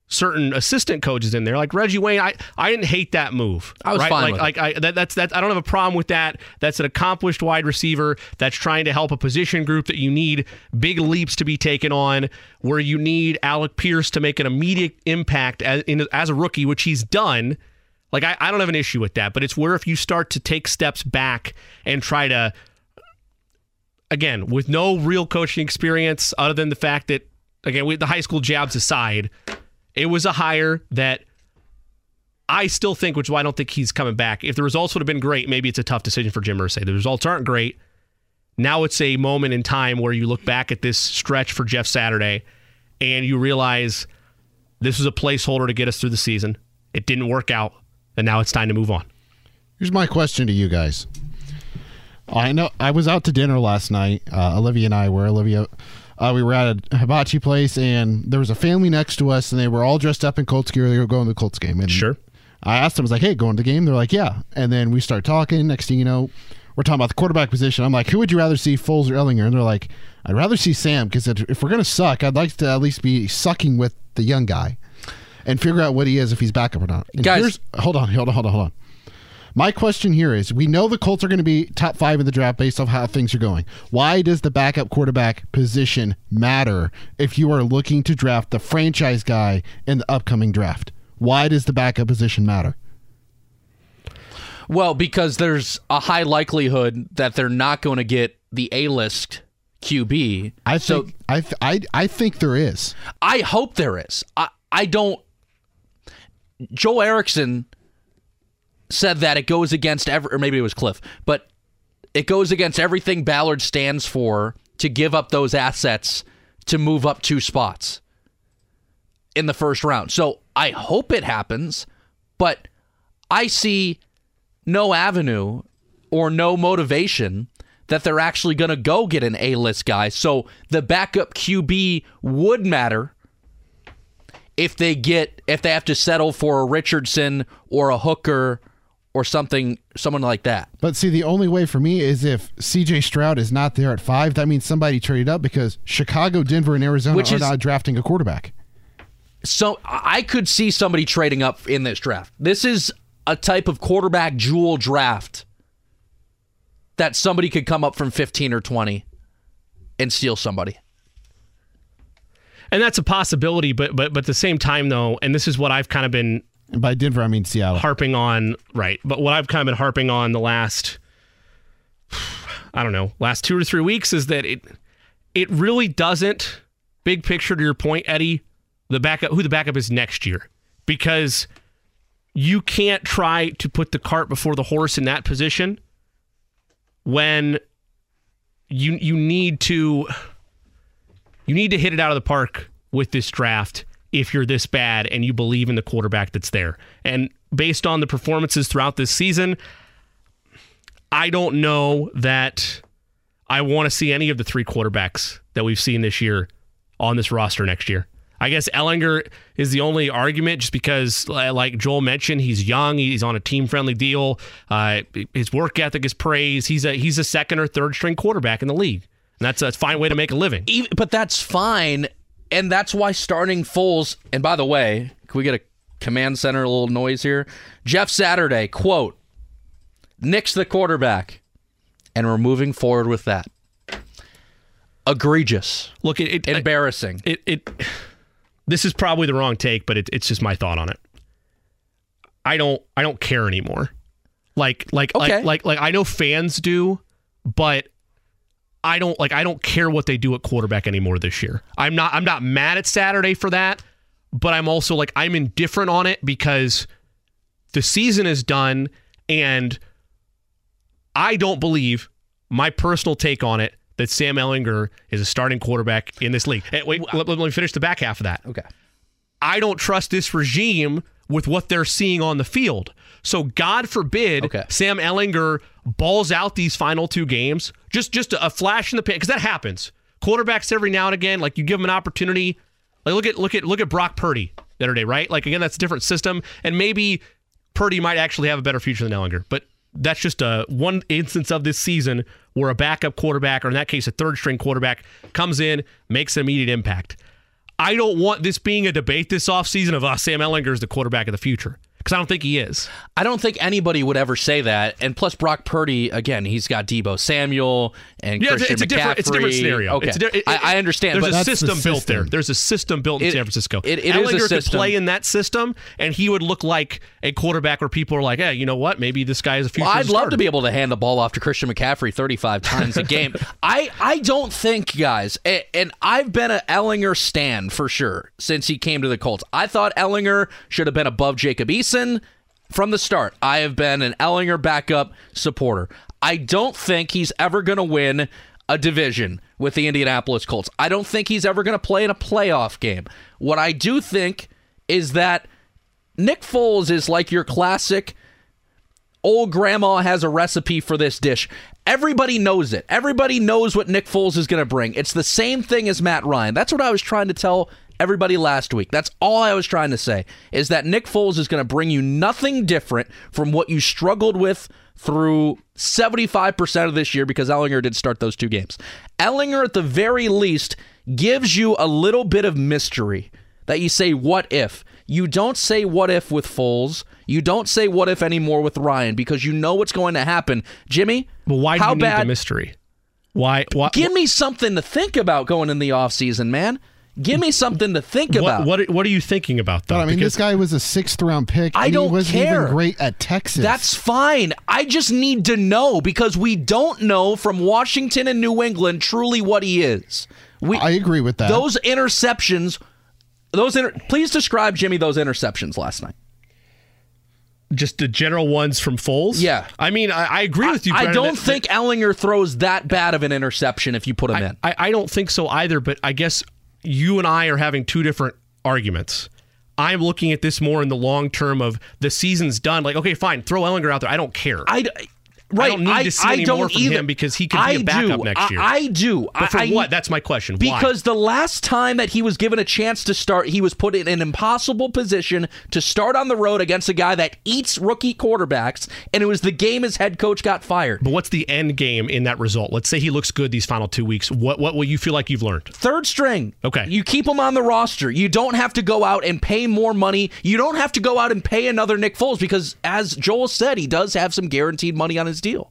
certain assistant coaches in there, like Reggie Wayne, I, I didn't hate that move. I was right? fine like, with like I that, that's that I don't have a problem with that. That's an accomplished wide receiver that's trying to help a position group that you need big leaps to be taken on, where you need Alec Pierce to make an immediate impact as, in, as a rookie, which he's done like, I, I don't have an issue with that, but it's where if you start to take steps back and try to again, with no real coaching experience other than the fact that, again, with the high school jabs aside, it was a hire that I still think, which is why I don't think he's coming back. If the results would have been great, maybe it's a tough decision for Jim Irsay. The results aren't great. Now it's a moment in time where you look back at this stretch for Jeff Saturday and you realize this was a placeholder to get us through the season. It didn't work out, and now it's time to move on. Here's my question to you guys. I know I was out to dinner last night. Uh, Olivia and I were. Olivia, uh, we were at a hibachi place, and there was a family next to us, and they were all dressed up in Colts gear. They were going to the Colts game. And sure. I asked them, I was like, "Hey, going to the game?" They're like, "Yeah." And then we start talking. Next thing you know, we're talking about the quarterback position. I'm like, "Who would you rather see, Foles or Ehlinger?" And they're like, "I'd rather see Sam because if we're gonna suck, I'd like to at least be sucking with the young guy, and figure out what he is if he's backup or not." And Guys- here's- hold on, hold on, hold on, hold on. My question here is we know the Colts are going to be top five in the draft based off how things are going. Why does the backup quarterback position matter if you are looking to draft the franchise guy in the upcoming draft? Why does the backup position matter? Well, because there's a high likelihood that they're not going to get the A-list QB. I so think I, th- I I think there is. I hope there is. I I don't. Joel Erickson said that it goes against every, or maybe it was Cliff, but it goes against everything Ballard stands for to give up those assets to move up two spots in the first round. So I hope it happens, but I see no avenue or no motivation that they're actually going to go get an A-list guy. So the backup QB would matter if they get if they have to settle for a Richardson or a Hooker or something someone like that. But see, the only way for me is if CJ Stroud is not there at five. That means somebody traded up because Chicago, Denver, and Arizona Which are is- not drafting a quarterback. So I could see somebody trading up in this draft. This is a type of quarterback jewel draft that somebody could come up from 15 or 20 and steal somebody. And that's a possibility, but but but at the same time though, and this is what I've kind of been And by Denver, I mean Seattle. harping on, right? But what I've kind of been harping on the last I don't know, last 2 or 3 weeks is that it it really doesn't big picture to your point, Eddie, the backup who the backup is next year because you can't try to put the cart before the horse in that position when you you need to you need to hit it out of the park with this draft if you're this bad and you believe in the quarterback that's there. And based on the performances throughout this season, I don't know that I want to see any of the three quarterbacks that we've seen this year on this roster next year. I guess Ehlinger is the only argument just because, like Joel mentioned, he's young. He's on a team friendly deal. Uh, his work ethic is praised. He's a he's a second or third string quarterback in the league. And that's a fine way to make a living. Even, but that's fine, and that's why starting Foles. And by the way, can we get a command center a little noise here? Jeff Saturday quote: "Nick's the quarterback, and we're moving forward with that." Egregious. Look, it, it embarrassing. It it. This is probably the wrong take, but it, it's just my thought on it. I don't I don't care anymore. Like like Okay. like like like I know fans do, but I don't like I don't care what they do at quarterback anymore this year. I'm not I'm not mad at Saturday for that, but I'm also like I'm indifferent on it because the season is done and I don't believe my personal take on it that Sam Ehlinger is a starting quarterback in this league. Hey, wait, let, let me finish the back half of that. Okay. I don't trust this regime with what they're seeing on the field. So God forbid Sam Ehlinger balls out these final two games. Just just a, flash in the pan because that happens. Quarterbacks every now and again, like you give them an opportunity. Like look at look at look at Brock Purdy the other day, right? Like again, that's a different system, and maybe Purdy might actually have a better future than Ehlinger, but that's just a one instance of this season where a backup quarterback, or in that case, a third string quarterback, comes in, makes an immediate impact. I don't want this being a debate this offseason of uh, Sam Ehlinger is the quarterback of the future because I don't think he is. I don't think anybody would ever say that. And plus, Brock Purdy again, he's got Deebo Samuel and Yeah, Christian it's a different, it's a different scenario. Okay, di- it- I, I understand. There's a system built there. There's a system built in It- San Francisco. it- it is a Ehlinger could play in that system, and he would look like a quarterback where people are like, "Hey, you know what? Maybe this guy is a future." Well, I'd love to be able to hand the ball off to Christian McCaffrey 35 times a game. I, I don't think, guys, a- and I've been a Ehlinger stan for sure since he came to the Colts. I thought Ehlinger should have been above Jacob Eason from the start. I have been an Ehlinger backup supporter. I don't think he's ever going to win a division with the Indianapolis Colts. I don't think he's ever going to play in a playoff game. What I do think is that Nick Foles is like your classic old grandma has a recipe for this dish. Everybody knows it. Everybody knows what Nick Foles is going to bring. It's the same thing as Matt Ryan. That's what I was trying to tell everybody last week. That's all I was trying to say is that Nick Foles is going to bring you nothing different from what you struggled with through 75% of this year because Ehlinger did start those two games. Ehlinger at the very least gives you a little bit of mystery that you say what if. You don't say what if with Foles. You don't say what if anymore with Ryan because you know what's going to happen. Jimmy, But why do how you need bad? the mystery? Why? Why? Give me something to think about going in the offseason, man. Give me something to think about. What, what What are you thinking about though? But I mean, Because- this guy was a sixth round pick. I and don't he wasn't care. even great at Texas. That's fine. I just need to know because we don't know from Washington and New England truly what he is. We, I agree with that. Those interceptions, those inter- please describe Jimmy those interceptions last night. just the general ones from Foles. Yeah. I mean, I, I agree with you. I Brendan, don't that- think Ehlinger throws that bad of an interception if you put him in. I, I don't think so either, but I guess you and I are having two different arguments. I'm looking at this more in the long term of the season's done. Like, okay, fine, throw Ehlinger out there. I don't care. I, right. I don't need to see any more from him because he could be I a backup do. next year. I, I do. but for I, what? That's my question. Why? Because the last time that he was given a chance to start, he was put in an impossible position to start on the road against a guy that eats rookie quarterbacks, and it was the game his head coach got fired. But what's the end game in that result? Let's say he looks good these final two weeks. What what will you feel like you've learned? Third string. Okay. You keep him on the roster. You don't have to go out and pay more money. You don't have to go out and pay another Nick Foles because, as Joel said, he does have some guaranteed money on his deal.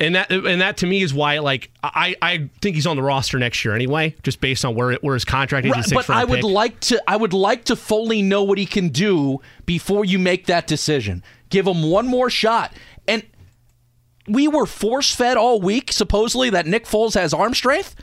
And that and that to me is why like I, I think he's on the roster next year anyway, just based on where where his contract is. Right, but I would pick. like to I would like to fully know what he can do before you make that decision. Give him one more shot. And we were force fed all week supposedly that Nick Foles has arm strength.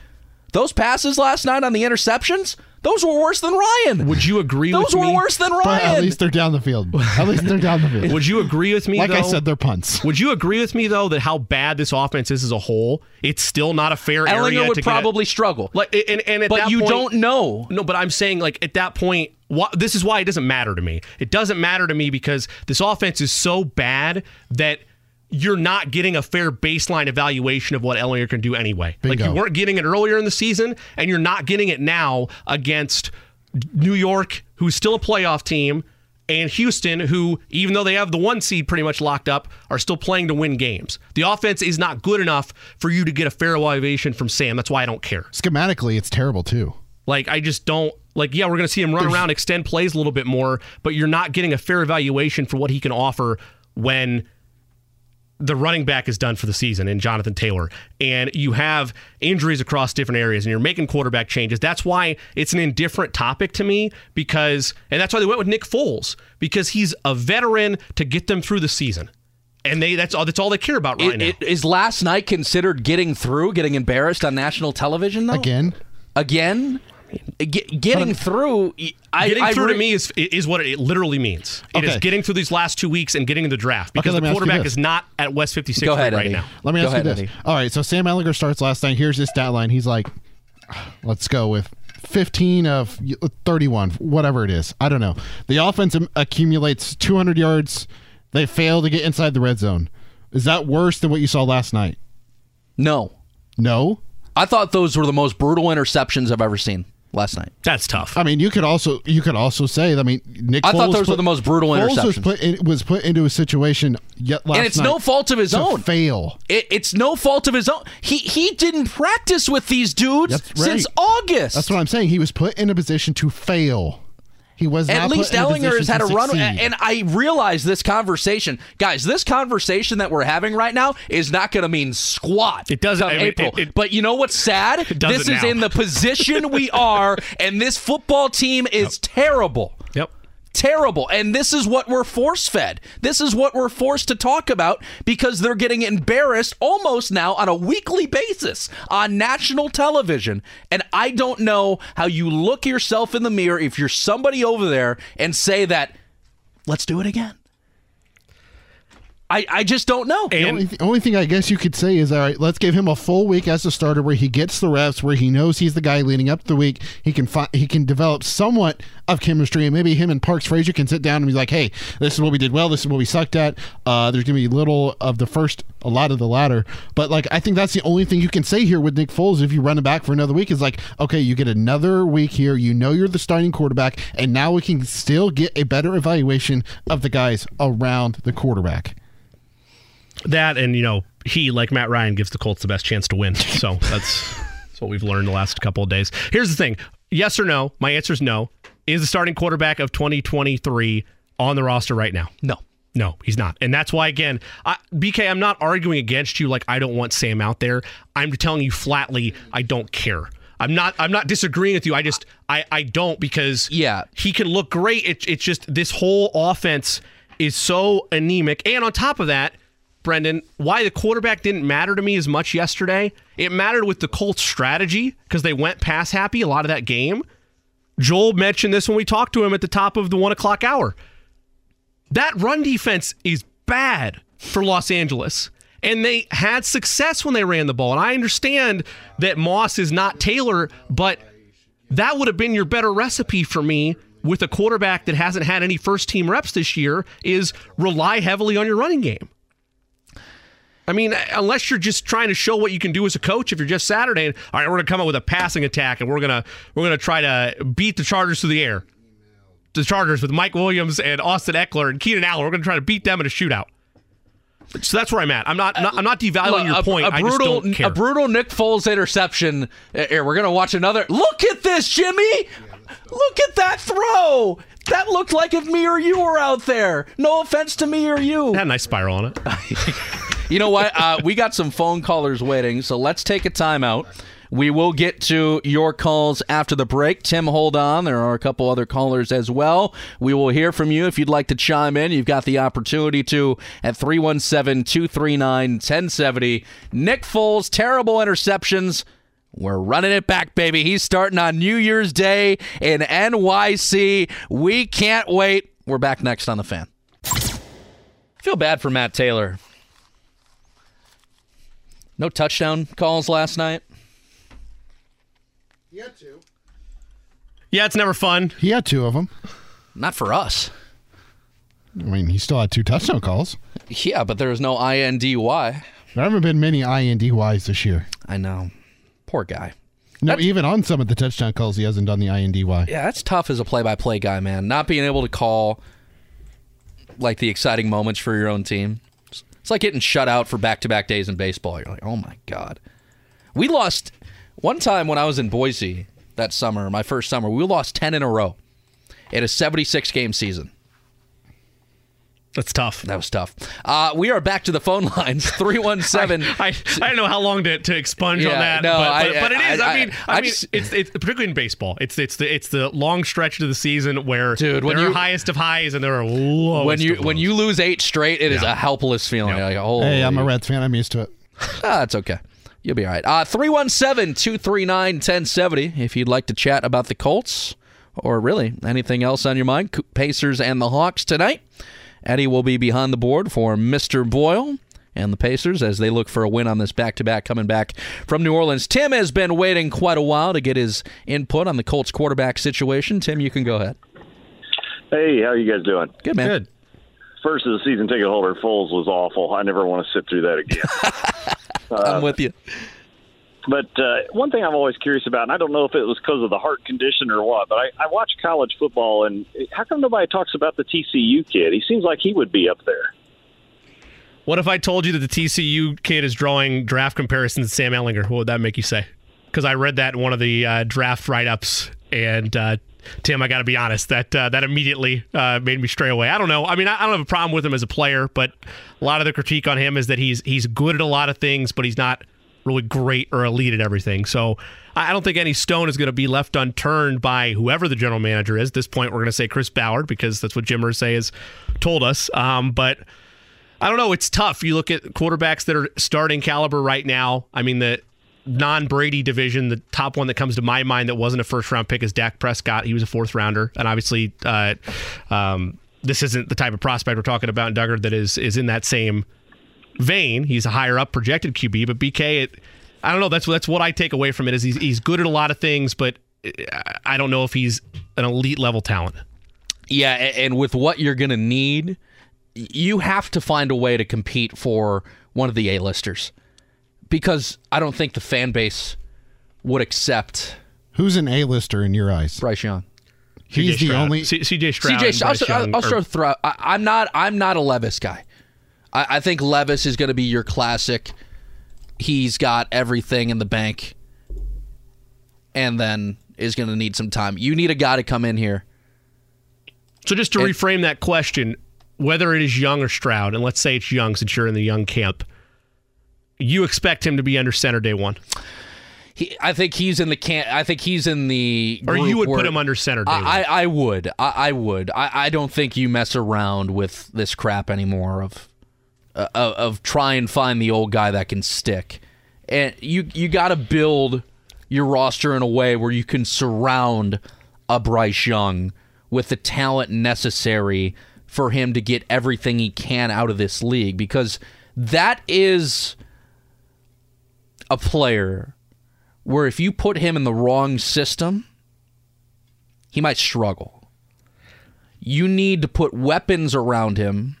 Those passes last night on the interceptions, those were worse than Ryan. Would you agree Those with me? Those were worse than Ryan. But Ryan. at least they're down the field. At least they're down the field. Would you agree with me? like I said, they're punts. Would you agree with me though that how bad this offense is as a whole? It's still not a fair area Ehlinger would to get- probably struggle. Like and, and at but that you point- don't know. No, but I'm saying like at that point, why, this is why it doesn't matter to me. It doesn't matter to me because this offense is so bad that you're not getting a fair baseline evaluation of what Ehlinger can do anyway. Like you weren't getting it earlier in the season, and you're not getting it now against New York, who's still a playoff team. And Houston, who, even though they have the one seed pretty much locked up, are still playing to win games. The offense is not good enough for you to get a fair evaluation from Sam. That's why I don't care. Schematically, it's terrible too. Like I just don't like. Yeah, we're going to see him run around, extend plays a little bit more, but you're not getting a fair evaluation for what he can offer when the running back is done for the season in Jonathan Taylor, and you have injuries across different areas, and you're making quarterback changes. That's why it's an indifferent topic to me because, and that's why they went with Nick Foles because he's a veteran to get them through the season, and they that's all that's all they care about right It- now. it- Is last night considered getting through, getting embarrassed on national television though? Again, Again? Uh, get, getting through. I, getting I through re- to me is is what it literally means. It is Okay. getting through these last two weeks and getting in the draft because let me the quarterback is not at West 56 Go ahead, right Eddie. now. let me Go ask ahead, you this. Eddie. All right, so Sam Ehlinger starts last night. Here's his stat line. He's like, let's go with 15 of 31, whatever it is. I don't know. The offense accumulates 200 yards. They fail to get inside the red zone. Is that worse than what you saw last night? No. No. I thought those were the most brutal interceptions I've ever seen last night. That's tough. I mean, you could also you could also say. I mean, Nick. I thought Foles those were the most brutal Foles was interceptions. put in, was put into a situation yet last and it's night no fault of his own. Fail. It, it's no fault of his own. He he didn't practice with these dudes right. since August. That's what I'm saying. He was put in a position to fail. He was At not least Ehlinger has had a run, and I realize this conversation, guys. This conversation that we're having right now is not going to mean squat. It doesn't- come I mean, April. it- it- but you know what's sad? This is now. in the position we are, and this football team is terrible. Terrible. And this is what we're force fed. This is what we're forced to talk about because they're getting embarrassed almost now on a weekly basis on national television. And I don't know how you look yourself in the mirror if you're somebody over there and say that, let's do it again. I, I just don't know. The only, th- only thing I guess you could say is, all right, let's give him a full week as a starter where he gets the reps, where he knows he's the guy leading up the week. He can fi- he can develop somewhat of chemistry, and maybe him and Parks Frazier can sit down and be like, hey, this is what we did well, this is what we sucked at. Uh, there's gonna be little of the first, a lot of the latter. But like, I think that's the only thing you can say here with Nick Foles if you run it back for another week is like, okay, you get another week here. You know you're the starting quarterback, and now we can still get a better evaluation of the guys around the quarterback. That and you know he like Matt Ryan gives the Colts the best chance to win. So that's that's what we've learned the last couple of days. Here's the thing: yes or no? My answer is no. Is the starting quarterback of 2023 on the roster right now? No. No, he's not. And that's why, again, I, BK, I'm not arguing against you like I don't want Sam out there. I'm telling you flatly, I don't care. I'm not. I'm not disagreeing with you. I just, I, I don't because yeah, he can look great. It, it's just this whole offense is so anemic, and on top of that, Brendan, why the quarterback didn't matter to me as much yesterday? It mattered with the Colts' strategy because they went pass happy a lot of that game. Joel mentioned this when we talked to him at the top of the one o'clock hour. That run defense is bad for Los Angeles. And they had success when they ran the ball. And I understand that Moss is not Taylor, but that would have been your better recipe for me with a quarterback that hasn't had any first team reps this year is rely heavily on your running game. I mean, unless you're just trying to show what you can do as a coach, if you're just Saturday, and, all right, we're gonna come up with a passing attack, and we're gonna we're gonna try to beat the Chargers through the air. The Chargers with Mike Williams and Austin Ekeler and Keenan Allen, we're gonna try to beat them in a shootout. So that's where I'm at. I'm not, not I'm not devaluing your a, point. A I just brutal, don't care. a brutal Nick Foles interception. Uh, Here, we're gonna watch another. Look at this, Jimmy. Look at that throw. That looked like if me or you were out there. No offense to me or you. had a nice spiral on it. You know what? Uh, we got some phone callers waiting, so let's take a timeout. We will get to your calls after the break. Tim, hold on. There are a couple other callers as well. We will hear from you if you'd like to chime in. You've got the opportunity to at 317 239 1070. Nick Foles, terrible interceptions. We're running it back, baby. He's starting on New Year's Day in NYC. We can't wait. We're back next on The Fan. I feel bad for Matt Taylor. No touchdown calls last night. He had two. Yeah, it's never fun. He had two of them. Not for us. I mean, he still had two touchdown calls. Yeah, but there was no INDY. There haven't been many INDYs this year. I know. Poor guy. No, even on some of the touchdown calls, he hasn't done the INDY. Yeah, that's tough as a play-by-play guy, man. Not being able to call like the exciting moments for your own team. It's like getting shut out for back-to-back days in baseball. You're like, oh my god. We lost one time when I was in Boise that summer, my first summer. We lost ten in a row in a 76 game season. That's tough. That was tough. Uh, we are back to the phone lines. 317. I, I, I don't know how long to, to expunge on that, no, but, but, I- but it is. I, I- mean, I, I mean, just- it's, it's particularly in baseball. It's it's the it's the long stretch of the season where Dude, when there you- are highest of highs and there are lowest. when you of when you lose eight straight, it is Yeah. a helpless feeling. Like, oh, Hey, I'm a Reds fan. I'm used to it. Ah, that's okay. You'll be all right. Uh, 317 239 1070 if you'd like to chat about the Colts or really anything else on your mind. Pacers and the Hawks tonight. Eddie will be behind the board for Mr. Boyle and the Pacers as they look for a win on this back to back coming back from New Orleans. Tim has been waiting quite a while to get his input on the Colts quarterback situation. Tim, you can go ahead. Hey, how are you guys doing? Good man. Good. First, of the season ticket holder, Foles was awful. I never want to sit through that again. I'm with you. But uh, one thing I'm always curious about, and I don't know if it was because of the heart condition or what, but I, I watch college football, and how come nobody talks about the TCU kid? He seems like he would be up there. What if I told you that the TCU kid is drawing draft comparisons to Sam Ehlinger? What would that make you say? Because I read that in one of the uh, draft write ups And uh, Tim, I got to be honest that uh, that immediately uh, made me stray away. I don't know. I mean, I, I don't have a problem with him as a player, but a lot of the critique on him is that he's he's good at a lot of things, but he's not really great or elite at everything. So I don't think any stone is going to be left unturned by whoever the general manager is. At this point, we're going to say Chris Ballard because that's what Jim Irsay has told us. Um, but I don't know. It's tough. You look at quarterbacks that are starting caliber right now. I mean, the non Brady division, the top one that comes to my mind that wasn't a first round pick is Dak Prescott. He was a fourth rounder, and obviously, uh, um, this isn't the type of prospect we're talking about in Duggan that is is in that same vein. He's a higher up projected QB, but BK, it, I don't know. That's that's what I take away from it is he's he's good at a lot of things, but uh, I don't know if he's an elite level talent. Yeah, and with what you're going to need, you have to find a way to compete for one of the A-listers because I don't think the fan base would accept. Who's an A-lister in your eyes? Bryce Young. He's the only CJ Stroud. CJ, I'll, I'll, I'll, I'll throw. I, am not. I'm not a Levis guy. I, I think Levis is going to be your classic. He's got everything in the bank, and then is going to need some time. You need a guy to come in here. So just to and, reframe that question, whether it is Young or Stroud, and let's say it's Young since you're in the Young camp, you expect him to be under center day one. He, I think he's in the can. I think he's in the. Or you would put him under center. Day I, I, I, would. I, I would. I, I don't think you mess around with this crap anymore. Of, uh, of, of try and find the old guy that can stick, and you you got to build your roster in a way where you can surround a Bryce Young with the talent necessary for him to get everything he can out of this league because that is a player where if you put him in the wrong system, he might struggle. You need to put weapons around him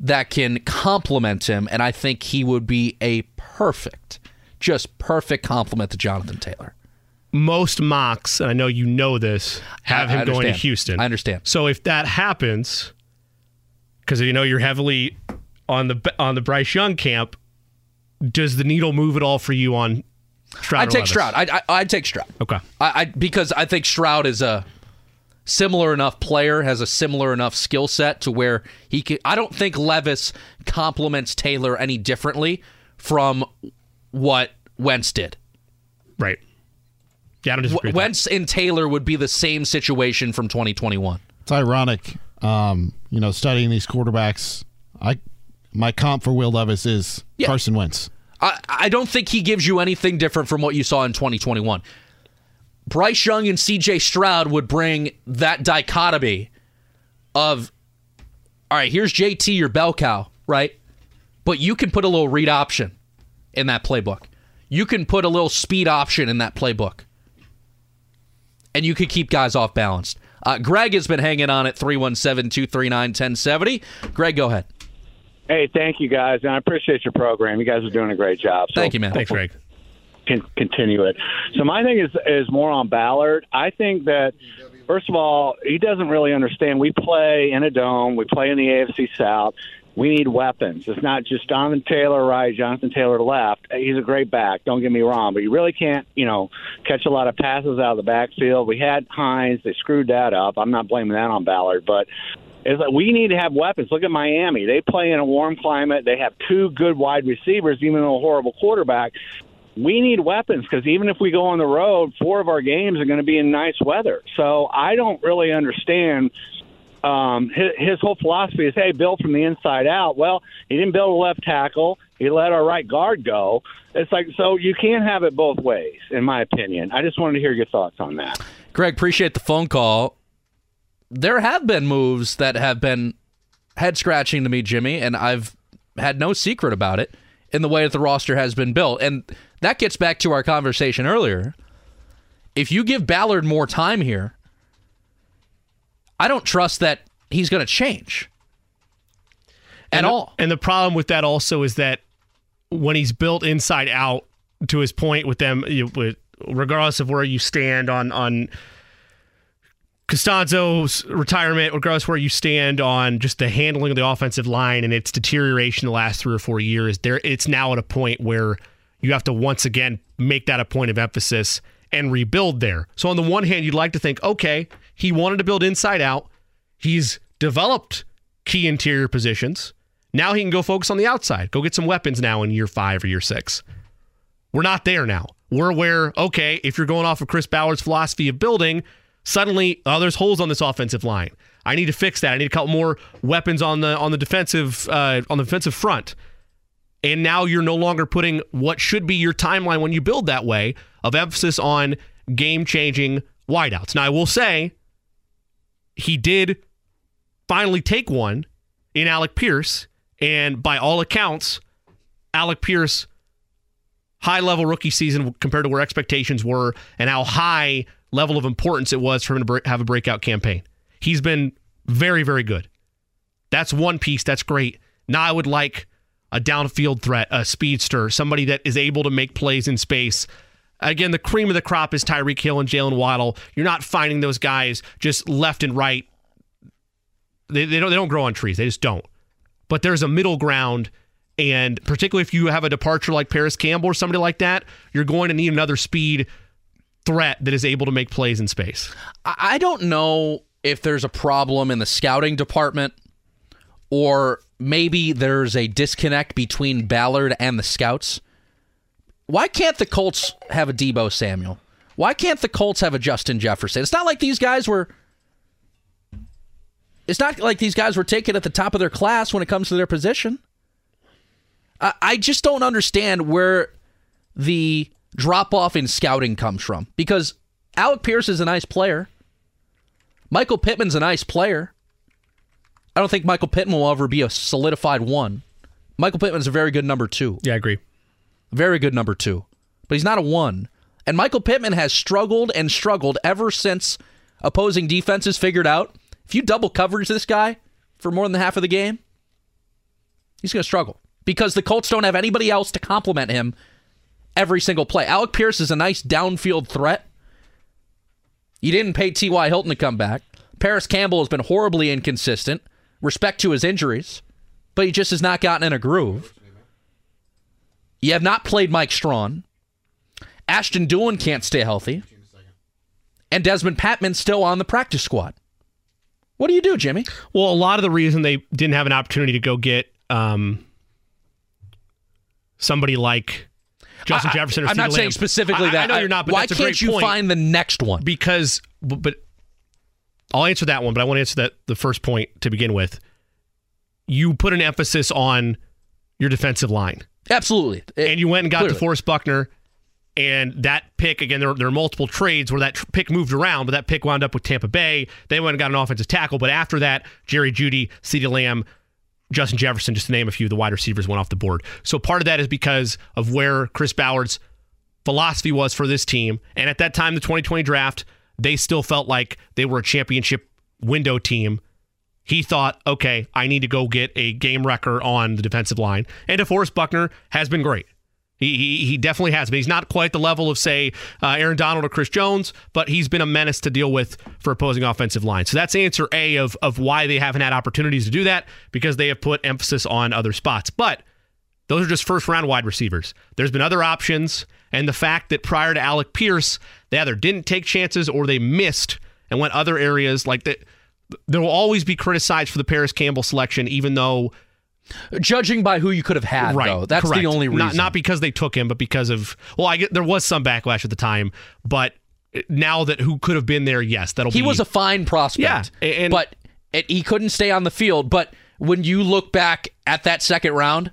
that can complement him, and I think he would be a perfect, just perfect complement to Jonathan Taylor. Most mocks, and I know you know this, have him going to Houston. I understand. So if that happens, because you know you're heavily on the on the Bryce Young camp, does the needle move at all for you on Stroud? I'd take Stroud. I'd, I, take Stroud. Okay. I, I because I think Stroud is a similar enough player, has a similar enough skill set to where he can. I don't think Levis complements Taylor any differently from what Wentz did. Right. Yeah, I don't disagree. Wentz and Taylor would be the same situation from 2021. It's ironic, um, you know, studying these quarterbacks. I my comp for Will Levis is yeah. Carson Wentz. I, I don't think he gives you anything different from what you saw in 2021. Bryce Young and CJ Stroud would bring that dichotomy of, all right, here's JT, your bell cow, right? But you can put a little read option in that playbook. You can put a little speed option in that playbook. And you could keep guys off balance. Uh, Greg has been hanging on at 317 239 1070. Greg, go ahead. Hey, thank you guys, and I appreciate your program. You guys are doing a great job. So thank you, man. Thanks, Greg. Can continue it. So my thing is is more on Ballard. I think that first of all, he doesn't really understand. We play in a dome. We play in the AFC South. We need weapons. It's not just Jonathan Taylor right, Jonathan Taylor left. He's a great back. Don't get me wrong, but you really can't, you know, catch a lot of passes out of the backfield. We had Hines. They screwed that up. I'm not blaming that on Ballard, but is that we need to have weapons. Look at Miami; they play in a warm climate. They have two good wide receivers, even though a horrible quarterback. We need weapons because even if we go on the road, four of our games are going to be in nice weather. So I don't really understand. Um, his, his whole philosophy is, hey, build from the inside out. Well, he didn't build a left tackle. He let our right guard go. It's like so you can't have it both ways, in my opinion. I just wanted to hear your thoughts on that. Greg, appreciate the phone call there have been moves that have been head scratching to me, Jimmy, and I've had no secret about it in the way that the roster has been built. And that gets back to our conversation earlier. If you give Ballard more time here, I don't trust that he's going to change at and all. and the problem with that also is that when he's built inside out, to his point with them, you, with, regardless of where you stand on on Castonzo's retirement, regardless where you stand on just the handling of the offensive line and its deterioration the last three or four years, there it's now at a point where you have to once again make that a point of emphasis and rebuild there. So on the one hand, you'd like to think, okay, he wanted to build inside out. He's developed key interior positions. Now he can go focus on the outside. Go get some weapons now in year five or year six. We're not there now. We're where, okay, if you're going off of Chris Ballard's philosophy of building, suddenly, oh, there's holes on this offensive line. I need to fix that. I need a couple more weapons on the on the defensive uh, on the defensive front. And now you're no longer putting what should be your timeline when you build that way of emphasis on game changing wideouts. Now I will say he did finally take one in Alec Pierce, and by all accounts, Alec Pierce high level rookie season compared to where expectations were and how high level of importance it was for him to have a breakout campaign. He's been very, very good. That's one piece. That's great. Now I would like a downfield threat, a speedster, somebody that is able to make plays in space. Again, the cream of the crop is Tyreek Hill and Jalen Waddle. You're not finding those guys just left and right. They, they don't they don't grow on trees. They just don't. But there's a middle ground and particularly if you have a departure like Parris Campbell or somebody like that, you're going to need another speed threat that is able to make plays in space. I don't know if there's a problem in the scouting department or maybe there's a disconnect between Ballard and the scouts. Why can't the Colts have a Deebo Samuel? Why can't the Colts have a Justin Jefferson? It's not like these guys were It's not like these guys were taken at the top of their class when it comes to their position. I, I just don't understand where the drop off in scouting comes from because Alec Pierce is a nice player. Michael Pittman's a nice player. I don't think Michael Pittman will ever be a solidified one. Michael Pittman's a very good number two. Yeah, I agree. Very good number two. But he's not a one. And Michael Pittman has struggled and struggled ever since opposing defenses figured out if you double coverage this guy for more than half of the game, he's going to struggle because the Colts don't have anybody else to complement him every single play. Alec Pierce is a nice downfield threat. You didn't pay T.Y. Hilton to come back. Parris Campbell has been horribly inconsistent. Respect to his injuries, but he just has not gotten in a groove. You have not played Mike Strachan. Ashton Dulin can't stay healthy. And Dezmon Patmon's still on the practice squad. What do you do, Jimmy? Well, a lot of the reason they didn't have an opportunity to go get um, somebody like Justin I, Jefferson. Or I'm not saying Lamb. specifically I, that. I know you're not. But why that's a can't you point. find the next one? Because, but, but I'll answer that one. But I want to answer that the first point to begin with. You put an emphasis on your defensive line, absolutely, and you went and got clearly. DeForest Buckner. And that pick again, there, there are multiple trades where that tr- pick moved around, but that pick wound up with Tampa Bay. They went and got an offensive tackle, but after that, Jerry Jeudy, CeeDee Lamb, Justin Jefferson, just to name a few, of the wide receivers went off the board. So part of that is because of where Chris Ballard's philosophy was for this team. And at that time, the 2020 draft, they still felt like they were a championship window team. He thought, okay, I need to go get a game wrecker on the defensive line. And DeForest Buckner has been great. He, he, he definitely has been. He's not quite the level of, say, uh, Aaron Donald or Chris Jones, but he's been a menace to deal with for opposing offensive lines. So that's answer A of, of why they haven't had opportunities to do that because they have put emphasis on other spots. But those are just first round wide receivers. There's been other options, and the fact that prior to Alec Pierce, they either didn't take chances or they missed and went other areas like that. There will always be criticized for the Parris Campbell selection, even though judging by who you could have had, right, though, that's correct. the only reason. Not, not because they took him, but because of well, I get there was some backlash at the time, but now that who could have been there, yes, that'll he be. was a fine prospect, Yeah, and- but it, he couldn't stay on the field. But when you look back at that second round,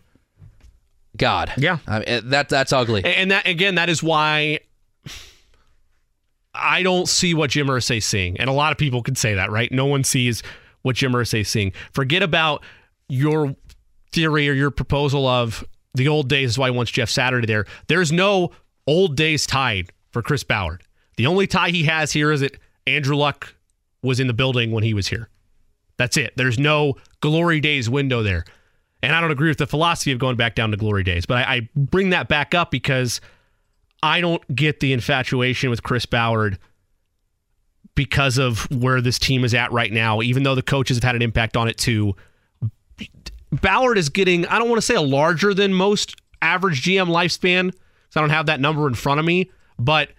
God, yeah, I mean, that that's ugly. And that again, that is why I don't see what Jim Irsay's seeing, and a lot of people could say that, right? No one sees what Jim Irsay's seeing. Forget about your theory or your proposal of the old days is why he wants Jeff Saturday there. There's no old days tied for Chris Ballard. The only tie he has here is that Andrew Luck was in the building when he was here. That's it. There's no glory days window there. And I don't agree with the philosophy of going back down to glory days, but I, I bring that back up because I don't get the infatuation with Chris Ballard because of where this team is at right now, even though the coaches have had an impact on it too. Ballard is getting, I don't want to say a larger than most average GM lifespan, because I don't have that number in front of me, but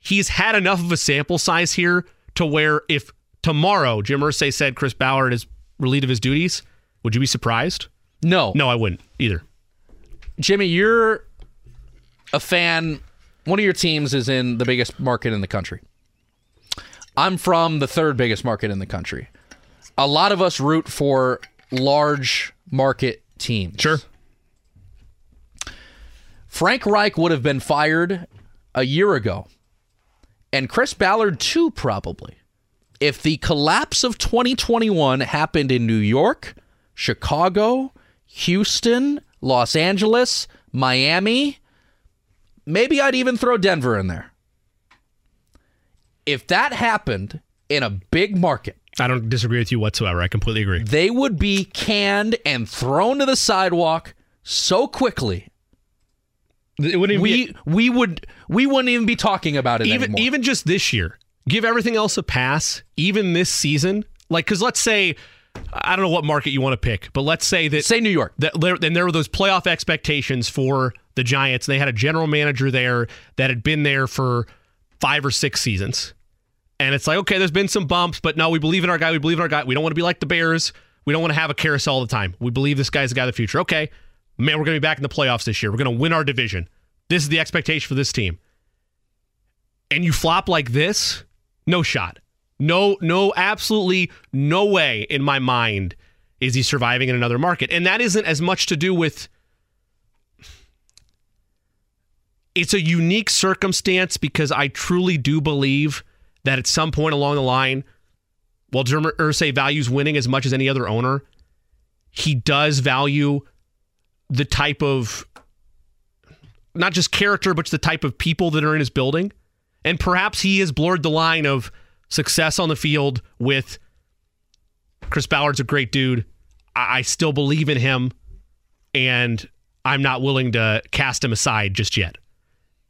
he's had enough of a sample size here to where if tomorrow Jim Irsay said Chris Ballard is relieved of his duties, would you be surprised? No. No, I wouldn't either. Jimmy, you're a fan. One of your teams is in the biggest market in the country. I'm from the third biggest market in the country. A lot of us root for large market teams. Sure. Frank Reich would have been fired a year ago, and Chris Ballard too, probably. If the collapse of 2021 happened in New York, Chicago, Houston, Los Angeles, Miami, maybe I'd even throw Denver in there. If that happened in a big market, I don't disagree with you whatsoever. I completely agree. they would be canned and thrown to the sidewalk so quickly. It wouldn't even we be, we would we wouldn't even be talking about it even anymore. even just this year. Give everything else a pass. Even this season, like because let's say I don't know what market you want to pick, but let's say that say New York. That then there were those playoff expectations for the Giants. They had a general manager there that had been there for five or six seasons, and it's like okay, there's been some bumps, but no, we believe in our guy. We believe in our guy. We don't want to be like the Bears. We don't want to have a carousel all the time. We believe this guy's the guy of the future. Okay, man, we're going to be back in the playoffs this year. We're going to win our division. This is the expectation for this team. And you flop like this, no shot. No, no, absolutely no way in my mind is he surviving in another market. And that isn't as much to do with it's a unique circumstance because I truly do believe that at some point along the line, while Jim Irsay values winning as much as any other owner, he does value the type of not just character, but the type of people that are in his building. And perhaps he has blurred the line of success on the field with Chris Ballard's a great dude. I, I still believe in him, and I'm not willing to cast him aside just yet.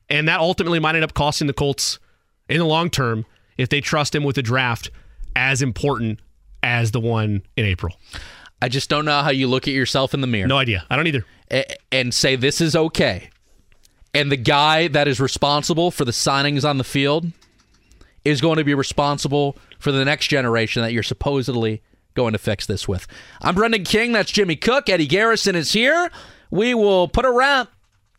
And that ultimately might end up costing the Colts in the long term if they trust him with a draft as important as the one in April. I just don't know how you look at yourself in the mirror. No idea. I don't either. And say this is okay. And the guy that is responsible for the signings on the field is going to be responsible for the next generation that you're supposedly going to fix this with. I'm Brendan King. That's Jimmy Cook. Eddie Garrison is here. We will put a wrap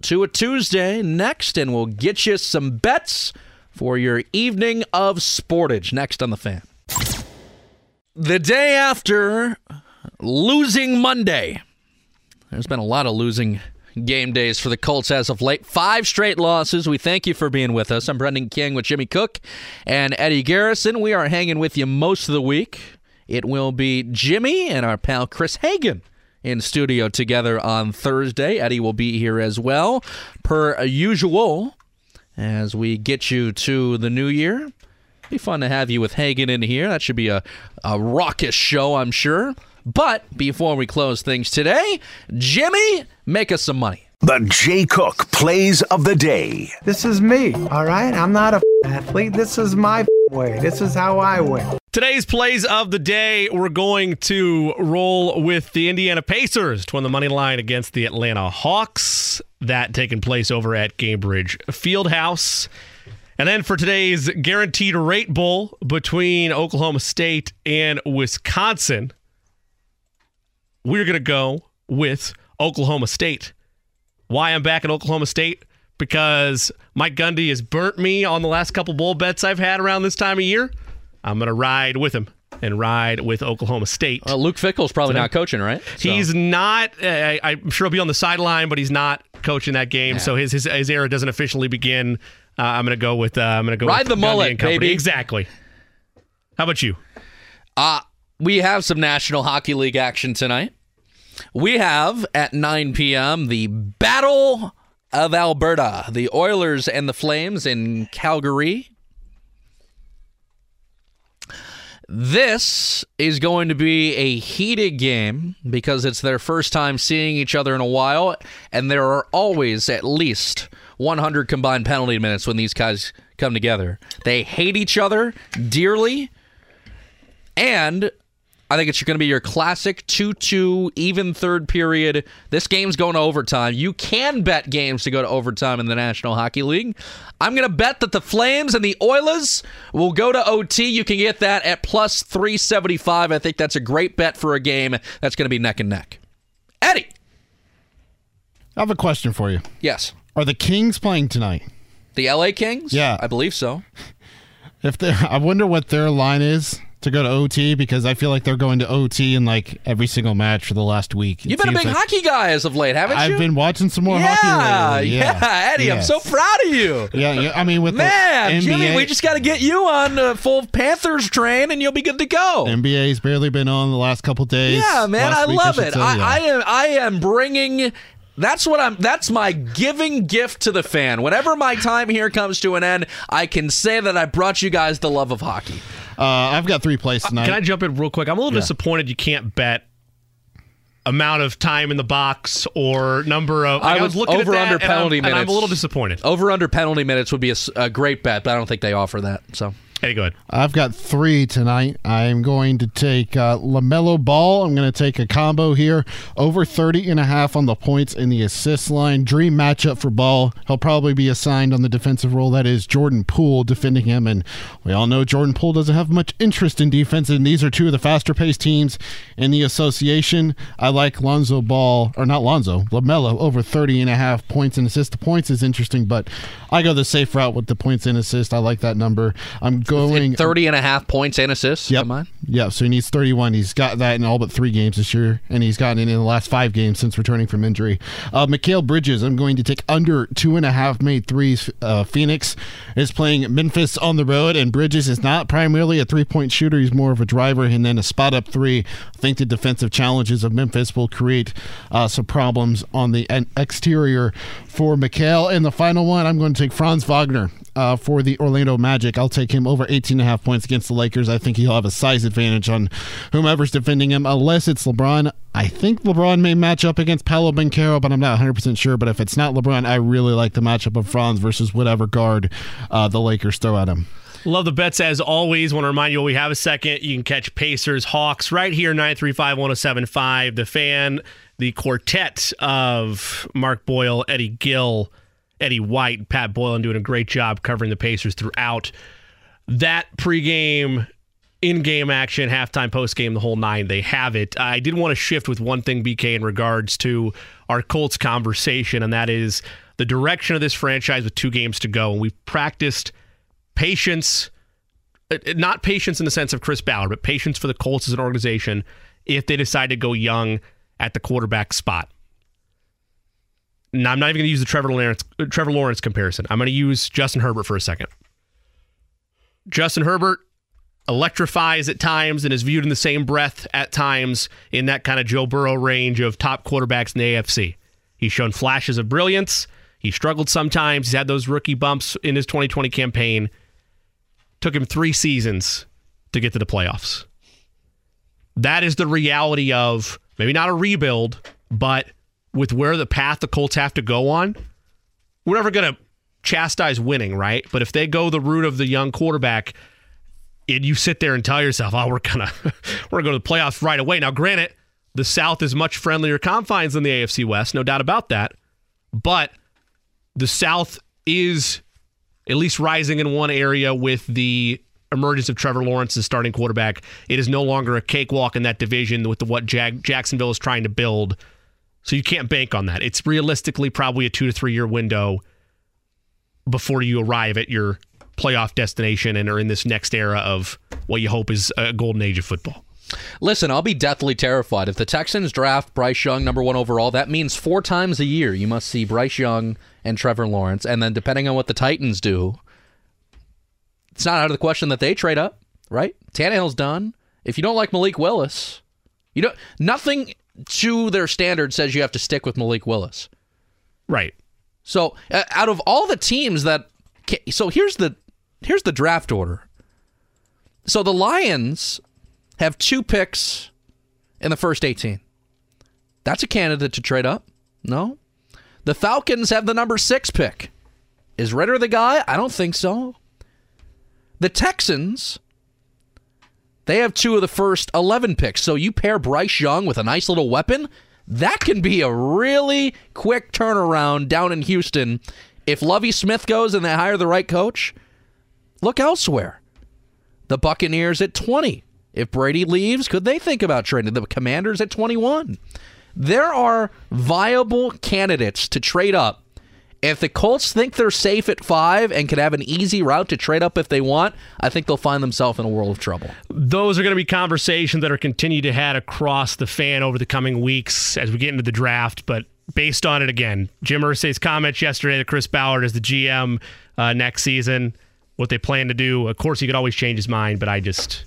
to a Tuesday next, and we'll get you some bets for your evening of sportage next on the fan. The day after losing Monday, there's been a lot of losing game days for the Colts as of late. Five straight losses. We thank you for being with us. I'm Brendan King with Jimmy Cook and Eddie Garrison. We are hanging with you most of the week. It will be Jimmy and our pal Chris Hagan in studio together on Thursday. Eddie will be here as well, per usual, as we get you to the new year. Be fun to have you with Hagan in here. That should be a, a raucous show, I'm sure. But before we close things today, Jimmy, make us some money. The Jay Cook Plays of the Day. This is me, all right? I'm not a athlete. This is my way. This is how I win. Today's plays of the day, we're going to roll with the Indiana Pacers to win the money line against the Atlanta Hawks. That taking place over at Gainbridge Fieldhouse. And then for today's guaranteed rate bowl between Oklahoma State and Wisconsin, we're going to go with Oklahoma State. Why I'm back at Oklahoma State? Because Mike Gundy has burnt me on the last couple bowl bets I've had around this time of year. I'm going to ride with him and ride with Oklahoma State. Uh, Luke Fickell's probably not coaching, right? So- He's not. Uh, I'm sure he'll be on the sideline, but he's not coaching that game. So his, his his era doesn't officially begin. Uh, I'm going to go with. Uh, I'm going to go Ride with the Gundy mullet, baby. Exactly. How about you? Uh, we have some National Hockey League action tonight. We have at 9 p.m. the Battle of Alberta, the Oilers and the Flames in Calgary. This is going to be a heated game because it's their first time seeing each other in a while, and there are always at least 100 combined penalty minutes when these guys come together. They hate each other dearly, and I think it's going to be your classic 2 2 even third period. This game's going to overtime. You can bet games to go to overtime in the National Hockey League. I'm going to bet that the Flames and the Oilers will go to OT. You can get that at plus 375. I think that's a great bet for a game that's going to be neck and neck. Eddie. I have a question for you. Yes. Are the Kings playing tonight? The LA Kings? Yeah. I believe so. If they I wonder what their line is to go to OT because I feel like they're going to OT in like every single match for the last week. You've been a big like, hockey guy as of late, haven't you? I've been watching some more yeah, hockey lately. Yeah, yeah, Eddie, I'm so proud of you. Yeah, yeah. I mean, with Man, the Jimmy, we just got to get you on the full Panthers train, and you'll be good to go. NBA's barely been on the last couple days. Yeah, man, I week, love should it. say, I, yeah. I am, I am bringing. That's what I'm. That's my giving gift to the fan. Whenever my time here comes to an end, I can say that I brought you guys the love of hockey. Uh, I've got three plays tonight. Can I jump in real quick? I'm a little Yeah. disappointed you can't bet amount of time in the box or number of. I like, was looking over at that, under and I'm- penalty and minutes. I'm a little disappointed. Over under penalty minutes would be a great bet, but I don't think they offer that. So, hey, go ahead. I've got three tonight. I'm going to take uh, LaMelo Ball. I'm going to take a combo here. Over 30 and a half on the points in the assist line. Dream matchup for Ball. He'll probably be assigned on the defensive role. That is Jordan Poole defending him. And we all know Jordan Poole doesn't have much interest in defense. And these are two of the faster paced teams in the association. I like Lonzo Ball, or not Lonzo, LaMelo, over 30 and a half points and assists. The points is interesting, but I go the safe route with the points and assists. I like that number. I'm going 30 and a half points and assists. Yep. Come on. Yeah, so he needs 31. He's got that in all but three games this year, and he's gotten it in the last five games since returning from injury. Uh, Mikal Bridges, I'm going to take under two and a half made threes. Uh, Phoenix is playing Memphis on the road, and Bridges is not primarily a three point shooter. He's more of a driver, and then a spot up three. I think the defensive challenges of Memphis will create uh, some problems on the exterior for Mikal. And the final one, I'm going to take Franz Wagner uh, for the Orlando Magic. I'll take him over 18 and a half points against the Lakers. I think he'll have a size advantage on whomever's defending him, unless it's LeBron. I think LeBron may match up against Paolo Banchero, but I'm not 100% sure. But if it's not LeBron, I really like the matchup of Franz versus whatever guard uh, the Lakers throw at him. Love the bets as always. Want to remind you, we have a second. You can catch Pacers, Hawks right here, 935 1075. The fan, the quartet of Mark Boyle, Eddie Gill, Eddie White, Pat Boylan doing a great job covering the Pacers throughout that pregame, in game action, halftime, postgame, the whole nine. They have it. I did want to shift with one thing, BK, in regards to our Colts conversation, and that is the direction of this franchise with two games to go. And we've practiced patience, uh, not patience in the sense of Chris Ballard, but patience for the Colts as an organization if they decide to go young at the quarterback spot. Now, I'm not even going to use the Trevor Lawrence, uh, Trevor Lawrence comparison. I'm going to use Justin Herbert for a second. Justin Herbert electrifies at times and is viewed in the same breath at times in that kind of Joe Burrow range of top quarterbacks in the AFC. He's shown flashes of brilliance. He struggled sometimes. He's had those rookie bumps in his 2020 campaign. Took him three seasons to get to the playoffs. That is the reality of maybe not a rebuild, but with where the path the Colts have to go on, we're never going to chastise winning, right? But if they go the route of the young quarterback, and you sit there and tell yourself, "Oh, we're gonna we're gonna go to the playoffs right away." Now, granted, the South is much friendlier confines than the AFC West, no doubt about that. But the South is at least rising in one area with the emergence of Trevor Lawrence as starting quarterback. It is no longer a cakewalk in that division with the, what Jag- Jacksonville is trying to build. So you can't bank on that. It's realistically probably a two to three year window before you arrive at your playoff destination and are in this next era of what you hope is a golden age of football. Listen, I'll be deathly terrified. If the Texans draft Bryce Young number one overall, that means four times a year you must see Bryce Young and Trevor Lawrence. And then depending on what the Titans do, it's not out of the question that they trade up, right? Tannehill's done. If you don't like Malik Willis, you don't nothing to their standard says you have to stick with Malik Willis. Right. So uh, out of all the teams that so here's the here's the draft order. So the Lions have two picks in the first 18. That's a candidate to trade up. No. The Falcons have the number 6 pick. Is Ridder the guy? I don't think so. The Texans They have two of the first 11 picks. So you pair Bryce Young with a nice little weapon, that can be a really quick turnaround down in Houston. If Lovie Smith goes and they hire the right coach, look elsewhere. The Buccaneers at 20. If Brady leaves, could they think about trading? The Commanders at 21. There are viable candidates to trade up. If the Colts think they're safe at five and can have an easy route to trade up if they want, I think they'll find themselves in a world of trouble. Those are going to be conversations that are continued to had across the fan over the coming weeks as we get into the draft. But based on it again, Jim Irsay's comments yesterday to Chris Ballard as the GM uh, next season, what they plan to do. Of course, he could always change his mind, but I just,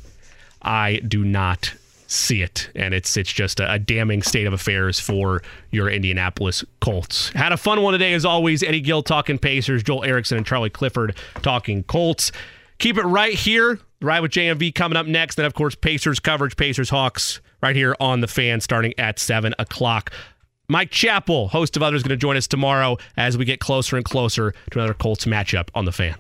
I do not see it, and it's it's just a, a, damning state of affairs for your Indianapolis Colts. Had a fun one today, as always. Eddie Gill talking Pacers, Joel Erickson and Charlie Clifford talking Colts. Keep it right here. Right with JMV coming up next. Then, of course, Pacers coverage, Pacers Hawks, right here on the fan starting at 7 o'clock. Mike Chappell, host of others, going to join us tomorrow as we get closer and closer to another Colts matchup on the fan.